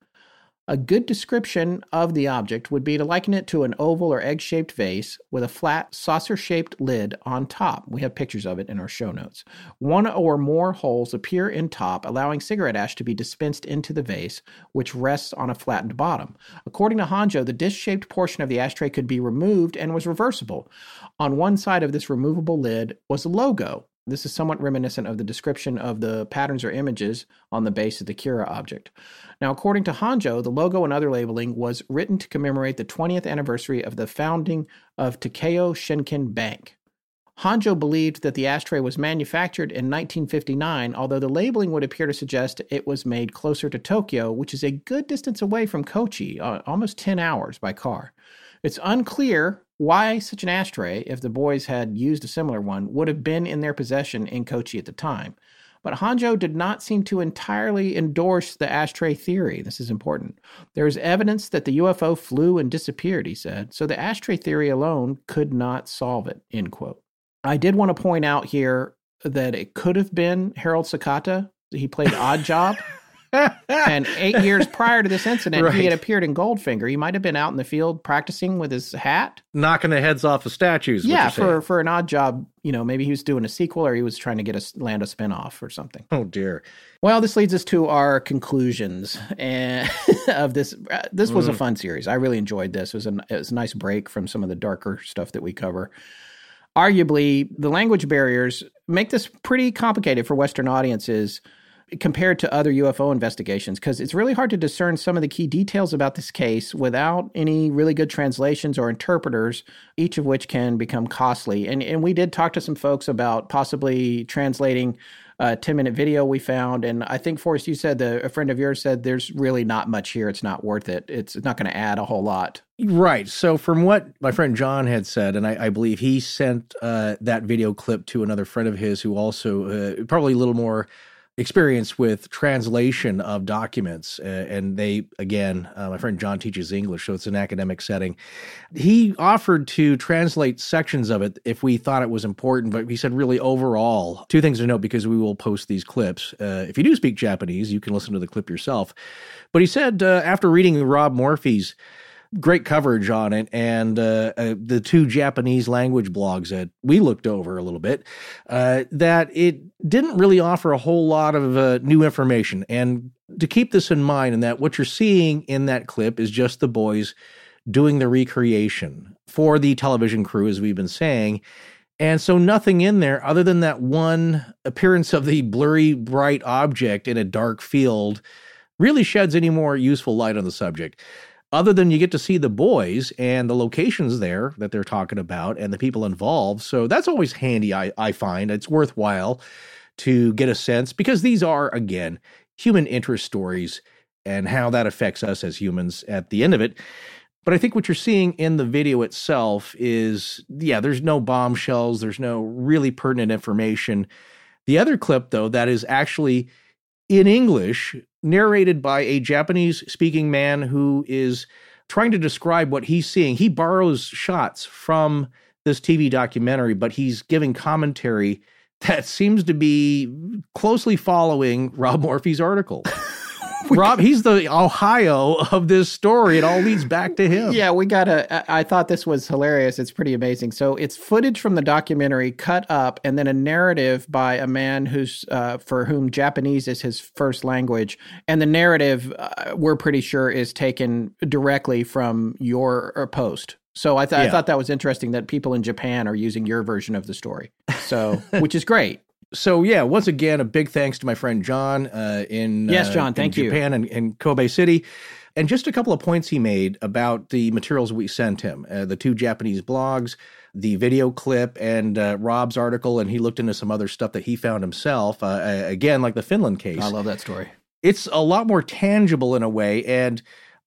A good description of the object would be to liken it to an oval or egg shaped vase with a flat, saucer shaped lid on top. We have pictures of it in our show notes. One or more holes appear in top, allowing cigarette ash to be dispensed into the vase, which rests on a flattened bottom. According to Hanjo, the disc shaped portion of the ashtray could be removed and was reversible. On one side of this removable lid was a logo This is somewhat reminiscent of the description of the patterns or images on the base of the Kera object. Now, according to Hanjo, the logo and other labeling was written to commemorate the 20th anniversary of the founding of Takeo Shinkin Bank. Hanjo believed that the ashtray was manufactured in 1959, although the labeling would appear to suggest it was made closer to Tokyo, which is a good distance away from Kochi, uh, almost 10 hours by car. It's unclear why such an ashtray, if the boys had used a similar one, would have been in their possession in Kochi at the time. But Hanjo did not seem to entirely endorse the ashtray theory. This is important. There is evidence that the UFO flew and disappeared, he said, so the ashtray theory alone could not solve it, end quote. I did want to point out here that it could have been Harold Sakata. He played Odd Job. And eight years prior to this incident, Right. he had appeared in Goldfinger. He might have been out in the field practicing with his hat. Knocking the heads off of statues. yeah, for for an odd job, you know, maybe he was doing a sequel or he was trying to get a land a spinoff or something. Oh dear. Well, this leads us to our conclusions and of this. uh, This was a Mm. fun series. I really enjoyed this. It was, a, it was a nice break from some of the darker stuff that we cover. Arguably, the language barriers make this pretty complicated for Western audiences compared to other UFO investigations because it's really hard to discern some of the key details about this case without any really good translations or interpreters, each of which can become costly. And and we did talk to some folks about possibly translating a 10 minute video we found. And I think, Forrest, you said that a friend of yours said there's really not much here. It's not worth it. It's not going to add a whole lot. Right. So, from what my friend John had said, and I, I believe he sent uh, that video clip to another friend of his who also uh, probably a little more experience with translation of documents. Uh, and they, again, uh, my friend John teaches English, so it's an academic setting. He offered to translate sections of it if we thought it was important, but he said, really, overall, two things to note because we will post these clips. Uh, if you do speak Japanese, you can listen to the clip yourself. But he said, uh, after reading Rob Morphy's great coverage on it and uh, uh, the two Japanese language blogs that we looked over a little bit, uh, that it didn't really offer a whole lot of uh, new information. And to keep this in mind, and that what you're seeing in that clip is just the boys doing the recreation for the television crew, as we've been saying. And so nothing in there other than that one appearance of the blurry, bright object in a dark field really sheds any more useful light on the subject other than you get to see the boys and the locations there that they're talking about and the people involved. So that's always handy, I, I find. It's worthwhile to get a sense because these are, again, human interest stories and how that affects us as humans at the end of it. But I think what you're seeing in the video itself is, yeah, there's no bombshells, there's no really pertinent information. The other clip, though, that is actually in English, narrated by a Japanese speaking man who is trying to describe what he's seeing. He borrows shots from this TV documentary, but he's giving commentary that seems to be closely following Rob Morphy's article. Rob, he's the Ohio of this story. It all leads back to him. Yeah, we got to. I thought this was hilarious. It's pretty amazing. So it's footage from the documentary cut up, and then a narrative by a man who's uh, for whom Japanese is his first language, and the narrative uh, we're pretty sure is taken directly from your uh, post. So I, th- I thought that was interesting that people in Japan are using your version of the story. So, which is great. So yeah, once again, a big thanks to my friend John uh, in Yes, uh, John, in thank you. Japan and, and Kobe City, and just a couple of points he made about the materials we sent him, uh, the two Japanese blogs, the video clip, and uh, Rob's article, and he looked into some other stuff that he found himself. Uh, again, like the Finland case, I love that story. it's a lot more tangible in a way and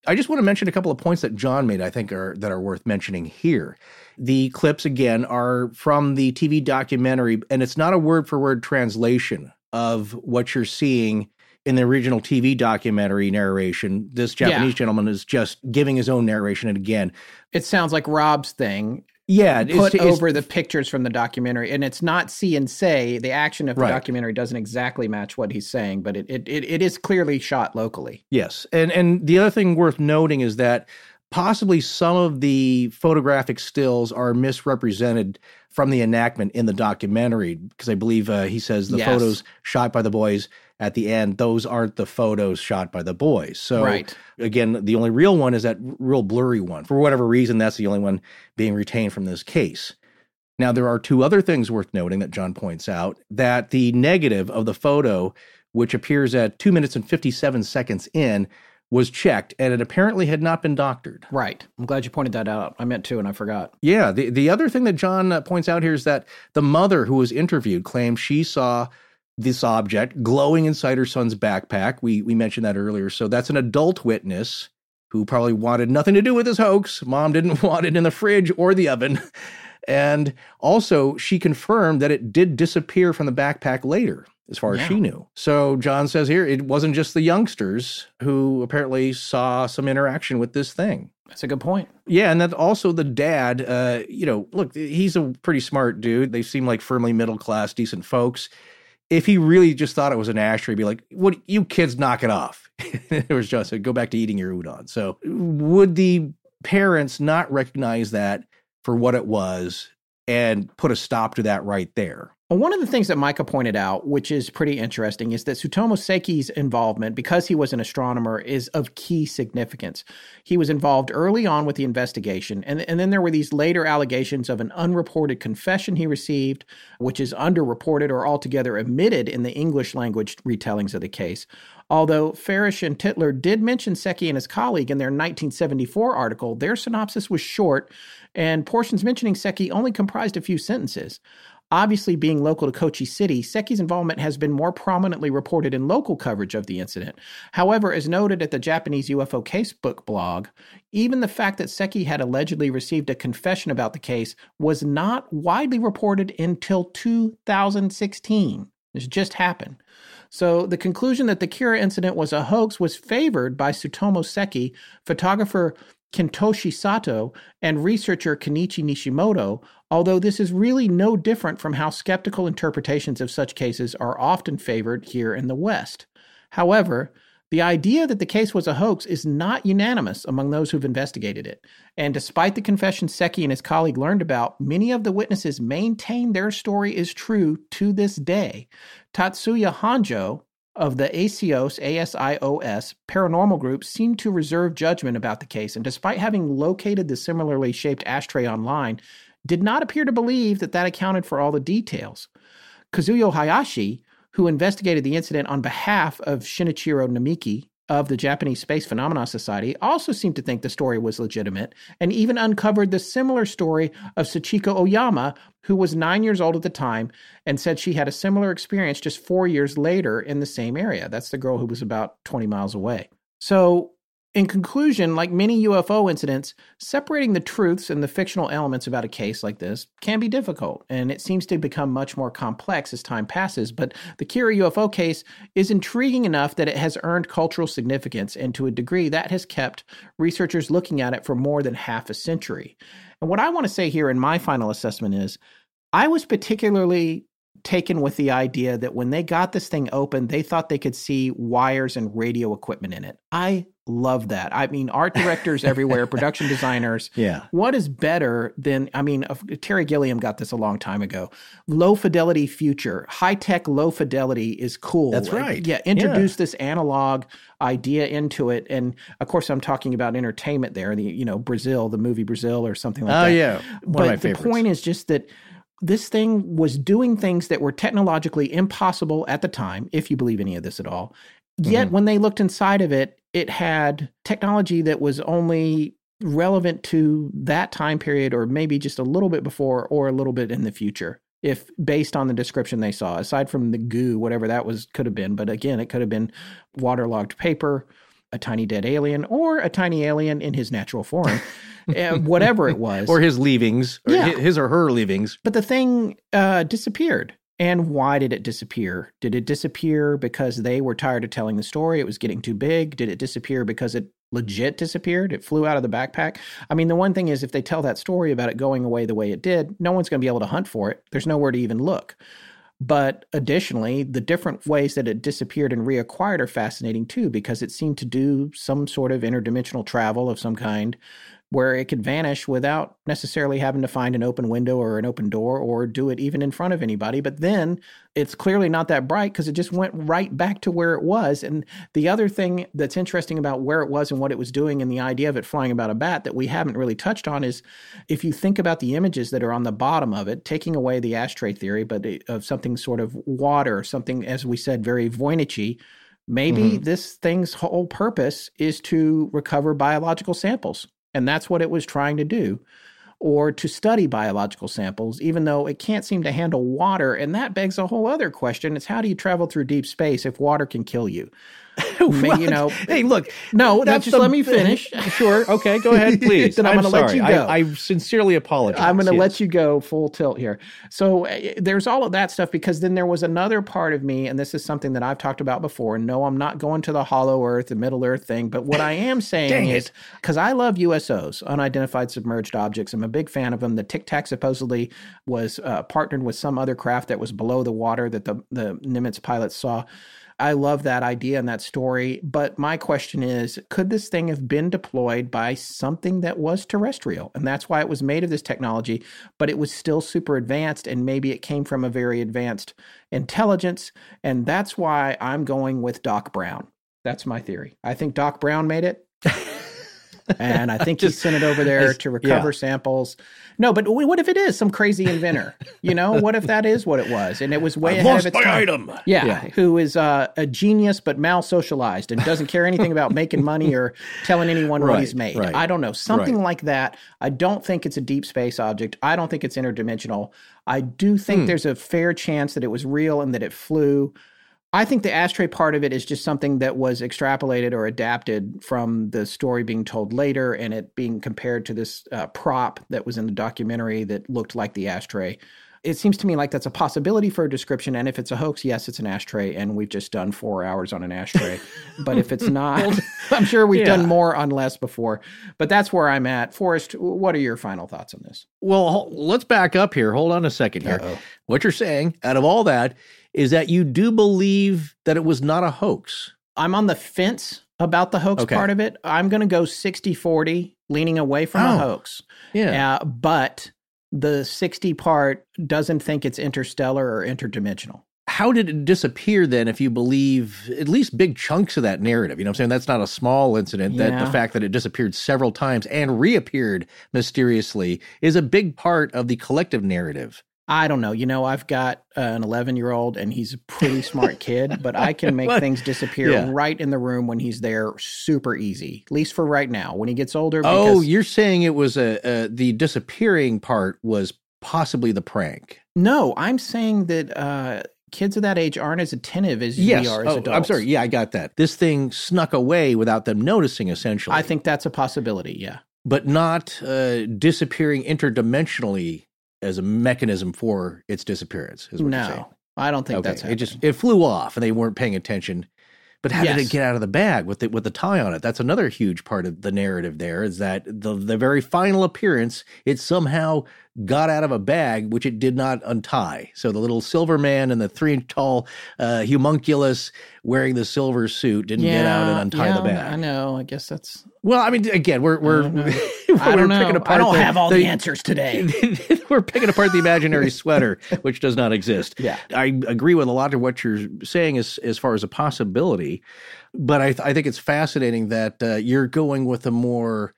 i just want to mention a couple of points that john made i think are that are worth mentioning here the clips again are from the tv documentary and it's not a word for word translation of what you're seeing in the original tv documentary narration this Yeah. japanese gentleman is just giving his own narration and again It sounds like Rob's thing yeah put it's- over the pictures from the documentary and it's not see and say the action of the Right. documentary doesn't exactly match what he's saying but it, it, it, it is clearly shot locally Yes. And and the other thing worth noting is that possibly some of the photographic stills are misrepresented from the enactment in the documentary because I believe uh, he says the Yes. photos shot by the boys at the end those aren't the photos shot by the boys. So Right. again, the only real one is that real blurry one. For whatever reason that's the only one being retained from this case. Now, there are two other things worth noting that John points out that the negative of the photo, which appears at two minutes and 57 seconds in, was checked and it apparently had not been doctored. Right. I'm glad you pointed that out. I meant to, and I forgot. Yeah. The, the other thing that John uh, points out here is that the mother who was interviewed claimed she saw this object glowing inside her son's backpack. We, we mentioned that earlier. So that's an adult witness who probably wanted nothing to do with this hoax. Mom didn't want it in the fridge or the oven. And also, she confirmed that it did disappear from the backpack later, as far Yeah. as she knew. So, John says here it wasn't just the youngsters who apparently saw some interaction with this thing. That's a good point. Yeah, and then also the dad, uh, you know, look, he's a pretty smart dude. They seem like firmly middle class, decent folks. If he really just thought it was an ashtray, he'd be like, "What you kids knock it off." it was just go back to eating your udon. So, would the parents not recognize that for what it was and put a stop to that right there? One of the things that Micah pointed out, which is pretty interesting, is that Tsutomu Seki's involvement, because he was an astronomer, is of key significance. He was involved early on with the investigation, and, and then there were these later allegations of an unreported confession he received, which is underreported or altogether omitted in the English language retellings of the case. Although Farish and Titler did mention Seki and his colleague in their 1974 article, their synopsis was short, and portions mentioning Seki only comprised a few sentences. Obviously, being local to Kochi City, Seki's involvement has been more prominently reported in local coverage of the incident. However, as noted at the Japanese UFO Casebook blog, even the fact that Seki had allegedly received a confession about the case was not widely reported until 2016. This just happened. So the conclusion that the Kera incident was a hoax was favored by Tsutomu Seki, photographer Kentoshi Sato, and researcher Kenichi Nishimoto, although this is really no different from how skeptical interpretations of such cases are often favored here in the West. However, the idea that the case was a hoax is not unanimous among those who've investigated it. And despite the confession Seki and his colleague learned about, many of the witnesses maintain their story is true to this day. Tatsuya Hanjo of the ACOS, ASIOS paranormal group seemed to reserve judgment about the case, and despite having located the similarly shaped ashtray online, did not appear to believe that that accounted for all the details. Kazuyo Hayashi, who investigated the incident on behalf of Shinichiro Namiki of the Japanese Space Phenomena Society, also seemed to think the story was legitimate and even uncovered the similar story of Sachiko Oyama, who was nine years old at the time and said she had a similar experience just four years later in the same area. That's the girl who was about 20 miles away. So, in conclusion, like many UFO incidents, separating the truths and the fictional elements about a case like this can be difficult, and it seems to become much more complex as time passes. But the Kera UFO case is intriguing enough that it has earned cultural significance, and to a degree, that has kept researchers looking at it for more than half a century. And what I want to say here in my final assessment is I was particularly taken with the idea that when they got this thing open, they thought they could see wires and radio equipment in it. I love that. I mean, art directors everywhere, production designers. Yeah. What is better than, I mean, of- Terry Gilliam got this a long time ago. Low fidelity future, high tech, low fidelity is cool. That's right. Yeah. Introduce this analog idea into it. And of course, I'm talking about entertainment there, the, you know, Brazil, the movie Brazil or something like Oh, that. yeah. One but of my the favorites. point is just that this thing was doing things that were technologically impossible at the time, if you believe any of this at all. Yet Mm-hmm. when they looked inside of it, it had technology that was only relevant to that time period or maybe just a little bit before or a little bit in the future if based on the description they saw aside from the goo whatever that was could have been but again it could have been waterlogged paper a tiny dead alien or a tiny alien in his natural form uh, whatever it was Or his leavings, or Yeah. his or her leavings. but the thing uh, disappeared. And why did it disappear? Did it disappear because they were tired of telling the story? It was getting too big? Did it disappear because it legit disappeared? It flew out of the backpack? I mean, the one thing is, if they tell that story about it going away the way it did, no one's going to be able to hunt for it. There's nowhere to even look. But additionally, the different ways that it disappeared and reacquired are fascinating too, because it seemed to do some sort of interdimensional travel of some kind where it could vanish without necessarily having to find an open window or an open door or do it even in front of anybody. But then it's clearly not that bright because it just went right back to where it was. And the other thing that's interesting about where it was and what it was doing and the idea of it flying about a bat that we haven't really touched on is if you think about the images that are on the bottom of it, taking away the ashtray theory, but of something sort of water, something, as we said, very Voynich Maybe mm-hmm. this thing's whole purpose is to recover biological samples and that's what it was trying to do, or to study biological samples, even though it can't seem to handle water. And that begs a whole other question. It's how do you travel through deep space if water can kill you? you know, hey, look, no, that's just the, let me finish. sure, okay, go ahead, please. then I'm, I'm going to let you go. I, I sincerely apologize. I'm going to yes. let you go full tilt here. So uh, there's all of that stuff because then there was another part of me, and this is something that I've talked about before. No, I'm not going to the Hollow Earth, the Middle Earth thing, but what I am saying is because I love USOs, unidentified submerged objects. I'm a big fan of them. The Tic Tac supposedly was uh, partnered with some other craft that was below the water that the the Nimitz pilots saw. I love that idea and that story. But my question is could this thing have been deployed by something that was terrestrial? And that's why it was made of this technology, but it was still super advanced. And maybe it came from a very advanced intelligence. And that's why I'm going with Doc Brown. That's my theory. I think Doc Brown made it. and I think Just, he sent it over there to recover yeah. samples. No, but what if it is some crazy inventor? You know, what if that is what it was, and it was way I've ahead of its time? Item. Yeah, yeah. who is uh, a genius but mal socialized and doesn't care anything about making money or telling anyone right, what he's made. Right. I don't know, something right. like that. I don't think it's a deep space object. I don't think it's interdimensional. I do think hmm. there's a fair chance that it was real and that it flew. I think the ashtray part of it is just something that was extrapolated or adapted from the story being told later and it being compared to this uh, prop that was in the documentary that looked like the ashtray. It seems to me like that's a possibility for a description. And if it's a hoax, yes, it's an ashtray. And we've just done four hours on an ashtray. but if it's not, I'm sure we've yeah. done more on less before. But that's where I'm at. Forrest, what are your final thoughts on this? Well, let's back up here. Hold on a second here. Uh-oh. What you're saying, out of all that, is that you do believe that it was not a hoax. I'm on the fence about the hoax okay. part of it. I'm going to go 60 40, leaning away from oh, a hoax. Yeah. Uh, but the 60 part doesn't think it's interstellar or interdimensional. How did it disappear then if you believe at least big chunks of that narrative? You know what I'm saying? That's not a small incident. Yeah. That the fact that it disappeared several times and reappeared mysteriously is a big part of the collective narrative. I don't know. You know, I've got uh, an 11 year old and he's a pretty smart kid, but I can make things disappear yeah. right in the room when he's there super easy, at least for right now. When he gets older. Oh, you're saying it was a, a, the disappearing part was possibly the prank. No, I'm saying that uh, kids of that age aren't as attentive as yes. we are as oh, adults. I'm sorry. Yeah, I got that. This thing snuck away without them noticing, essentially. I think that's a possibility, yeah. But not uh, disappearing interdimensionally as a mechanism for its disappearance. Is what no, you're saying. I don't think okay. that's happening. it. Just it flew off, and they weren't paying attention. But how yes. did it get out of the bag with the with the tie on it? That's another huge part of the narrative. There is that the the very final appearance, it somehow got out of a bag which it did not untie. So the little silver man and the three inch tall uh, homunculus wearing the silver suit didn't yeah, get out and untie yeah, the bag. I know. I guess that's. Well, I mean, again, we're we're I don't know. picking apart. I don't the, have all the, the answers today. we're picking apart the imaginary sweater, which does not exist. Yeah, I agree with a lot of what you're saying as as far as a possibility, but I I think it's fascinating that uh, you're going with a more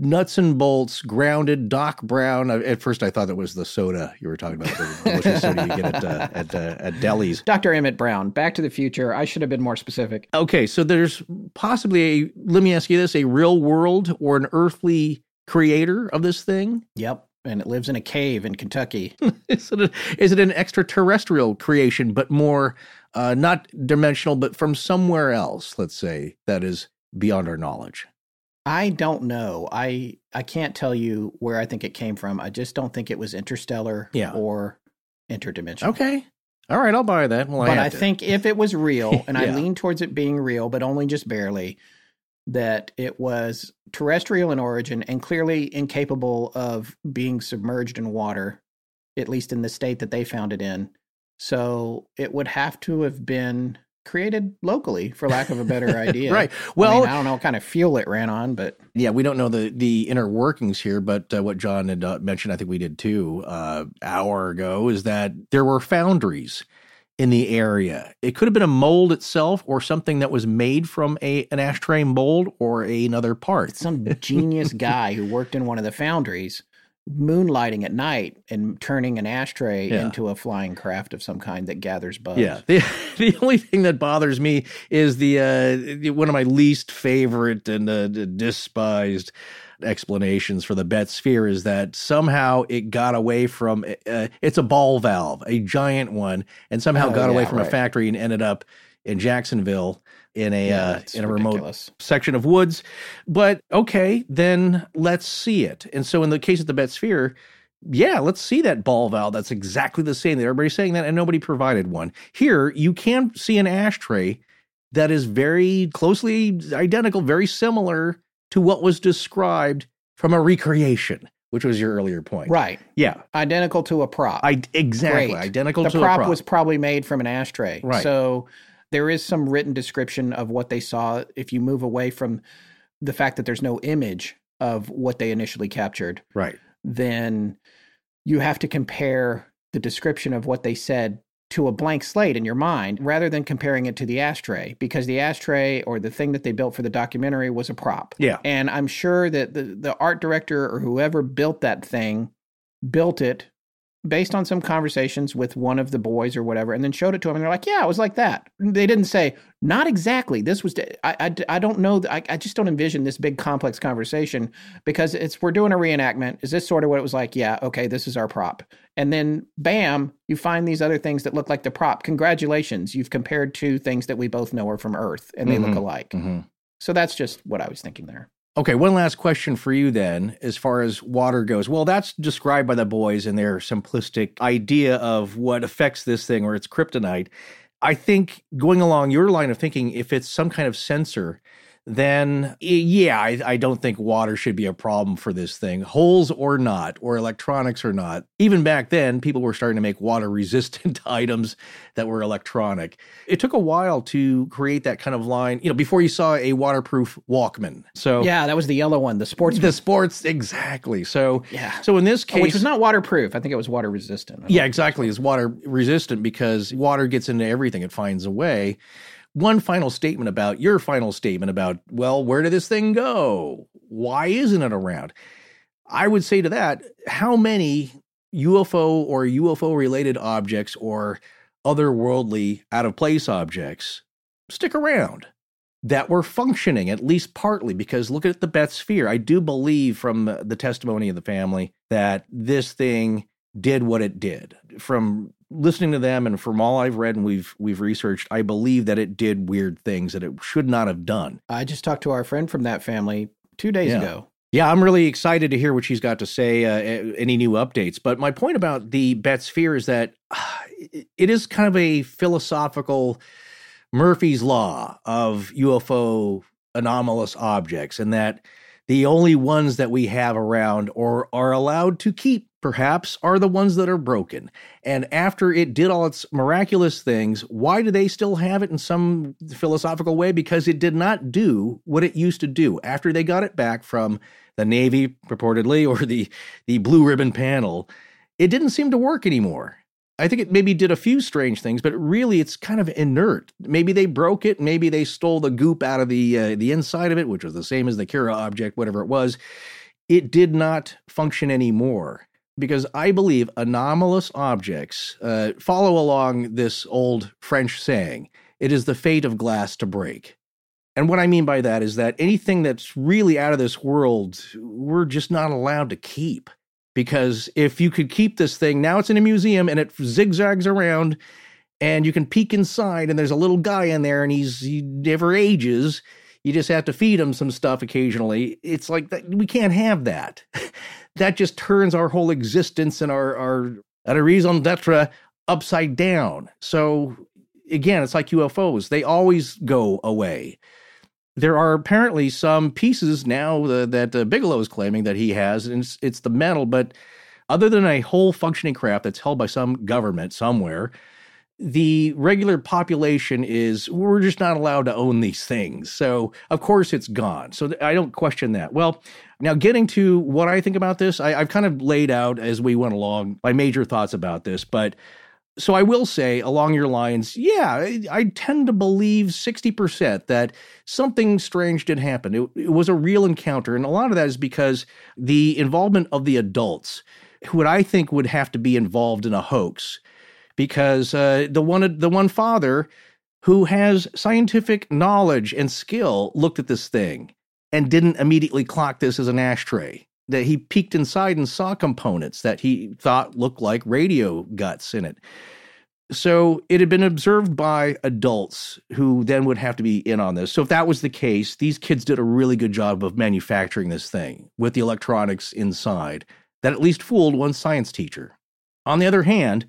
nuts and bolts, grounded Doc Brown. At first, I thought that was the soda you were talking about, the delicious soda you get at uh, at, uh, at delis. Dr. Emmett Brown, Back to the Future. I should have been more specific. Okay, so there's possibly a. Let me ask you this: a real world or an earthly creator of this thing? Yep. And it lives in a cave in Kentucky. is, it a, is it an extraterrestrial creation, but more uh, not dimensional, but from somewhere else, let's say, that is beyond our knowledge? I don't know. I I can't tell you where I think it came from. I just don't think it was interstellar yeah. or interdimensional. Okay. All right, I'll buy that. Well, but I, I think if it was real, and yeah. I lean towards it being real, but only just barely, that it was terrestrial in origin and clearly incapable of being submerged in water, at least in the state that they found it in. So it would have to have been created locally, for lack of a better idea. Right. I Well- mean, I don't know what kind of fuel it ran on, but Yeah, we don't know the the inner workings here, but uh, what John had uh, mentioned, I think we did too, uh, hour ago, is that there were foundries in the area. It could have been a mold itself, or something that was made from a an ashtray mold, or a, another part. some genius guy who worked in one of the foundries moonlighting at night and turning an ashtray Yeah. into a flying craft of some kind that gathers bugs. Yeah. The, the only thing that bothers me is the uh, one of my least favorite and uh, despised explanations for the Betz Sphere is that somehow it got away from uh, it's a ball valve, a giant one, and somehow Oh, got away yeah, from a factory and ended up in Jacksonville in a Yeah, uh, in a remote section of woods. But okay, then let's see it. And so in the case of the Betz Sphere, yeah, let's see that ball valve. That's exactly the same. Everybody's saying that, and nobody provided one. Here, you can see an ashtray that is very closely identical, very similar to what was described from a recreation, which was your earlier point. Right. Yeah. Identical to a prop. I exactly Great. identical the to prop, a prop. was probably made from an ashtray. Right. So there is some written description of what they saw. If you move away from the fact that there's no image of what they initially captured, right. then you have to compare the description of what they said to a blank slate in your mind rather than comparing it to the ashtray because the ashtray or the thing that they built for the documentary was a prop. Yeah. And I'm sure that the, the art director or whoever built that thing built it based on some conversations with one of the boys or whatever and then showed it to him and they're like yeah it was like that. They didn't say not exactly. This was i, I, I don't know I, I just don't envision this big complex conversation because it's we're doing a reenactment. Is this sort of what it was like? Yeah okay this is our prop. And then bam you find these other things that look like the prop. Congratulations you've compared two things that we both know are from earth and they Mhm. look alike. Mhm. so that's just what i was thinking there Okay, one last question for you then, as far as water goes. Well, that's described by the boys in their simplistic idea of what affects this thing or its kryptonite. I think going along your line of thinking, if it's some kind of sensor, then yeah, I, I don't think water should be a problem for this thing, holes or not, or electronics or not. Even back then, people were starting to make water resistant items that were electronic. It took a while to create that kind of line, you know, before you saw a waterproof Walkman. So yeah that was the yellow one the sports the sports exactly. So Yeah. So in this case, which was not waterproof i think it was water resistant yeah, exactly, is water resistant because water gets into everything. It finds a way. One final statement about your final statement about well, where did this thing go? Why isn't it around? I would say to that, how many UFO or UFO related objects or otherworldly out of place objects stick around that were functioning at least partly because look at the Betz sphere. I do believe from the testimony of the family that this thing did what it did. From listening to them and from all I've read and we've we've researched, I believe that it did weird things that it should not have done. I just talked to our friend from that family two days Yeah. ago. Yeah, I'm really excited to hear what she's got to say, uh, any new updates. But my point about the Betz sphere is that it- it is kind of a philosophical Murphy's Law of UFO anomalous objects, and that the only ones that we have around or are allowed to keep, perhaps, are the ones that are broken. And after it did all its miraculous things, why do they still have it in some philosophical way? Because it did not do what it used to do. After they got it back from the Navy, purportedly, or the, the Blue Ribbon panel, it didn't seem to work anymore. I think it maybe did a few strange things, but really it's kind of inert. Maybe they broke it, maybe they stole the goop out of the uh, the inside of it, which was the same as the Kera object, whatever it was. It did not function anymore because I believe anomalous objects uh, follow along this old French saying: "It is the fate of glass to break." And what I mean by that is that anything that's really out of this world, we're just not allowed to keep. Because if you could keep this thing now it's in a museum and it zigzags around and you can peek inside and there's a little guy in there and he's he never ages. You just have to feed him some stuff occasionally. It's like that we can't have that that just turns our whole existence and our our at a raison d'etre upside down so again it's like ufos they always go away there are apparently some pieces now uh, that uh, Bigelow is claiming that he has, and it's, it's the metal. But other than a whole functioning craft that's held by some government somewhere, the regular population is we're just not allowed to own these things. So, of course, it's gone. So, I don't question that. Well, now getting to what I think about this, I, have kind of laid out as we went along my major thoughts about this. But so I will say along your lines, yeah, I, I tend to believe 60% that something strange did happen. It, it was a real encounter. And a lot of that is because the involvement of the adults, who I think would have to be involved in a hoax because uh, the one the one father who has scientific knowledge and skill looked at this thing and didn't immediately clock this as an ashtray. That he peeked inside and saw components that he thought looked like radio guts in it. So it had been observed by adults who then would have to be in on this. So if that was the case, these kids did a really good job of manufacturing this thing with the electronics inside that at least fooled one science teacher. On the other hand,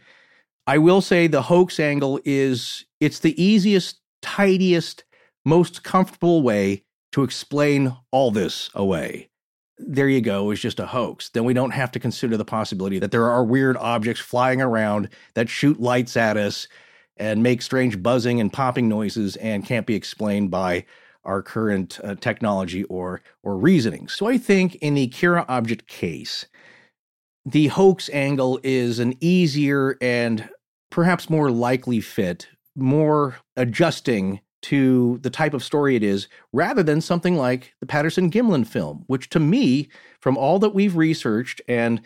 I will say the hoax angle is it's the easiest, tidiest, most comfortable way to explain all this away. There you go, it's just a hoax. Then we don't have to consider the possibility that there are weird objects flying around that shoot lights at us and make strange buzzing and popping noises and can't be explained by our current uh, technology or or reasoning. So I think in the Kera object case, the hoax angle is an easier and perhaps more likely fit, more adjusting to the type of story it is, rather than something like the Patterson Gimlin film, which to me, from all that we've researched and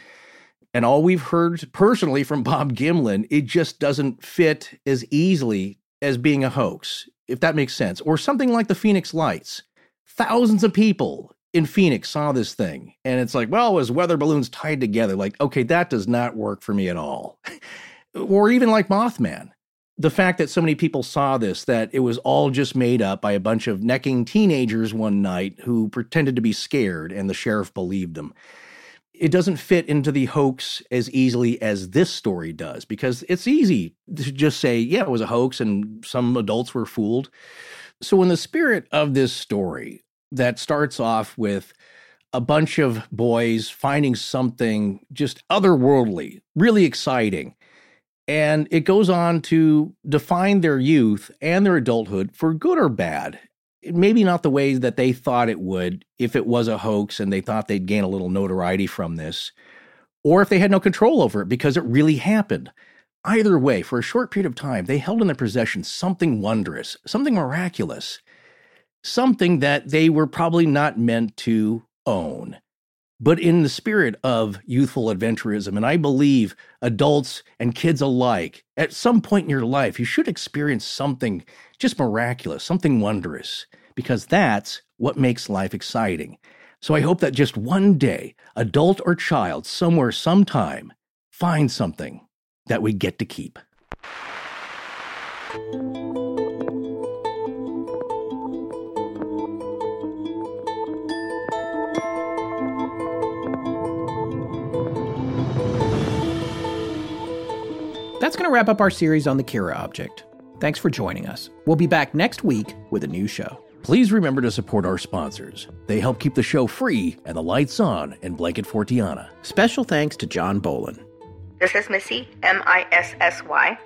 and all we've heard personally from Bob Gimlin, it just doesn't fit as easily as being a hoax, if that makes sense. Or something like the Phoenix Lights. Thousands of people in Phoenix saw this thing, and it's like, well, it was weather balloons tied together. Like, okay, that does not work for me at all. or even like Mothman. The fact that so many people saw this, that it was all just made up by a bunch of necking teenagers one night who pretended to be scared and the sheriff believed them. It doesn't fit into the hoax as easily as this story does because it's easy to just say, yeah, it was a hoax and some adults were fooled. So, in the spirit of this story, that starts off with a bunch of boys finding something just otherworldly, really exciting. And it goes on to define their youth and their adulthood for good or bad. Maybe not the ways that they thought it would if it was a hoax and they thought they'd gain a little notoriety from this, or if they had no control over it because it really happened. Either way, for a short period of time, they held in their possession something wondrous, something miraculous something that they were probably not meant to own. But in the spirit of youthful adventurism, and I believe adults and kids alike, at some point in your life, you should experience something just miraculous, something wondrous, because that's what makes life exciting. So I hope that just one day, adult or child, somewhere, sometime, find something that we get to keep. That's going to wrap up our series on the Kera object. Thanks for joining us. We'll be back next week with a new show. Please remember to support our sponsors. They help keep the show free and the lights on in Blanket Fortiana. Special thanks to John Bolin. This is Missy, M I S S Y.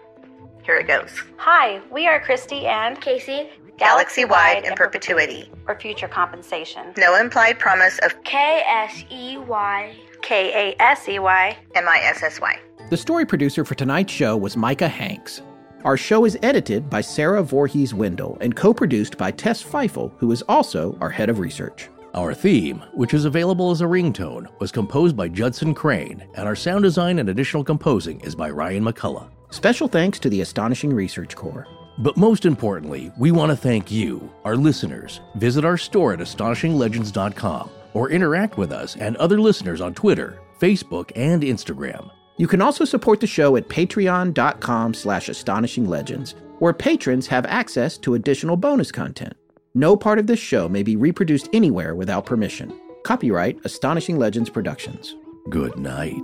Here it goes. Hi, we are Christy and Casey. Galaxy wide in perpetuity. Or future compensation. No implied promise of K S E Y. K A S E Y. M I S S Y. The story producer for tonight's show was Micah Hanks. Our show is edited by Sarah Voorhees Wendell and co produced by Tess Feifel, who is also our head of research. Our theme, which is available as a ringtone, was composed by Judson Crane, and our sound design and additional composing is by Ryan McCullough. Special thanks to the Astonishing Research Corps. But most importantly, we want to thank you, our listeners. Visit our store at astonishinglegends.com or interact with us and other listeners on Twitter, Facebook, and Instagram. You can also support the show at patreon.com slash astonishinglegends, where patrons have access to additional bonus content. No part of this show may be reproduced anywhere without permission. Copyright Astonishing Legends Productions. Good night.